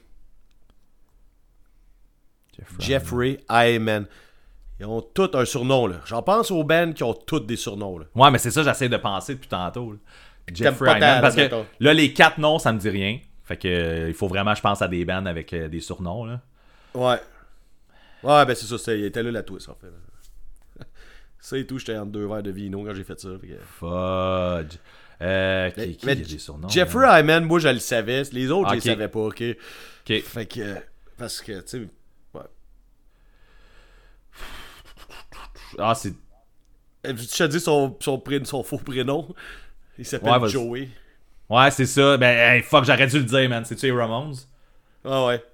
Jeffrey.
Hyman. Ils ont tous un surnom, là. J'en pense aux bands qui ont tous des surnoms, là.
Ouais, mais c'est ça, j'essaie de penser depuis tantôt. là. Jeffrey Hyman, parce que là, les quatre noms, ça me dit rien. Fait que euh, il faut vraiment, je pense, à des bands avec euh, des surnoms. Là.
Ouais. Ouais, ben c'est ça. Il était là la twist, en fait. Ça et tout, j'étais entre deux verres de vino quand j'ai fait ça. fait que-
Fudge. Euh, qui, qui
mais
a des surnoms?
Jeffrey
hein?
Hyman, moi, je le savais. Les autres, je
Ok.
les savais pas, OK?
Ok.
Fait que... Parce que, tu sais... Ouais.
Ah, c'est.
Euh, Tu te dis son, son, pré- son faux prénom? Il s'appelle
Ouais, vas-y.
Joey.
Ouais, c'est ça. Ben, hey, fuck, j'aurais dû le dire, man. C'est-tu les Ramones?
Ah ouais.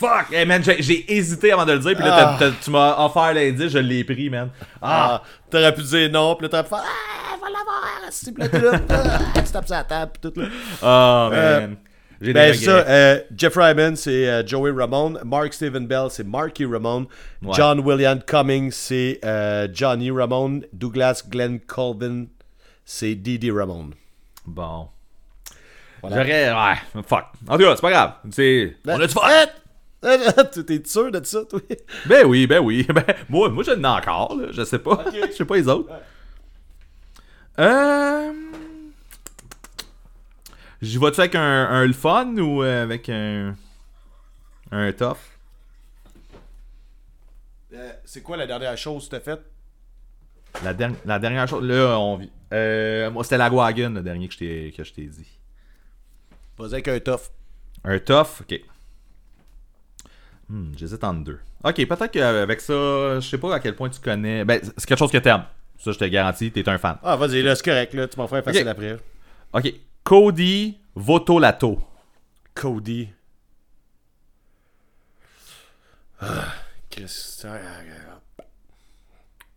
Fuck! Hey, man, j'ai- hésité avant de le dire, puis là,
Ah.
tu m'as offert l'indice, je l'ai pris, man. Ah!
Ah, t'aurais pu dire non, pis là t'aurais pu faire Ah, va l'avoir, s'il te plaît, là. Ah, tu tapes sur la table, pis tout là.
Oh,
Euh,
man. J'ai
Ben, ça, euh, Jeffrey Hyman, c'est euh, Joey Ramone. Mark Steven Bell, c'est Marky Ramone.
Ouais.
John William Cummings, c'est euh, Johnny Ramone. Douglas Glenn Colvin, c'est Didi Ramone.
Bon.
Voilà.
J'aurais. Ouais, fuck. En tout cas, c'est pas grave. C'est. On a du fun!
T'es sûr de ça, toi?
Ben oui, ben oui. Ben, moi, moi je l'ai encore, là. Je sais pas. Je sais pas les autres. Euh... J'y vas-tu avec un, un le fun ou euh, avec un. Un tough?
Euh, c'est quoi la dernière chose que t'as faite?
La, der- la dernière chose. Là, on vit. Euh, moi, c'était la Wagon, le dernier que je t'ai que je t'ai dit.
Vas-y avec un tough.
Un tough, ok. Hmm, J'hésite entre deux. Ok, peut-être qu'avec ça, je sais pas à quel point tu connais. Ben, c'est quelque chose que t'aimes. Ça, je te garantis, t'es un fan.
Ah, vas-y, là, c'est correct, là. Tu m'en feras facile
Ok.
après.
Ok. Cody Votolato.
Cody. Ah, ah,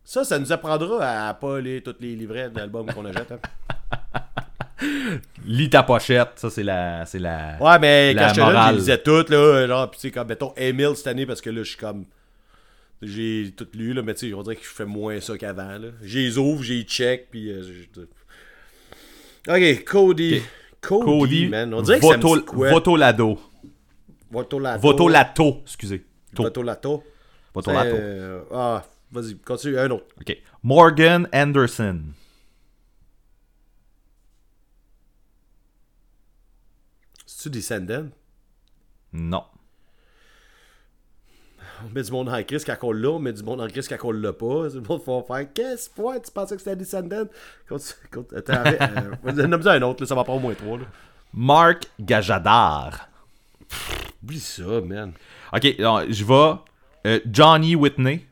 Ça, ça nous apprendra à pas lire tous les livrets d'albums qu'on achète. hein.
Lis ta pochette. Ça, c'est la. C'est la.
Ouais, mais
La
quand je te jeune, je
morale.
les lisais toutes, là. Genre, pis tu sais, comme, mettons, Emile cette année, parce que là, je suis comme. J'ai tout lu, là, mais tu sais, on dirait que je fais moins ça qu'avant, là. J'ai les ouvre, j'ai les check, puis. euh, Ok, Cody. Cody,
Cody
man. On dirait que me
Voto-
quoi?
Votolado.
Votolato.
Votolato, excusez. To-
Votolato.
Votolato.
Euh, ah, vas-y, continue, un autre.
Ok. Morgan Anderson.
C'est-tu Descendant?
Non.
On met du monde en crise quand on l'a, on met du monde en crise quand on l'a pas. Le monde faut faire Qu'est-ce que tu pensais que c'était Descendant? Euh, vas-y, nomme-en un autre, là, ça va prendre au moins trois. Là.
Marc Gajadar.
Oublie ça, man.
Ok, je vais. Euh, Johnny Whitney.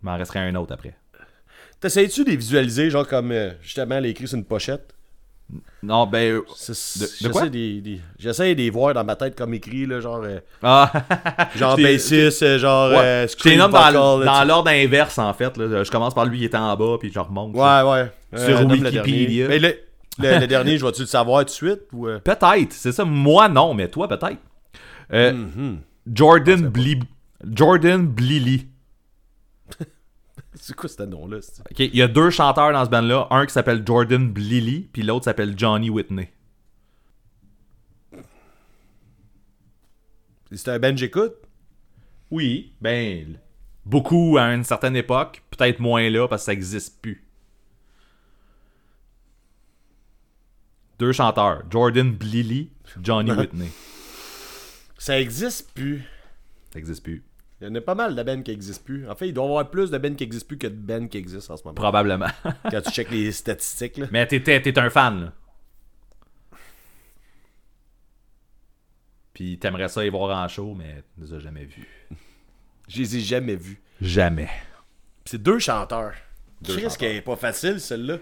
Il m'en resterait un autre après.
T'essayes-tu de les visualiser, genre comme euh, justement les écrits sur une pochette?
Non, ben. euh,
C'est-
De- de
j'essaie
quoi?
des- des- J'essaie de les voir dans ma tête comme écrits, là, genre, euh,
Ah,
genre bassiste, euh, genre
ouais.
euh,
Je nomme dans,
vocal,
l'ordre inverse, en fait. là. Je commence par lui, il est en bas, puis je remonte.
Ouais, ouais.
Sur
le
Wikipédia.
Mais le, le- le dernier, je vais-tu le savoir tout de suite? Ou, euh?
Peut-être, c'est ça. Moi, non, mais toi, peut-être. Euh,
Mhm.
Jordan Bli... Jordan Blili.
C'est quoi ce nom-là?
Ok, il y a deux chanteurs dans ce band-là. Un qui s'appelle Jordan Blili, puis l'autre s'appelle Johnny Whitney.
C'est un band j'écoute?
Oui, ben... Beaucoup à une certaine époque. Peut-être moins là, parce que ça existe plus. Deux chanteurs. Jordan Blili, Johnny Whitney.
Ça existe plus.
Ça existe plus.
Il y en a pas mal de bands qui existent plus. En fait, il doit y avoir plus de bands qui existent plus que de bands qui existent en ce moment.
Probablement.
Quand tu checkes les statistiques, là.
Mais t'es, un fan, là. Puis t'aimerais ça y voir en show, mais tu les as jamais vus.
Je les ai jamais vus.
Jamais.
Puis C'est deux chanteurs. Qu'est-ce qui est pas facile, celle-là?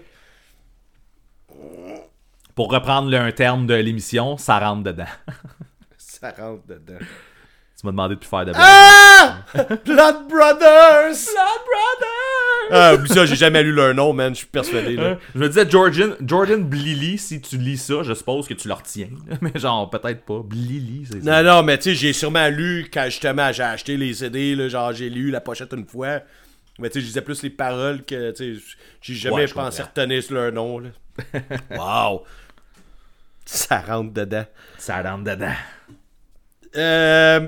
Pour reprendre un terme de l'émission, ça rentre dedans.
Ça rentre dedans.
Tu m'as demandé de plus faire de blagues.
Ah! Blood Brothers!
Blood Brother!
Ah, oublie ça, j'ai jamais lu leur nom, man. Je suis persuadé, là.
Je me disais, Jordan, Jordan Blili, si tu lis ça, je suppose que tu le retiens. Mais genre, peut-être pas. Blili, c'est ça.
Non, non, mais tu sais, j'ai sûrement lu quand justement j'ai acheté les CD, là, genre j'ai lu la pochette une fois. Mais tu sais, je disais plus les paroles que, tu sais, j'ai jamais
Ouais,
pensé retenir sur leur nom, là. wow! Ça rentre dedans.
Ça rentre dedans.
Euh,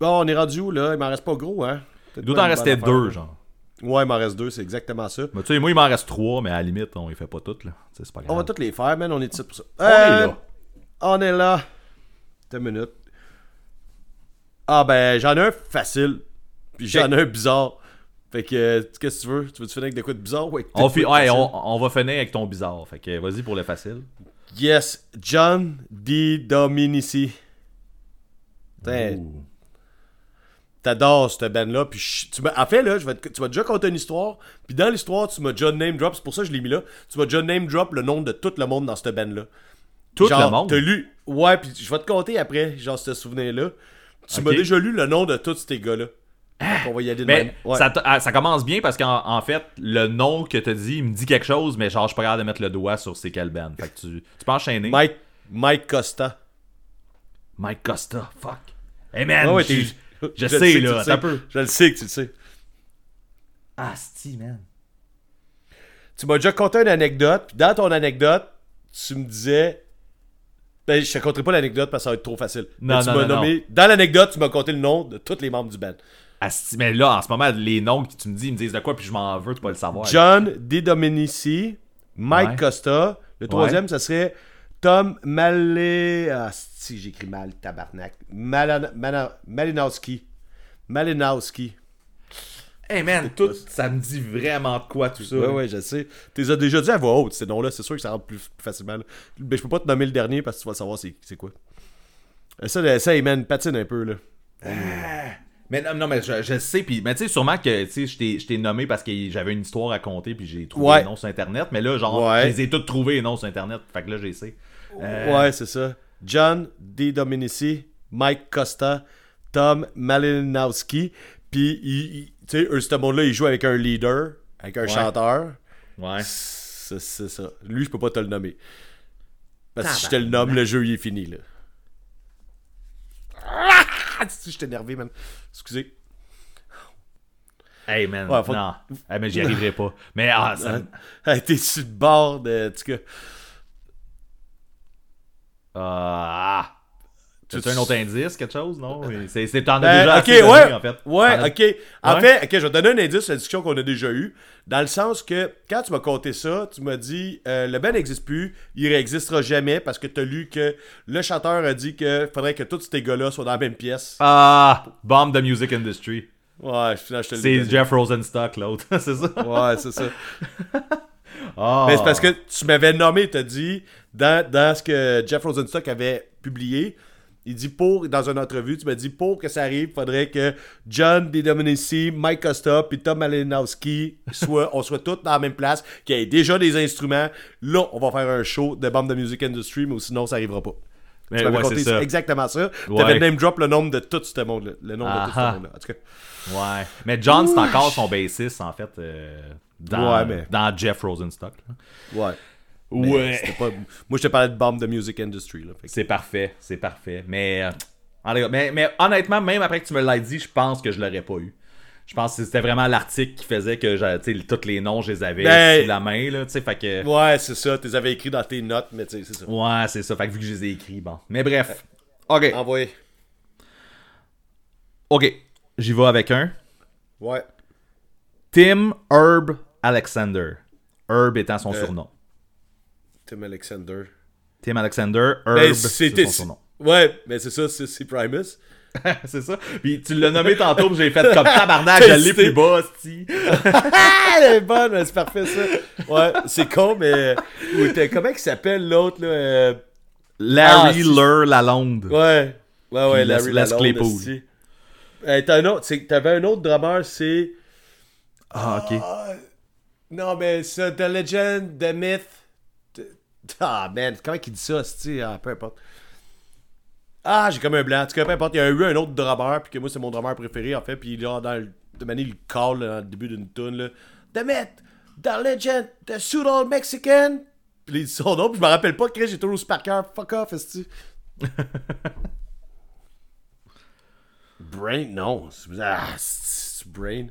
bon, on est rendu où, là? Il m'en reste pas gros, hein?
Restait
bonne affaire,
deux,
là.
genre.
Ouais, il m'en reste deux, c'est exactement ça.
Mais tu sais, moi, il m'en reste trois, mais à la limite, on les fait pas toutes, là. C'est pas grave.
On va toutes les faire, man. On est ici pour ça.
On est là.
On est là. Deux minutes. Ah, ben, j'en ai un facile. Puis j'en ai un bizarre. Fait que, euh, qu'est-ce que tu veux? Tu veux-tu finir avec des quoi de bizarre? Ouais,
On, fi- ouais, on, on va finir avec ton bizarre. Fait que vas-y pour le facile.
Yes, John D. Dominici. Putain. T'adores cette band-là. Puis je- tu m'as- en fait, là, je vais te- tu m'as déjà conté une histoire. Puis dans l'histoire, tu m'as déjà name drop. C'est pour ça que je l'ai mis là. Tu m'as déjà name drop le nom de tout le monde dans cette band-là.
Tout
Genre,
le monde?
T'as lu. Ouais, puis je vais te compter après, genre, ce souvenir-là. Tu m'as déjà lu le nom de tous ces gars-là. Fait qu'on va y aller de
Mais
même. Ouais.
ça, t- ah, ça commence bien parce qu'en en fait, le nom que t'as dit, il me dit quelque chose, mais genre, je suis pas capable de mettre le doigt sur c'est quelle band. Fait que tu, tu peux enchaîner.
Mike, Mike Costa.
Mike Costa, fuck. Hey man,
Ah ouais,
je, sais, là, peu.
Je le sais que tu le sais.
Asti, man.
Tu m'as déjà conté une anecdote, puis dans ton anecdote, tu me disais Ben, je te conterai pas l'anecdote parce que ça va être trop facile.
Non,
Mais tu
non,
m'as
non,
nommé... Dans l'anecdote, tu m'as compté le nom de tous les membres du band.
Asti, mais là, en ce moment, les noms que tu me dis, ils me disent de quoi, puis je m'en veux, tu peux le savoir.
John Di Dominici, Mike
Ouais.
Costa. Le troisième, ça serait Tom Malé... Ah, si j'écris mal, tabarnak. Malana- Malinowski. Malinowski.
Hey man, tout, ça me dit vraiment de quoi tout ça.
Ouais, ouais, je sais. Tu les as déjà dit à voix haute, ces noms-là. C'est sûr que ça rentre plus, plus facilement. là. Mais je peux pas te nommer le dernier parce que tu vas savoir c'est quoi. Ça, ça, man, patine un peu, là.
Mais non, non, mais je, je sais, puis mais tu sais, sûrement que tu sais, je t'ai- je t'ai nommé parce que j'avais une histoire à conter, puis j'ai trouvé
Ouais.
les noms sur Internet, mais là, genre,
Ouais.
je les ai tous trouvés les noms sur Internet, fait que là. Euh,
Ouais, c'est ça. John Di Dominici, Mike Costa, Tom Malinowski. Puis, tu sais, eux, ce monde-là, ils jouent avec un leader, avec un chanteur.
Ouais.
C'est ça. Lui, je peux pas te le nommer. Parce que si je te le nomme, le jeu, il est fini, là. Ah! Je suis énervé, man. Excusez.
Hey man,
Ouais, faut-
non. Hey, mais j'y arriverai pas. Mais ah, ça.
Hey, T'es sur le bord de. En tout cas.
Ah. Tu un autre indice, quelque chose, non? C'est, c'est, t'en as
Euh,
déjà
ok,
assez donné,
ouais.
en fait.
Ouais, ok. En
Ouais.
fait, ok, je vais te donner un indice sur la discussion qu'on a déjà eue. Dans le sens que, quand tu m'as conté ça, tu m'as dit euh, le band n'existe plus, il réexistera jamais parce que tu as lu que le chanteur a dit que faudrait que tous ces gars-là soient dans la même pièce.
Ah, Bomb the Music Industry.
Ouais, je te le
C'est. Jeff Rosenstock, l'autre. c'est ça?
Ouais, c'est ça.
Ah.
Mais c'est parce que tu m'avais nommé, t'as dit, dans, dans ce que Jeff Rosenstock avait publié, il dit pour, dans une entrevue, tu m'as dit pour que ça arrive, faudrait que John D. Dominici, Mike Costa, puis Tom Malinowski, soient, on soit tous dans la même place, qu'il y ait déjà des instruments. Là, on va faire un show de bande de music industry, mais sinon, ça arrivera pas.
Mais
tu m'avais
ouais, ça.
exactement ça.
Ouais.
T'avais name drop le nom de tout ce monde-là. Le nom de tout ce monde-là. En tout cas.
Ouais. Mais John, c'est encore son bassiste, en fait, euh, dans,
Ouais, mais-
dans Jeff Rosenstock. là.
Ouais.
Ouais.
pas- Moi, je te parlais de bombe de music industry. Que-
C'est parfait, c'est parfait. Mais, euh, mais, mais honnêtement, même après que tu me l'aies dit, je pense que je l'aurais pas eu. Je pense que c'était vraiment l'article qui faisait que tous les noms, je les avais
Ben-
sous la main. Là, fait que...
Ouais, c'est ça. Tu les avais écrits dans tes notes, mais c'est ça.
Ouais, c'est ça. Fait que vu que je les ai écrits, bon. Mais bref. Ok.
Envoyé.
Ok. J'y vais avec un.
Ouais.
Tim Herb Alexander. Herb étant son
Euh,
surnom.
Tim Alexander.
Tim Alexander, Herb,
Ben,
c'est son surnom.
Ouais, mais c'est ça, c'est Primus.
c'est ça. Puis tu l'as nommé tantôt, j'ai fait comme tabarnak, je l'ai plus bas.
Ah, elle est bonne, c'est parfait ça. Ouais, c'est con, mais. Comment il s'appelle l'autre, là euh,
Larry
Ah, si-
Lur Lalonde.
Ouais. Ouais, ouais, Larry Lalonde, T'avais un autre drummer, c'est.
Ah, ok.
Non, mais c'est The Legend, The Myth. The- Ah, man, comment il dit ça, c'est ah, peu importe. Ah, j'ai comme un blanc. En tout cas, peu importe. Il y a eu un autre drummer, puis que moi, c'est mon drummer préféré, en fait. Puis là, dans le, de manière, il call là, dans le début d'une tune là. The Myth, The Legend, The Pseudo Mexican. Puis là, il dit son nom, puis je me rappelle pas, Chris, j'ai toujours aussi par cœur. Fuck off, est-ce Brain, non. Ah, c'est Brain.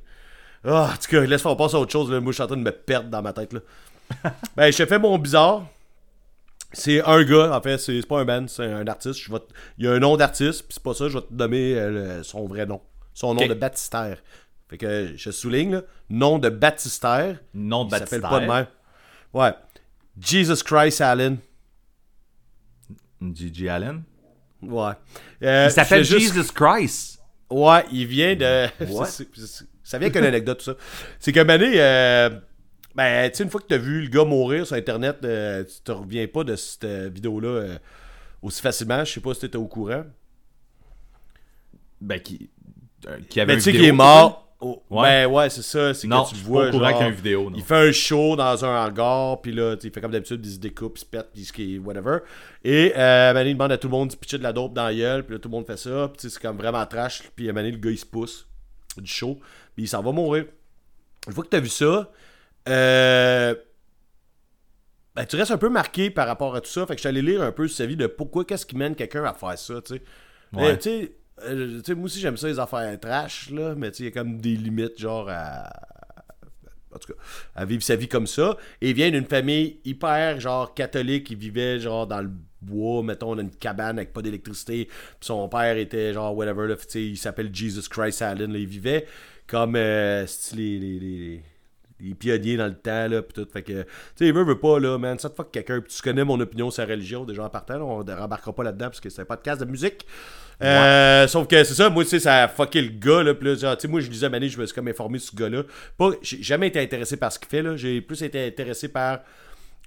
Ah, en tout cas, laisse-moi passer à autre chose. Là. Moi, je suis en train de me perdre dans ma tête. Là. ben, je fais mon bizarre. C'est un gars, en fait, c'est pas un band, c'est un artiste. Je vais te- Il y a un nom d'artiste, puis c'est pas ça, je vais te nommer euh, son vrai nom. Son nom de baptistère. Fait que je souligne, là, nom de baptistère.
Nom de
Il s'appelle
baptistère.
pas de même. Ouais. Jesus Christ Allen.
Gigi Allen?
Ouais. Euh,
Il s'appelle
juste-
Jesus Christ.
Ouais, il vient de. Ça vient qu'une anecdote, tout ça. C'est moment donné, euh, ben, tu sais, une fois que t'as vu le gars mourir sur Internet, euh, tu te reviens pas de cette euh, vidéo-là euh, aussi facilement. Je sais pas si t'étais au courant.
Ben, qui, euh, qui avait
Mais
une
tu sais qu'il est mort. Oh,
Ouais.
Ben ouais, c'est ça. C'est
Non,
que tu
je pas
vois.
au courant
genre,
qu'il y a une vidéo, non.
Il fait un show dans un hangar, puis là, tu il fait comme d'habitude, il se découpe, il se pète, puis il qui- whatever. Et euh, Mané, il demande à tout le monde de pitcher de la dope dans la gueule, puis là, tout le monde fait ça, puis tu c'est comme vraiment trash, puis à Mané, le gars, il se pousse du show, il s'en va mourir. Une fois que t'as vu ça, euh, ben, tu restes un peu marqué par rapport à tout ça, fait que je suis allé lire un peu sur sa vie de pourquoi, qu'est-ce qui mène quelqu'un à faire ça, tu sais.
Ouais.
tu sais, euh, tu moi aussi, j'aime ça, les affaires trash, là, mais tu il y a comme des limites, genre, à en tout cas, à vivre sa vie comme ça. Et il vient d'une famille hyper, genre, catholique. Il vivait, genre, dans le bois, mettons, dans une cabane avec pas d'électricité. Son père était genre, whatever, là, tu il s'appelle Jesus Christ Allen, là, il vivait comme euh, les, les, les, les pionniers dans le temps, là, pis tout. Fait que, tu sais, il veut, veut pas, là, man, ça te fuck quelqu'un, tu connais mon opinion sur la religion, déjà en partant, là, on ne rembarquera pas là-dedans parce que c'est un podcast de musique. Euh, sauf que c'est ça, moi, tu sais, ça a fucké le gars, là, pis là, tu sais, moi, je lisais Mané, je me suis comme informé sur ce gars-là. Pas, j'ai jamais été intéressé par ce qu'il fait, là, j'ai plus été intéressé par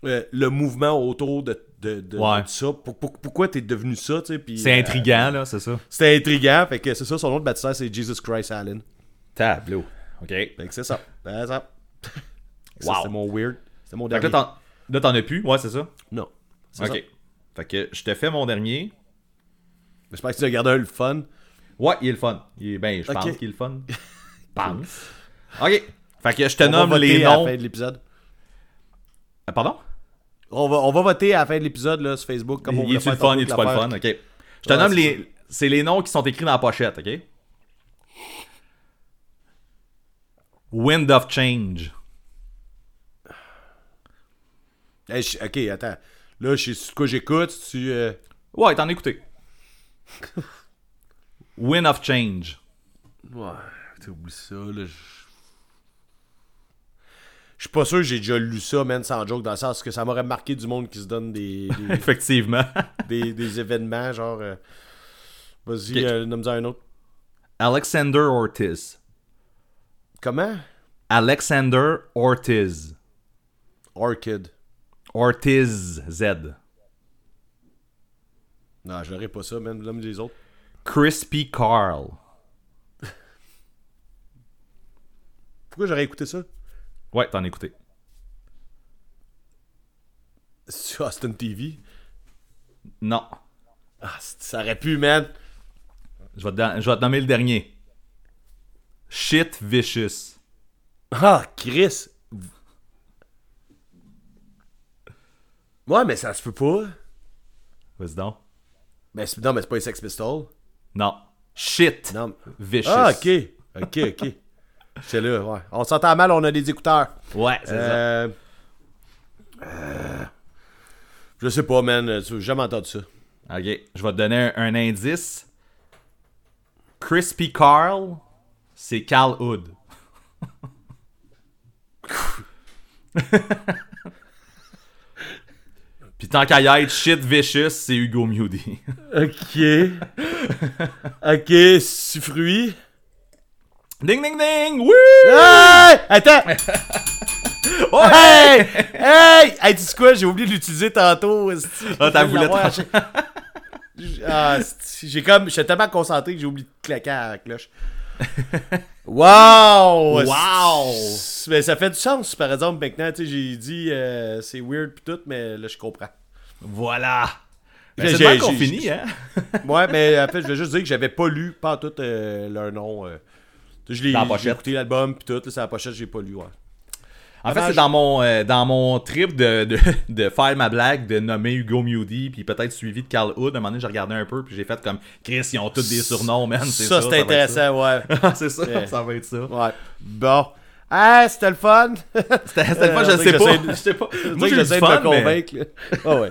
euh, le mouvement autour de, de, de,
Ouais.
de ça. Pour- pour- pourquoi t'es devenu ça, tu sais,
C'est
euh,
intriguant, là, c'est ça.
C'était intriguant, fait que c'est ça, son nom de baptistère, c'est Jesus Christ Allen.
Tableau. OK?
Fait que c'est ça. C'est ça.
Wow.
C'était mon weird. C'était mon
Fait que
dernier.
là, t'en- là, t'en as plus? Ouais, c'est ça?
non. C'est
OK.
ça.
Fait que je te fais mon dernier.
J'espère que tu as gardé un le fun.
Ouais, il est le fun. Il est, ben, je pense qu'il est le fun. pense. OK. Fait que je te
On
nomme les
à la
noms.
fin de l'épisode.
Ah, Pardon?
On va, on va voter à la fin de l'épisode là, sur Facebook. Comme on
il est-tu
faire
le fun? Il est pas le fun? OK. Je te
Ouais,
nomme les... C'est les noms qui sont écrits dans la pochette, OK? Wind of Change.
Hey, je- ok, attends. Là, je sais sur quoi j'écoute. Tu. euh,
Ouais, t'en as écouté. Wind of Change.
Ouais, t'oublies ça, là. Je je suis pas sûr que j'ai déjà lu ça, man, sans joke, dans le sens que ça m'aurait marqué du monde qui se donne des, des,
Effectivement.
des, des événements, genre. euh, Vas-y,
Ok.
euh, nomme-en un autre.
Alexander Ortiz.
Comment?
Alexander Ortiz.
Orchid.
Ortiz Z.
Non, je l'aurais pas ça, man. L'homme des autres.
Crispy Carl.
Pourquoi j'aurais écouté ça?
Ouais, t'en as écouté.
Sur Austin TV.
Non.
Ah, ça aurait pu, man.
Je vais, te, je vais te nommer le dernier. Shit Vicious.
Ah, Chris. Ouais, mais ça se peut pas.
Vas-y donc.
Mais non, mais c'est pas les Sex Pistols.
Non. Shit
Non.
Vicious.
Ah, ok. Ok, ok. C'est là, ouais. On s'entend mal, on a des écouteurs.
Ouais, c'est ça.
Euh... euh, Je sais pas, man. J'ai jamais entendu ça.
Ok, je vais te donner un, un indice. Crispy Carl, c'est Carl Hood. Puis tant qu'à y être Shit Vicious, c'est Hugo Mewdy.
Ok. ok, fruit.
ding ding ding! Oui!
Hey! Attends!
Ouais!
Hey! Hey! Hey, tu sais quoi? J'ai oublié de l'utiliser tantôt.
Ah, t'as voulu
Ah, j'ai comme. J'étais tellement concentré que j'ai oublié de claquer à la cloche. Wow!
Wow!
Mais ça fait du sens, par exemple, maintenant. Tu sais, j'ai dit euh, c'est weird pis tout, mais là, je comprends.
Voilà! Ben, c'est mal qu'on finit, hein?
Ouais, mais en fait, je vais juste dire que j'avais pas lu, pas tout euh, leur nom. euh. Je l'ai écouté l'album pis tout, là, c'est la pochette, j'ai pas lu, ouais.
En fait, c'est dans mon, euh, dans mon trip de, de, de faire ma blague, de nommer Hugo Mewdy, puis peut-être suivi de Carl Hood. À un moment donné, j'ai regardé un peu, puis j'ai fait comme Chris, ils ont tous des surnoms, man. C'est
Ça,
ça, ça.
intéressant, ouais.
C'est ça,
Ouais.
ça va être ça.
Ouais. Bon. Ah, c'était le fun.
C'était c'était le fun,
Euh,
je sais pas. Je sais pas.
Moi, j'essaie de me convaincre. Ah ouais.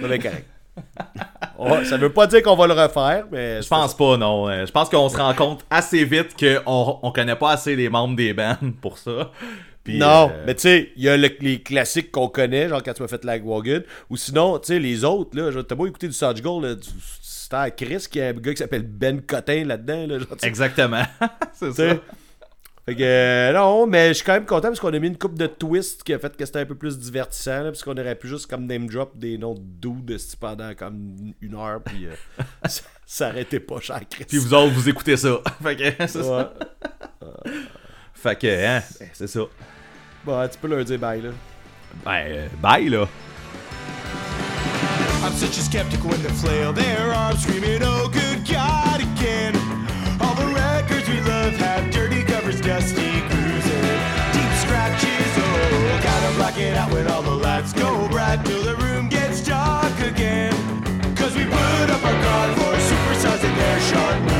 C'est correct. Ouais, ça veut pas dire qu'on va le refaire, mais.
Je pense pas, non. Je pense qu'on se rend compte assez vite qu'on on connaît pas assez les membres des bands pour ça. Puis,
Non,
euh,
mais tu sais, il y a le- les classiques qu'on connaît, genre quand tu m'as fait Lagwagon. Ou sinon, tu sais, les autres, là, t'as beau écouter du Surge Gold, c'était à Chris qui a un gars qui s'appelle Ben Cotin là-dedans, là.
Exactement. c'est ça.
Fait que euh, non, mais je suis quand même content parce qu'on a mis une coupe de twist qui a fait que c'était un peu plus divertissant, là, parce qu'on aurait pu juste comme name drop des noms de dudes pendant comme une heure, puis euh, ça, ça arrêtait pas cher, Chris.
Puis vous autres, vous écoutez ça. fait que, c'est ça.
Ouais.
Fait que, hein, ben, c'est ça.
Bon, tu peux leur dire bye, là.
Ben, euh, bye, là.
I'm such a skeptic when they flail their arms, screaming, Oh, good God, again. All the records we love have dirty covers, dusty cruising, deep scratches. Oh, gotta block it out when all the lights go bright till the room gets dark again. Cause we put up our guard for superstars and their sharp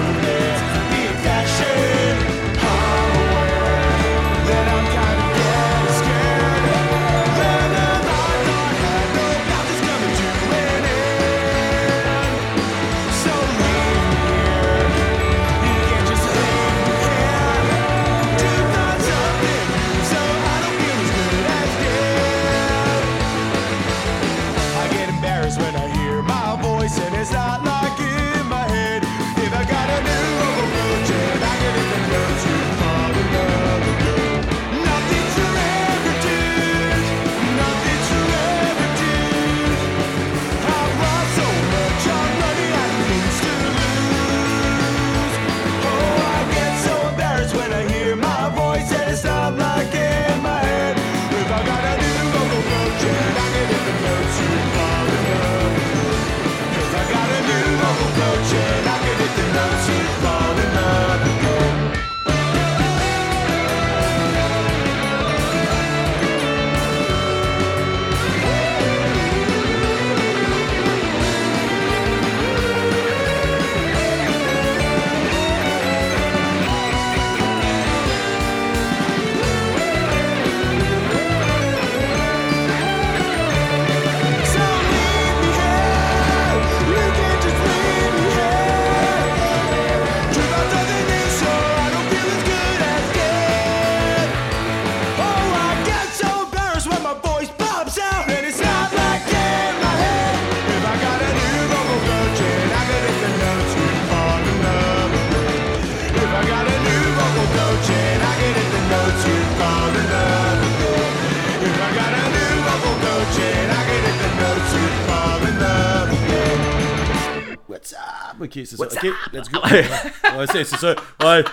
Ok, c'est ça. Ok, let's go. ouais, c'est ça. Ouais.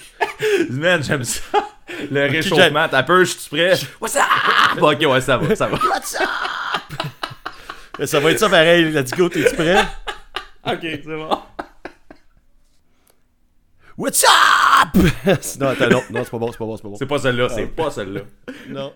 Man, j'aime ça. Le réchauffement, t'as peur, je suis prêt? What's up? Ok, ouais, ça va, ça va.
What's up? Ça va être ça pareil, let's go, t'es prêt?
ok, c'est bon.
What's up? non, attends, non, non c'est pas bon, c'est pas bon, c'est pas bon.
C'est pas celle-là, c'est ah, pas celle-là.
non.